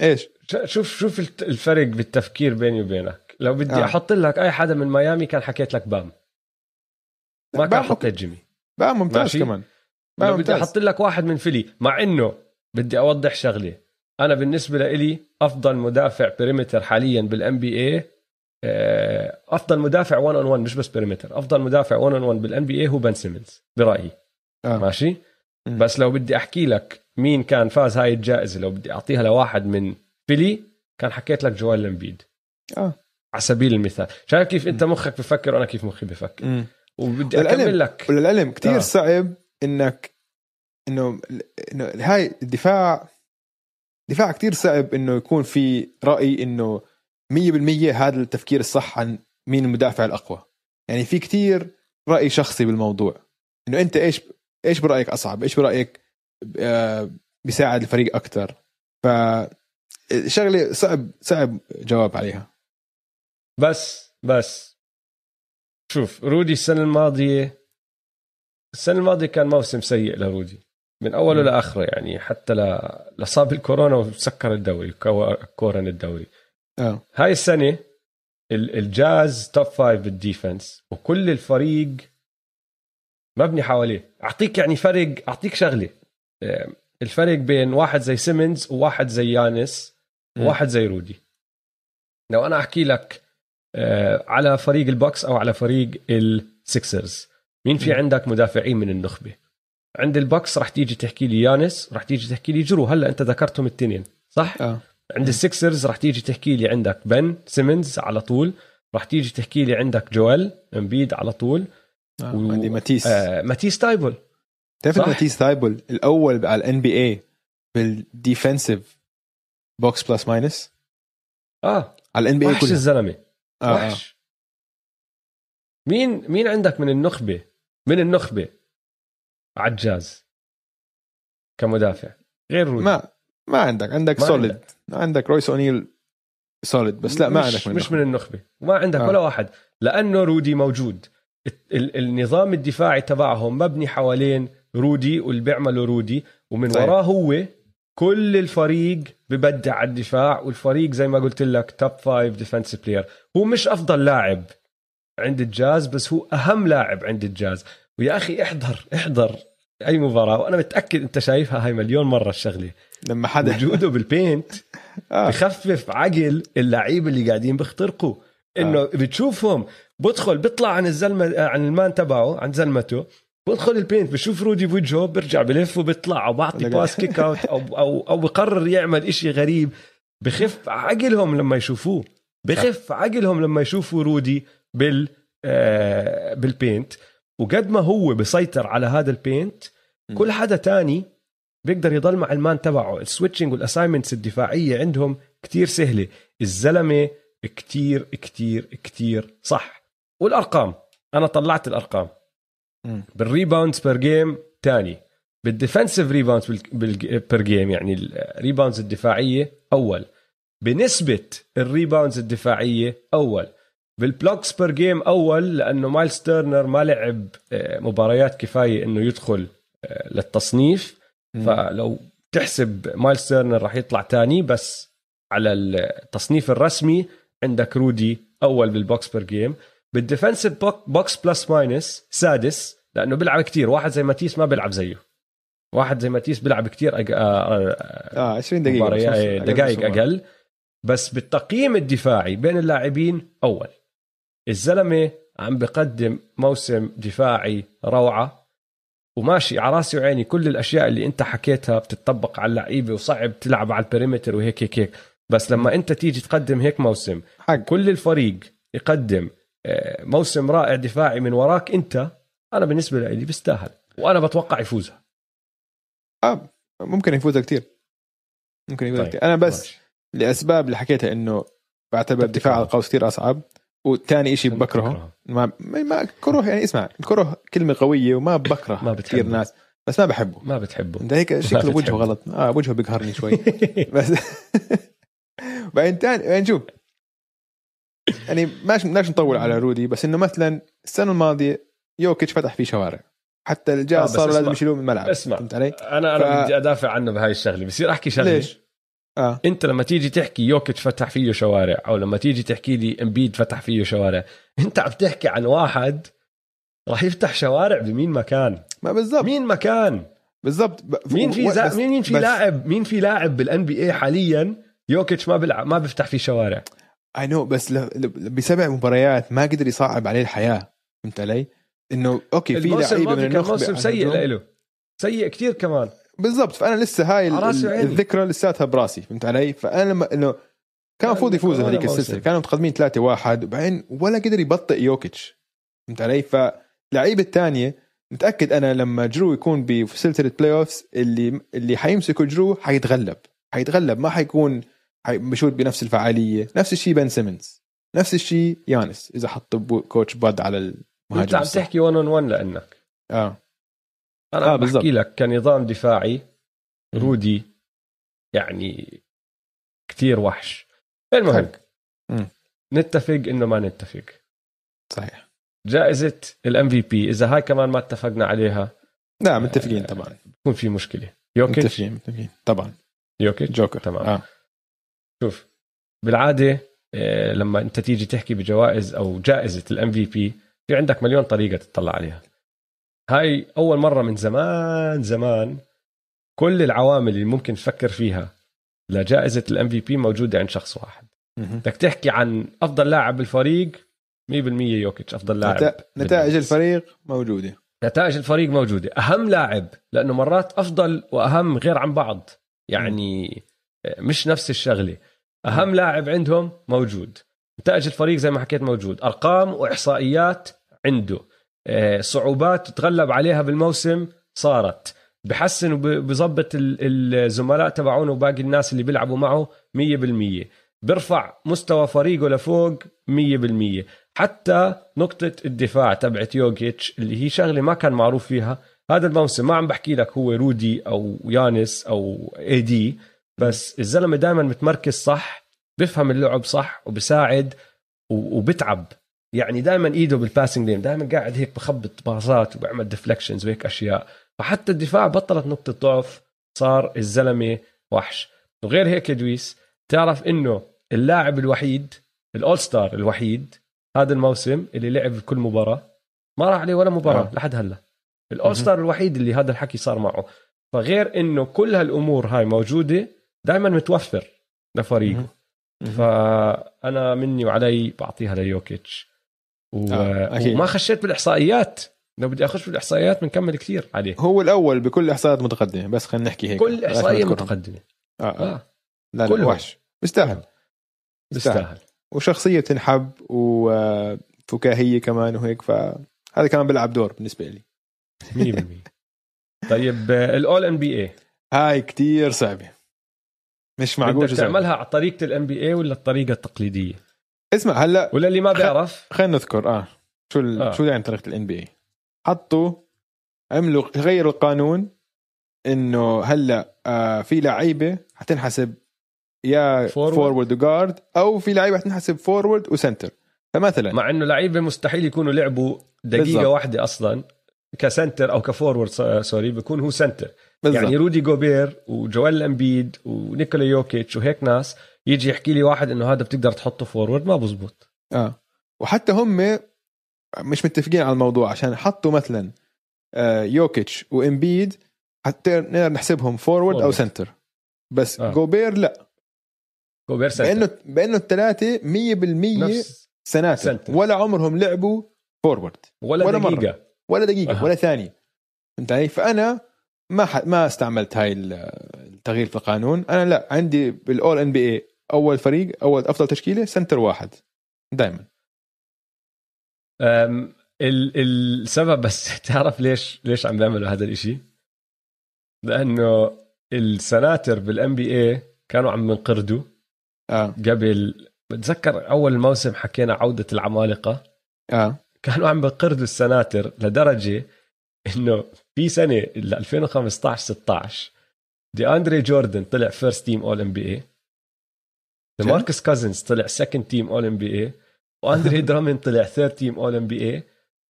A: إيش؟ شوف شوف الفرق بالتفكير بيني وبينك. لو بدي
B: آه.
A: أحط لك أي حدا من ميامي كان حكيت لك بام. ما كان
B: بام
A: حطيت جيمي
B: بقى ممتاز
A: ماشي.
B: كمان.
A: بدي أحط لك واحد من فيلي مع إنه بدي أوضح شغلة أنا بالنسبة لإلي أفضل مدافع perimeter حاليا بال NBA أفضل مدافع 1 on 1 مش بس perimeter أفضل مدافع 1 on 1 بال NBA هو بن سيمنز برأيي
B: آه.
A: ماشي
B: مم.
A: بس لو بدي أحكي لك مين كان فاز هاي الجائزة لو بدي أعطيها لواحد من فيلي كان حكيت لك جويل امبيد
B: آه
A: على سبيل المثال شايف كيف أنت مخك بفكر وأنا كيف مخي بفكر
B: مم.
A: وبدي أكمل لك
B: وللعلم كتير
A: آه.
B: آه. صعب إنك إنه إنه هاي الدفاع دفاع كتير صعب إنه يكون في رأي إنه 100% هذا التفكير الصح عن مين المدافع الأقوى. يعني في كتير رأي شخصي بالموضوع. إنه أنت إيش إيش برأيك أصعب؟ إيش برأيك آه، بيساعد الفريق أكثر ف شغلة صعب صعب جواب عليها.
A: بس بس. شوف رودي السنة الماضية السنة الماضية كان موسم سيء لرودي. من
B: أوله.
A: لآخره يعني حتى ل... لصاب الكورونا وسكر الدوري كو- كورن الدوري.
B: آه.
A: هاي السنة ال- الجاز top five بال defense وكل الفريق مبني حواليه. أعطيك يعني فرق أعطيك شغلة. الفرق بين واحد زي سيمنز وواحد زي يانس. وواحد زي رودي. لو أنا أحكي لك آه، على فريق البوكس أو على فريق السكسرز مين في. عندك مدافعين من النخبة؟ عند البوكس راح تيجي تحكي لي يانس راح تيجي تحكي لي جرو. هلا انت ذكرتهم الاثنين صح؟
B: آه.
A: عند السكسرز راح تيجي تحكي لي عندك بن سيمنز على طول راح تيجي تحكي لي عندك جويل امبيد على طول
B: آه.
A: و-
B: عندي ماتيس.
A: آه ماتيس تايبل
B: تعرف. ماتيس ثايبل الأول على ال NBA بال defensive box plus minus؟
A: آه.
B: على ال NBA
A: وحش الزلمة.
B: آه آه.
A: وحش. مين مين عندك من النخبة؟ من النخبة. عالجاز. كمدافع. غير رودي
B: ما ما عندك. عندك
A: ما
B: solid
A: عندك.
B: عندك رويس أونيل solid بس لا ما
A: مش
B: عندك من
A: مش من النخبة. وما عندك
B: آه.
A: ولا واحد. لأنه رودي موجود. ال- ال- النظام الدفاعي تبعهم مبني حوالين رودي واللي بيعمله رودي. ومن
B: صحيح.
A: وراه هو كل الفريق ببدع على الدفاع. والفريق زي ما قلت لك top five defense player هو مش أفضل لاعب. عند الجاز بس هو أهم لاعب عند الجاز. ويا أخي احضر احضر أي مباراة وأنا متأكد أنت شايفها هاي مليون مرة الشغلة.
B: لما حدا
A: وجوده بال paint [laughs]
B: آه.
A: بخفف عقل اللعيبه اللي قاعدين بيخترقوا. إنه
B: آه.
A: بتشوفهم بدخل بيطلع عن الزلمة عن ال man تبعه عن زلمته بدخل ال paint بشوف رودي بوجهه برجع بلف وبيطلع أو بعطي pass kick out [laughs] أو أو أو بقرر يعمل إشي غريب. بخف عقلهم لما يشوفوه. بخف عقلهم لما يشوفوا رودي بال آه بال paint وقد ما هو بيسيطر على هذا ال
B: paint.
A: كل حدا تاني بيقدر يضل مع ال man تبعه. ال switching وال assignments الدفاعية عندهم كتير سهلة. الزلمة كتير كتير كتير صح. والأرقام أنا طلعت الأرقام.
B: بال
A: rebounds per game تاني. بال defensive rebounds per game يعني ال rebounds الدفاعية أول. بنسبة ال rebounds الدفاعية أول. بال blocks per game أول لأنه مايلز تيرنر ما لعب آه، مباريات كفاية إنه يدخل آه، للتصنيف. فلو تحسب مايلز تيرنر راح يطلع تاني بس على التصنيف الرسمي عندك رودي أول بال blocks per game. بال defensive box plus minus سادس لأنه بيلعب كتير. واحد زي ماتيس ما بيلعب زيه. واحد زي ماتيس بيلعب كتير أج... آه،
B: آه 20 دقيقة
A: مباريات
B: بس نص-
A: دقائق. أقل. بس بالتقييم الدفاعي بين اللاعبين أول. الزلمة عم بقدم موسم دفاعي روعة وماشي على راسي وعيني. كل الأشياء اللي أنت حكيتها بتطبق على اللعيبة وصعب تلعب على البريمتر وهيك هيك هيك. بس لما أنت تيجي تقدم هيك موسم
B: حق.
A: كل الفريق يقدم آه، موسم رائع دفاعي من وراك أنت أنا بالنسبة لي بيستاهل وأنا بتوقع يفوزها.
B: آه ممكن يفوزها كثير ممكن يفوزها
A: طيب،
B: كثير أنا بس
A: ماشي.
B: لأسباب اللي حكيتها إنه بعتبر
A: أنت
B: الدفاع على
A: بتكرهه.
B: القوس كثير أصعب. وثاني شيء بكرهه ما ما ما- كره يعني اسمع كره كلمة قوية وما [laughs] بكره
A: ما
B: كثير. ناس بس ما بحبه
A: ما بتحبه
B: أنت هيك [laughs] شكله وجهه. غلط آه وجهه بيقهرني شوي [laughs] بس بعدين ثاني بعدين شوف يعني ماشي بدناش نطول على رودي بس إنه مثلا السنة الماضية يوكيتش فتح فيه شوارع حتى
A: آه،
B: الجاز
A: بس
B: صاروا لازم. يشيلوه من الملعب
A: اسمع.
B: فهمت علي؟
A: أنا أنا
B: ف-
A: بدي أدافع عنه بهاي الشغلة بصير احكي شغلة
B: ليش؟ آه.
A: انت لما تيجي تحكي يوكيتش فتح فيه شوارع أو لما تيجي تحكي لي إمبيد فتح فيه شوارع انت عم تحكي عن واحد راح يفتح شوارع بمين مكان
B: ما بالضبط.
A: مين مكان
B: بالضبط. ب-
A: مين في زا...
B: بس-
A: مين في
B: بس-
A: لاعب مين في لاعب بال NBA حاليا يوكيتش ما بيلعب ما بيفتح فيه شوارع؟
B: I know بس ل... ل... بسبع مباريات ما قدر يصعب عليه الحياة. فهمت علي؟ إنه أوكي في
A: الموسم
B: لعيبة من
A: الماضي كان
B: النخبه
A: موسم سيء. له. سيء كتير كمان.
B: بالضبط فأنا لسه هاي. الذكرى لساتها براسي فهمت علي؟ فأنا لما إنه كان المفروض يفوز هذيك. السلسلة كانوا متقدمين 3 1 وبعدين ولا قدر يبطئ يوكيتش فهمت علي؟ فلعيبه الثانية متأكد أنا لما جرو يكون بسلسلة playoffs اللي اللي حيمسكوا جرو حيتغلب حيتغلب ما حيكون حي- بشوت بنفس الفعالية نفس الشيء بن سيمونز نفس الشيء يانس إذا حط coach بود على
A: انت
B: المهاجم
A: عم
B: الصح.
A: تحكي 1 on 1 لأنك
B: آه
A: أنا
B: آه،
A: آه. بحكي لك كنظام دفاعي. رودي يعني كتير وحش المهم.
B: مم.
A: نتفق إنه ما نتفق
B: صحيح
A: جائزة ال MVP إذا هاي كمان ما اتفقنا عليها
B: لا متفقين طبعا
A: بكون في مشكلة يوكيتش
B: متفقين متفقين طبعا
A: يوكيتش
B: جوكر
A: تمام.
B: آه.
A: شوف بالعادة آه، لما أنت تيجي تحكي بجوائز أو جائزة ال MVP في عندك مليون طريقة تطلع عليها هاي أول مرة من زمان زمان كل العوامل اللي ممكن تفكر فيها لجائزة ال MVP موجودة عند شخص واحد. بدك تحكي عن أفضل لاعب بالفريق 100% يوكيتش أفضل لاعب
B: نتا- نتائج. الفريق موجودة.
A: نتائج الفريق موجودة. أهم لاعب لأنه مرات أفضل وأهم غير عن بعض. يعني مش نفس الشغلة. أهم لاعب عندهم موجود. نتائج الفريق زي ما حكيت موجود. أرقام وإحصائيات عنده. صعوبات تتغلب عليها بالموسم صارت. بحسن وبظبط ال- الزملاء تبعونه وباقي الناس اللي بيلعبوا معه 100% بيرفع مستوى فريقه لفوق 100% حتى نقطة الدفاع تبعت يوكيتش اللي هي شغلة ما كان معروف فيها هذا الموسم. ما عم بحكي لك هو رودي أو يانس أو AD بس الزلمة دائما متمركز صح بفهم اللعب صح وبساعد وبتعب. يعني دائما إيده بال passing lane دائما قاعد هيك بخبط باصات وبعمل deflections وهيك أشياء. فحتى الدفاع بطلت نقطة ضعف صار الزلمة وحش. وغير هيك يا دويس تعرف إنه اللاعب الوحيد ال All-Star الوحيد هذا الموسم اللي لعب كل مباراة ما راح عليه ولا مباراة
B: آه.
A: لحد هلأ. الأول ستار الوحيد اللي هذا الحكي صار معه. فغير إنه كل هالأمور هاي موجودة دائما متوفر لفريقه. فأنا مني وعلي بعطيها ليوكيتش. و...
B: آه، أكيد.
A: وما خشيت بالإحصائيات لو بدي أخش بالإحصائيات بنكمل كثير عليه
B: هو الأول بكل إحصائيات متقدمة بس خلينا نحكي هيك
A: كل
B: إحصائية.
A: متقدمة
B: آه. آه.
A: آه
B: لا لا. وحش بيستاهل بيستاهل. وشخصية تنحب وفكاهية كمان وهيك فهذا كمان بيلعب دور بالنسبة لي
A: 100% طيب ال All NBA
B: هاي كتير صعبة مش معقول
A: بدك. تعملها على طريقة ال NBA ولا الطريقة التقليدية
B: اسمع هلا
A: ولا اللي ما بيعرف
B: خلينا نذكر آه شو ال...
A: آه.
B: آه. شو يعني طريقه ال NBA حطوا عملوا غيروا القانون إنه هلا آه في لعيبة حتنحسب يا.
A: forward
B: و guard أو في لعيبة حتنحسب forward و center فمثلا
A: مع إنه لعيبة مستحيل يكونوا لعبوا دقيقة
B: بالضبط.
A: واحدة أصلا ك center أو ك forward sorry بيكون هو center
B: بالضبط
A: يعني رودي جوبير وجويل أمبيد ونيكولا يوكيتش وهيك ناس يجي يحكي لي واحد إنه هذا بتقدر تحطه forward ما بزبط
B: آه وحتى هم مش متفقين على الموضوع عشان حطوا مثلا آه يوكيتش وامبيد حتى نقدر نحسبهم
A: forward
B: أو. center بس
A: آه.
B: آه. جوبير لا
A: جوبير center
B: بانه بأنه الثلاثة 100%
A: نفس
B: سناتر
A: center.
B: ولا عمرهم لعبوا forward
A: ولا,
B: ولا مرة.
A: دقيقة
B: ولا
A: دقيقة.
B: أه. ولا ثانية فهمت علي فأنا ما ح... ما استعملت هاي ال- التغيير في القانون أنا لا عندي بال All NBA أول فريق أول أفضل تشكيلة center واحد. دائما
A: السبب بس [laughs] تعرف ليش ليش عم بيعملوا هذا الإشي؟ لأنه السناتر بال NBA كانوا عم ينقرضوا
B: آه.
A: قبل بتذكر أول موسم حكينا عودة العمالقة؟
B: آه.
A: كانوا عم بنقرضوا السناتر لدرجة إنه في سنة ال 2015 16 دي أندري جوردن طلع first team All NBA ماركس كازنز طلع second team All NBA واندري دراموند طلع third team All NBA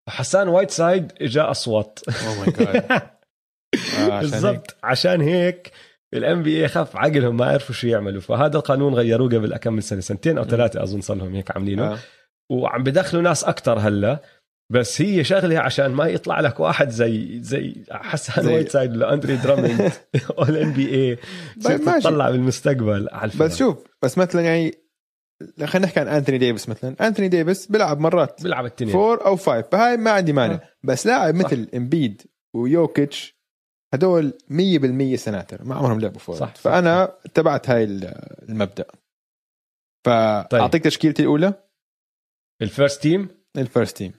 A: وحسان وايت سايد اجى اصوات
B: جاد [laughs]
A: بالضبط عشان هيك. ال NBA خف عقلهم ما عرفوا شو يعملوا. فهذا القانون غيروه قبل أكمل سنة سنتين أو ثلاثة أظن صار لهم هيك عاملينه.
B: آه.
A: وعم بدخلوا ناس أكتر هلأ. بس هي شغلة عشان ما يطلع لك واحد زي زي حسان
B: زي-
A: وايت سايد ولا اندري دراموند [laughs] All NBA
B: طيب.
A: تطلع بالمستقبل على الفرق.
B: بس شوف بس مثلا يعني خلينا نحكي عن انثوني ديفيس مثلا. انثوني ديفيس بيلعب مرات.
A: بيلعب التنين.
B: four أو five فهاي ما عندي مانع.
A: آه.
B: بس لاعب
A: صح.
B: مثل امبيد ويوكيتش هدول 100% سناتر. ما عمرهم لعبوا four
A: صح، صح،
B: فأنا اتبعت هاي ال- المبدأ. فأعطيك تشكيلتي الأولى.
A: ال first
B: team؟ ال first team.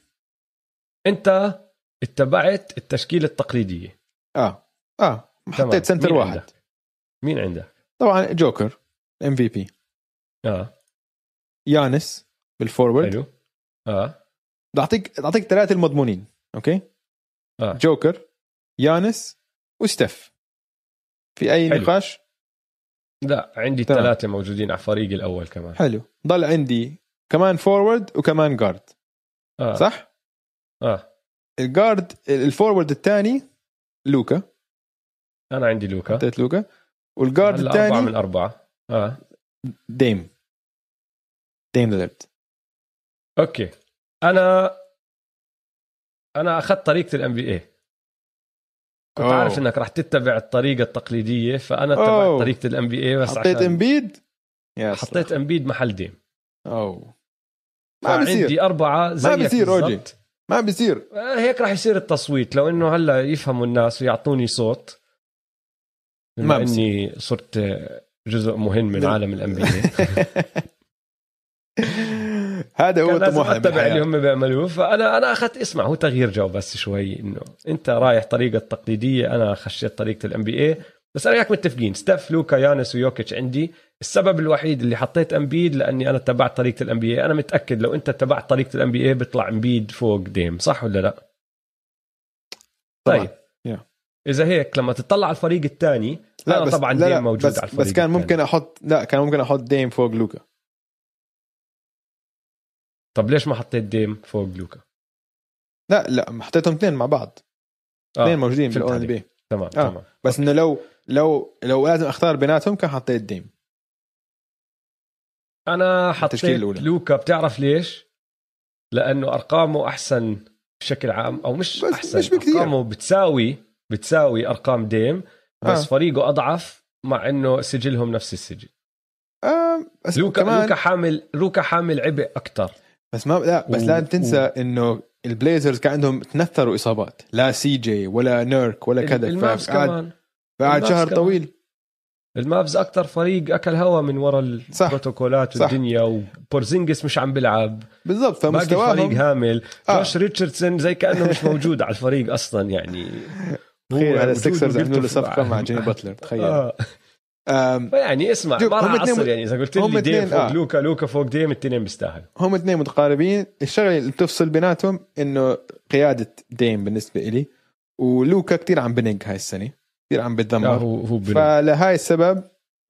A: انت اتبعت التشكيلة
B: التقليدية. آه.
A: آه.
B: حطيت center
A: مين
B: واحد.
A: عندك؟ مين عندك؟
B: طبعا جوكر MVP
A: آه.
B: يانس بال forward.
A: حلو. آه.
B: بدي اعطيك اعطيك ثلاثة المضمونين okay؟
A: آه.
B: جوكر يانس وستيف. في أي
A: حلو.
B: نقاش؟
A: لا عندي. الثلاثه موجودين على فريقي الأول كمان.
B: حلو. ضل عندي كمان forward وكمان guard
A: آه.
B: صح؟
A: آه.
B: ال guard ال forward الثاني لوكا.
A: أنا عندي لوكا.
B: حطيت لوكا. وال guard
A: هلا أربعة
B: الثاني
A: من أربعة. آه.
B: ديم. ديم ليلرد
A: okay. أنا أنا أخذت طريقة ال NBA كنت
B: أوه.
A: عارف إنك راح تتبع الطريقة التقليدية فأنا اتبعت. طريقة ال NBA بس
B: حطيت
A: عشان
B: امبيد يا
A: حطيت امبيد محل ديم.
B: أوه. ما بصير
A: عندي أربعة زيك
B: بصير
A: OG.
B: ما بصير
A: آه، هيك راح يصير التصويت. لو إنه هلأ يفهموا الناس ويعطوني صوت.
B: ما بصير.
A: إني صرت جزء مهم من عالم ال NBA [laughs]
B: هذا هو طموحنا
A: أتبع اللي هم بيعملوه. فانا أنا اخذت اسمع هو تغيير جو بس شوي إنه أنت رايح طريقة تقليدية. أنا خشيت طريقة ال NBA بس أنا وياك متفقين. ستيف لوكا يانس ويوكيتش عندي. السبب الوحيد اللي حطيت امبيد لأني أنا اتبعت طريقة ال NBA أنا متأكد لو أنت اتبعت طريقة ال NBA بيطلع امبيد فوق ديم صح ولا لا. طيب
B: Yeah.
A: إذا هيك لما تطلع على الفريق الثاني
B: لا
A: أنا
B: بس
A: طبعا
B: لا
A: ديم موجود
B: بس
A: على الفريق
B: بس كان
A: الثاني.
B: ممكن أحط لا كان ممكن أحط ديم فوق لوكا
A: طب ليش ما حطيت ديم فوق لوكا
B: لا لا حطيتهم اثنين مع بعض
A: آه،
B: اثنين موجودين
A: بال
B: All N
A: عليك.
B: B
A: تمام
B: آه.
A: تمام
B: بس إنه لو لو لو لازم أختار بيناتهم كان حطيت ديم أنا
A: حطيت
B: الأولى.
A: لوكا بتعرف ليش؟ لأنه أرقامه أحسن بشكل عام أو مش
B: بس
A: أحسن
B: مش بكتير.
A: أرقامه بتساوي بتساوي أرقام ديم بس
B: آه.
A: فريقه أضعف مع إنه سجلهم نفس السجل
B: آه بس
A: لوكا
B: كمان
A: لوكا حامل لوكا حامل عبء أكثر
B: بس ما لا بس
A: و-
B: لا تنسى إنه البليزرز كان عندهم كثير إصابات لا CJ ولا نيرك ولا كذا فقعد بعد شهر
A: كمان.
B: طويل
A: المافز أكثر فريق أكل هوا من وراء
B: صح.
A: البروتوكولات. والدنيا وبورزينجس مش عم بيلعب
B: بالضبط فمستواهم
A: هامل
B: آه.
A: جوش ريتشاردسون زي كأنه مش موجود على الفريق أصلا يعني
B: تخيل هذا
A: وجوده
B: السكسرز عملوا له. صفقة مع جيمي باتلر تخيل
A: آه.
B: آم،
A: فيعني اسمع ما راح اعصر يعني إذا قلت لي ديم فوق
B: آه.
A: لوكا لوكا فوق ديم الاثنين بيستاهلوا
B: هم اثنين متقاربين الشغلة اللي بتفصل بيناتهم إنه قيادة ديم بالنسبة إلي ولوكا كتير عم بنق هاي السنة كثير عم
A: آه
B: بتدمر
A: هو هو بن...
B: فلهاي السبب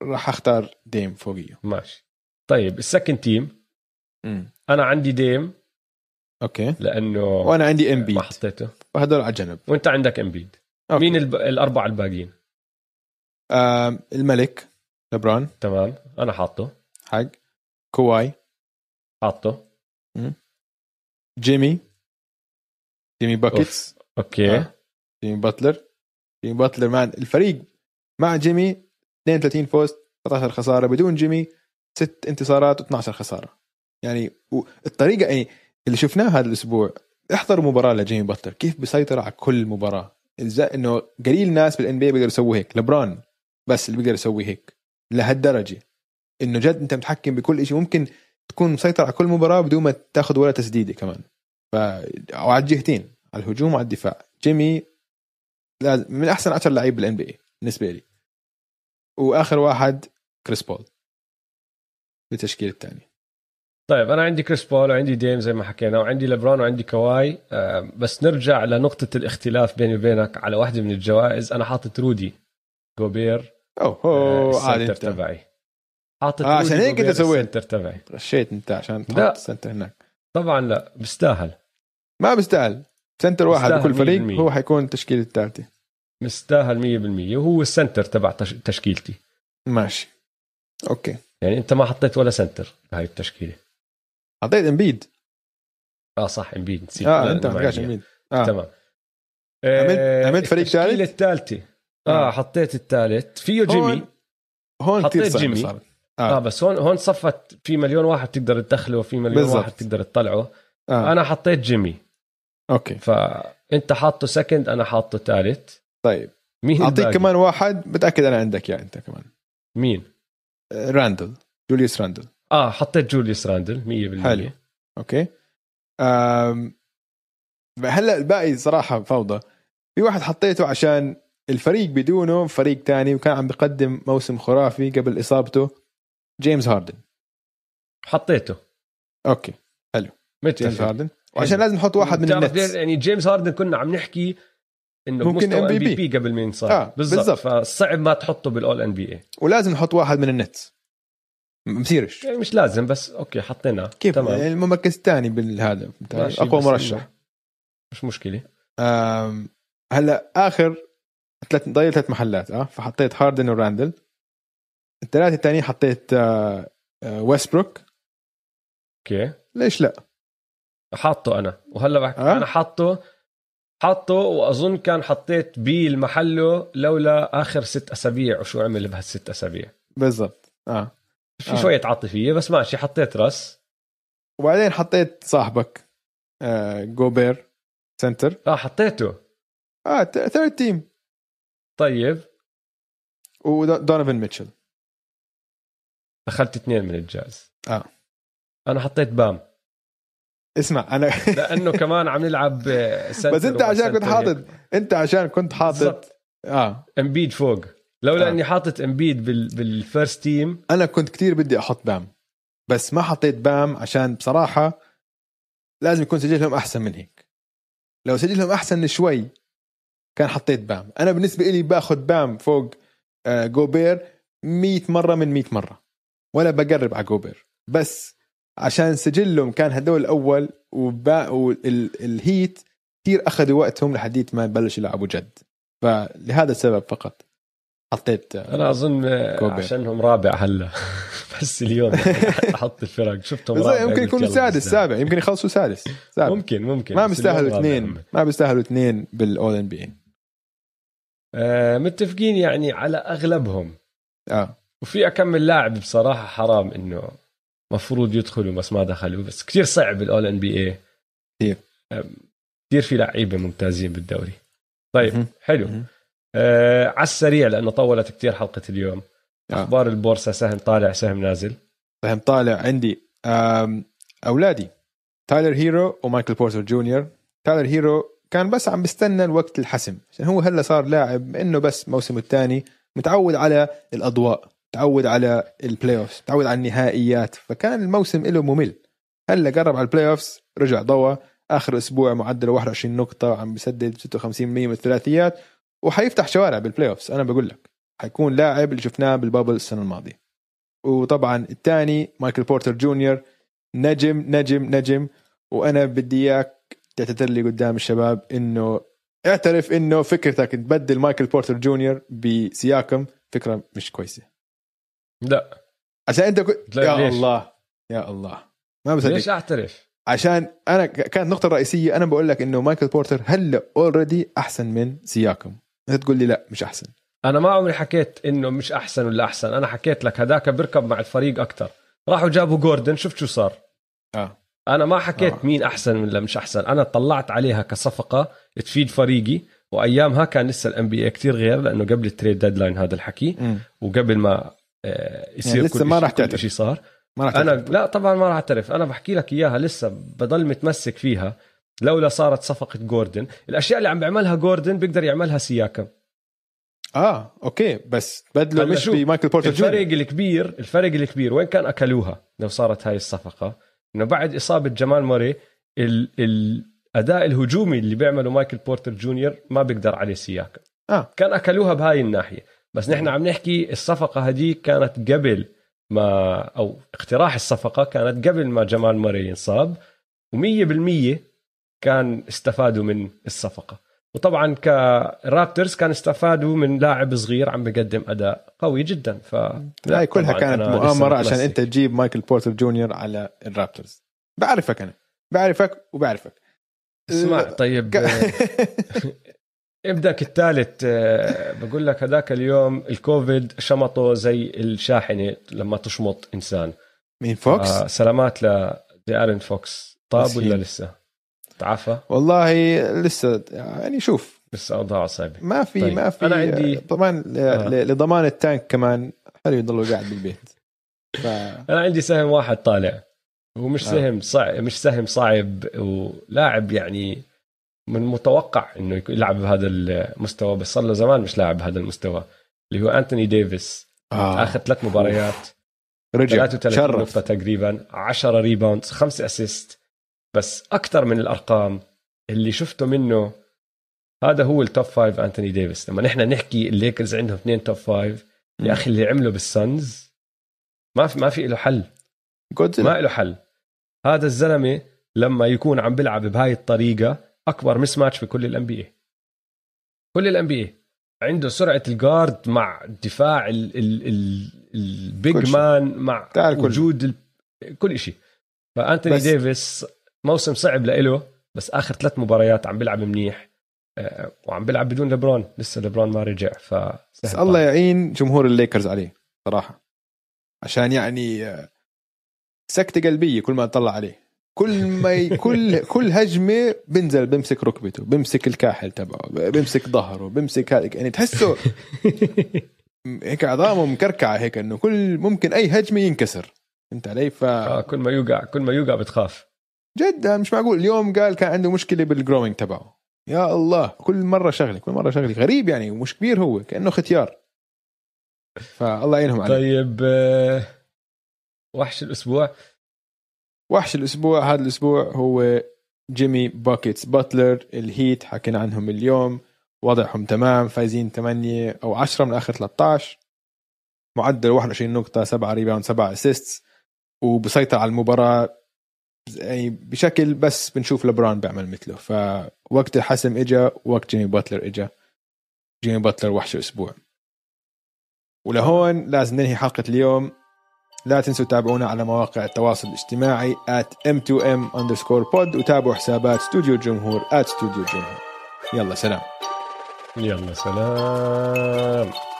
B: راح أختار ديم فوقيه
A: ماشي. طيب ال second
B: team.
A: أنا عندي ديم.
B: okay.
A: لأنه
B: وأنا عندي ام بي
A: ما حطيته.
B: فهدول على جنب
A: وأنت عندك امبيد
B: okay.
A: مين الب... الأربعة الباقيين؟
B: آم، الملك لبران
A: تمام. أنا حاطه.
B: حق. كواي.
A: حاطه.
B: جيمي. جيمي Buckets
A: okay.
B: آه. جيمي باتلر جيمي باتلر مع الفريق مع جيمي 32 فوز 13 خسارة بدون جيمي ست انتصارات و12 خسارة. يعني الطريقة يعني اللي شفناه هذا الأسبوع احضروا مباراة لجيمي باتلر كيف بيسيطر على كل مباراة؟ إنه قليل ناس بال NBA بيقدروا يسووا هيك لبران بس اللي بيقدر يسوي هيك لهالدرجة. إنه جد أنت متحكم بكل شيء ممكن تكون مسيطر على كل مباراة بدون ما تاخذ ولا تسديدة كمان. ف وعلى الجهتين على الهجوم وعلى الدفاع. جيمي لازم من أحسن 10 لعيب بال NBA بالنسبة لي. وآخر واحد كريس بول. بالتشكيل الثاني
A: طيب أنا عندي كريس بول وعندي ديم زي ما حكينا وعندي لبران وعندي كواي. آه، بس نرجع لنقطة الاختلاف بيني وبينك على واحدة من الجوائز. أنا حاطط رودي جوبير أوه
B: اوه عادي أنت.
A: تبعي. حاطط
B: آه، عشان هيك أنت سويت.
A: تبعي.
B: غشيت أنت عشان تحط.
A: ال
B: center هناك.
A: طبعا لا بيستاهل.
B: ما بيستاهل. center واحد بكل فريق
A: 100%.
B: هو حيكون التشكيله الثالثه
A: مستاهل 100% وهو ال center تبع تش- تشكيلتي.
B: ماشي. okay.
A: يعني أنت ما حطيت ولا center بهاي التشكيلة.
B: حطيت إمبيد.
A: آه صح إمبيد. نسيت. آه
B: أنت
A: ما.
B: إمبيد. آه.
A: تمام.
B: عملت-
A: آه،
B: عملت فريق
A: التشكيلة
B: ثالث؟
A: الثالثة آه
B: آه.
A: حطيت الثالث. فيه جيمي.
B: هون هون كثير صعب
A: جيمي.
B: صارت
A: آه.
B: آه,
A: بس هون هون صفت في مليون واحد تقدر تدخله وفي مليون
B: بالضبط.
A: واحد تقدر تطلعه.
B: آه.
A: أنا حطيت جيمي.
B: okay.
A: فأنت حاطه second أنا حاطه ثالث
B: طيب.
A: مين أعطيك؟
B: كمان واحد متأكد أنا عندك يا أنت كمان.
A: مين؟
B: راندل جوليوس راندل
A: آه حطيت جوليوس راندل 100%
B: حلو. okay. أم... هلأ الباقي صراحة فوضى. في واحد حطيته عشان الفريق بدونه فريق تاني وكان عم بقدم موسم خرافي قبل إصابته جيمس هاردن.
A: حطيته.
B: okay. جيمس
A: متفق
B: هاردن. وعشان لازم نحط واحد من النتس
A: ليه؟ يعني جيمس هاردن كنا عم نحكي إنه
B: ممكن
A: M. VP قبل ما ينصاب
B: آه،
A: بالضبط. فصعب ما تحطه بال All NBA
B: ولازم نحط واحد من النتس بصيرش.
A: يعني مش لازم بس okay حطيناه
B: كيف؟
A: تمام.
B: يعني المركز الثاني بالهذا
A: أقوى
B: مرشح.
A: مش
B: مشكلة. هلا آخر ثلاث ضايل ثلاث محلات آه فحطيت هاردن وراندل الثلاثة الثانيين حطيت آه آه ويستبروك
A: أوكي.
B: ليش لا؟
A: حاطه أنا. وهلا بحكي
B: آه؟
A: أنا حاطه حاطه وأظن كان حطيت بي محله لولا آخر ست أسابيع وشو عمل بهالست أسابيع.
B: بالضبط. آه.
A: في
B: آه.
A: شوية عاطفية بس ماشي حطيت رأس.
B: وبعدين حطيت صاحبك آه جوبير center.
A: آه حطيته.
B: آه third team
A: طيب.
B: ودونوفان ميتشل
A: دخلت اثنين من الجاز.
B: آه.
A: أنا حطيت بام.
B: اسمع أنا [laughs]
A: لأنه كمان عم نلعب center
B: بس أنت عشان كنت حاطط. أنت عشان كنت حاطط آه
A: امبيد فوق لولا
B: آه.
A: آه. إني حاطط امبيد بال... بال first
B: team أنا كنت كتير بدي أحط بام بس ما حطيت بام عشان بصراحة لازم يكون سجلهم أحسن من هيك لو سجلهم أحسن شوي كان حطيت بام أنا بالنسبة لي باخذ بام فوق آه جوبير 100 مرة من 100 مرة ولا بقرب على جوبير بس عشان سجلهم كان هدول الأول وبا والهيت كثير أخذوا وقتهم لحديت ما بلشوا يلعبوا جد. فلهذا السبب فقط حطيت
A: أنا أظن
B: كوبي.
A: عشانهم رابع هلا. [laughs] بس اليوم [laughs] أحط الفرق. شفتهم رابع
B: يمكن يكونوا سادس. سابع. يمكن يخلصوا سادس. سابع.
A: ممكن ممكن.
B: ما بيستاهلوا اثنين. ما بيستاهلوا اثنين بال All-NBA
A: آه متفقين يعني على أغلبهم.
B: آه.
A: وفي كم لاعب بصراحة حرام إنه مفروض يدخلوا بس ما دخلوا. بس كثير صعب ال All-NBA
B: كثير.
A: كثير في لعيبة ممتازين بالدوري. طيب. حلو. آه على السريع لأنه طولت كثير حلقة اليوم.
B: آه.
A: أخبار البورصة سهم طالع سهم نازل.
B: سهم طالع عندي. أولادي. تايلر هيرو ومايكل بورتر جونيور. تايلر هيرو كان بس عم بستنى الوقت الحسم. عشان هو هلا صار لاعب إنه بس موسمه الثاني متعود على الأضواء. متعود على ال playoff متعود على النهائيات. فكان الموسم له ممل. هلا قرب على ال playoff رجع ضوى آخر أسبوع معدله 21 نقطة عم بسدد 56% من الثلاثيات وحيفتح شوارع بال playoff أنا بقول لك. حيكون لاعب اللي شفناه بال bubble السنة الماضية. وطبعا الثاني مايكل بورتر جونيور نجم نجم نجم. وأنا بدي إياك تعتذر لي قدام الشباب إنه اعترف إنه فكرتك تبدل مايكل بورتر جونيور بسياكام فكرة مش كويسة.
A: لا.
B: عشان أنت كنت يا
A: ليش؟
B: الله يا الله. ما
A: ليش
B: بصدق
A: أعترف؟
B: عشان أنا كانت النقطة الرئيسية أنا بقول لك إنه مايكل بورتر هلأ already أحسن من سياكام. أنت تقول لي لا مش أحسن.
A: أنا ما عمري حكيت إنه مش أحسن ولا أحسن. أنا حكيت لك هداك بيركب مع الفريق أكثر راحوا جابوا جوردن شفت شو صار.
B: آه.
A: أنا ما حكيت
B: آه.
A: مين أحسن ولا مش أحسن. أنا طلعت عليها كصفقة تفيد فريقي وأيامها كان لسه ال NBA كثير غير لأنه قبل ال trade deadline هذا الحكي
B: مم.
A: وقبل ما يصير
B: يعني لسه
A: كل
B: ما راح تعترف.
A: شيء صار.
B: ما راح أنا.
A: لا طبعا ما راح أعترف. أنا بحكي لك إياها لسه بضل متمسك فيها لولا صارت صفقة جوردن. الأشياء اللي عم بيعملها جوردن بيقدر يعملها سياكام
B: آه okay بس
A: بدلة
B: مش بمايكل بورتر
A: الفرق
B: جونيور.
A: الكبير الفرق الكبير وين كان أكلوها لو صارت هاي الصفقة؟ إنه بعد إصابة جمال موري ال الاداء الهجومي اللي بيعمله مايكل بورتر جونيور ما بيقدر عليه سياكام.
B: آه.
A: كان أكلوها بهاي الناحية. بس نحن عم نحكي الصفقة هديك كانت قبل ما أو اقتراح الصفقة كانت قبل ما جمال موري ينصاب و100% كان استفادوا من الصفقة. وطبعا كرابتورز كان استفادوا من لاعب صغير عم بقدم أداء قوي جدا. ف
B: هاي كلها كانت مؤامرة عشان. أنت تجيب مايكل بورتر جونيور على الرابتورز. بعرفك أنا. بعرفك وبعرفك.
A: اسمع طيب [laughs]
B: ك-
A: ابدك الثالث آه، بقول لك هذاك اليوم الكوفيد شمطه زي الشاحنة لما تشمط إنسان
B: مين فوكس؟
A: آه سلامات لارن فوكس طاب. ولا لسه تعافى
B: والله لسه يعني شوف
A: لسه اوضاعه صعبة
B: ما في
A: طيب،
B: ما في
A: أنا عندي-
B: طبعا
A: آه.
B: لضمان ال tank كمان حلو يضلوا قاعد بالبيت ف
A: أنا عندي سهم واحد طالع هو مش
B: آه.
A: سهم صعب مش سهم صعب ولاعب يعني من المتوقع إنه يلعب بهذا المستوى بس صار له زمان مش لاعب بهذا المستوى اللي هو أنتوني ديفيس.
B: آه.
A: آخر ثلاث مباريات.
B: رجع.
A: 33
B: شرف.
A: نقطة تقريبا 10 rebound 5 assist بس أكثر من الأرقام اللي شفته منه هذا هو ال top five أنتوني ديفيس. لما نحن نحكي الليكرز عندهم اثنين top five يا أخي اللي عمله بالسنز ما في ما في له حل.
B: جودزيلا
A: ما له حل. هذا الزلمة لما يكون عم بيلعب بهاي الطريقة أكبر mismatch في كل ال NBA كل ال NBA عنده سرعة ال guard مع الدفاع ال
B: big.
A: man مع وجود. كل شيء.
B: فأنتوني
A: ديفيس موسم صعب لإله بس آخر ثلاث مباريات عم بيلعب منيح آه، وعم بيلعب بدون لبرون لسه لبرون ما رجع ف
B: بس الله يعين جمهور الليكرز عليه صراحة. عشان يعني آه، سكتة قلبية كل ما اطلع عليه. كل ما ي... كل [laughs] كل هجمة بنزل بمسك ركبته بمسك الكاحل تبعه بمسك ظهره بمسك هذا يعني تحسه [laughs] هيك عظامه مكركعة هيك إنه كل ممكن أي هجمة ينكسر. فهمت علي؟ ف
A: آه، كل ما يوقع كل ما يوقع بتخاف.
B: جدا مش معقول. اليوم قال كان عنده مشكلة بال groin تبعه. يا الله كل مرة شغلة كل مرة شغلة. غريب يعني مش كبير هو كأنه ختيار. فالله يعينهم عليه.
A: طيب آه، وحش الأسبوع.
B: وحش الأسبوع. هذا الأسبوع هو جيمي buckets باتلر. الهيت حكينا عنهم اليوم. وضعهم تمام. فايزين 8 أو 10 من آخر 13 معدل 21 نقطة 7 rebound 7 assists وبسيطر على المباراة. يعني بشكل بس بنشوف لبران بيعمل مثله. فوقت الحسم اجى وقت جيمي باتلر اجى جيمي باتلر وحش أسبوع ولهون لازم ننهي حلقة اليوم. لا تنسوا تتابعونا على مواقع التواصل الاجتماعي at m2m underscore pod وتابعوا حسابات استوديو الجمهور at استوديو الجمهور يلا سلام.
A: يلا سلام.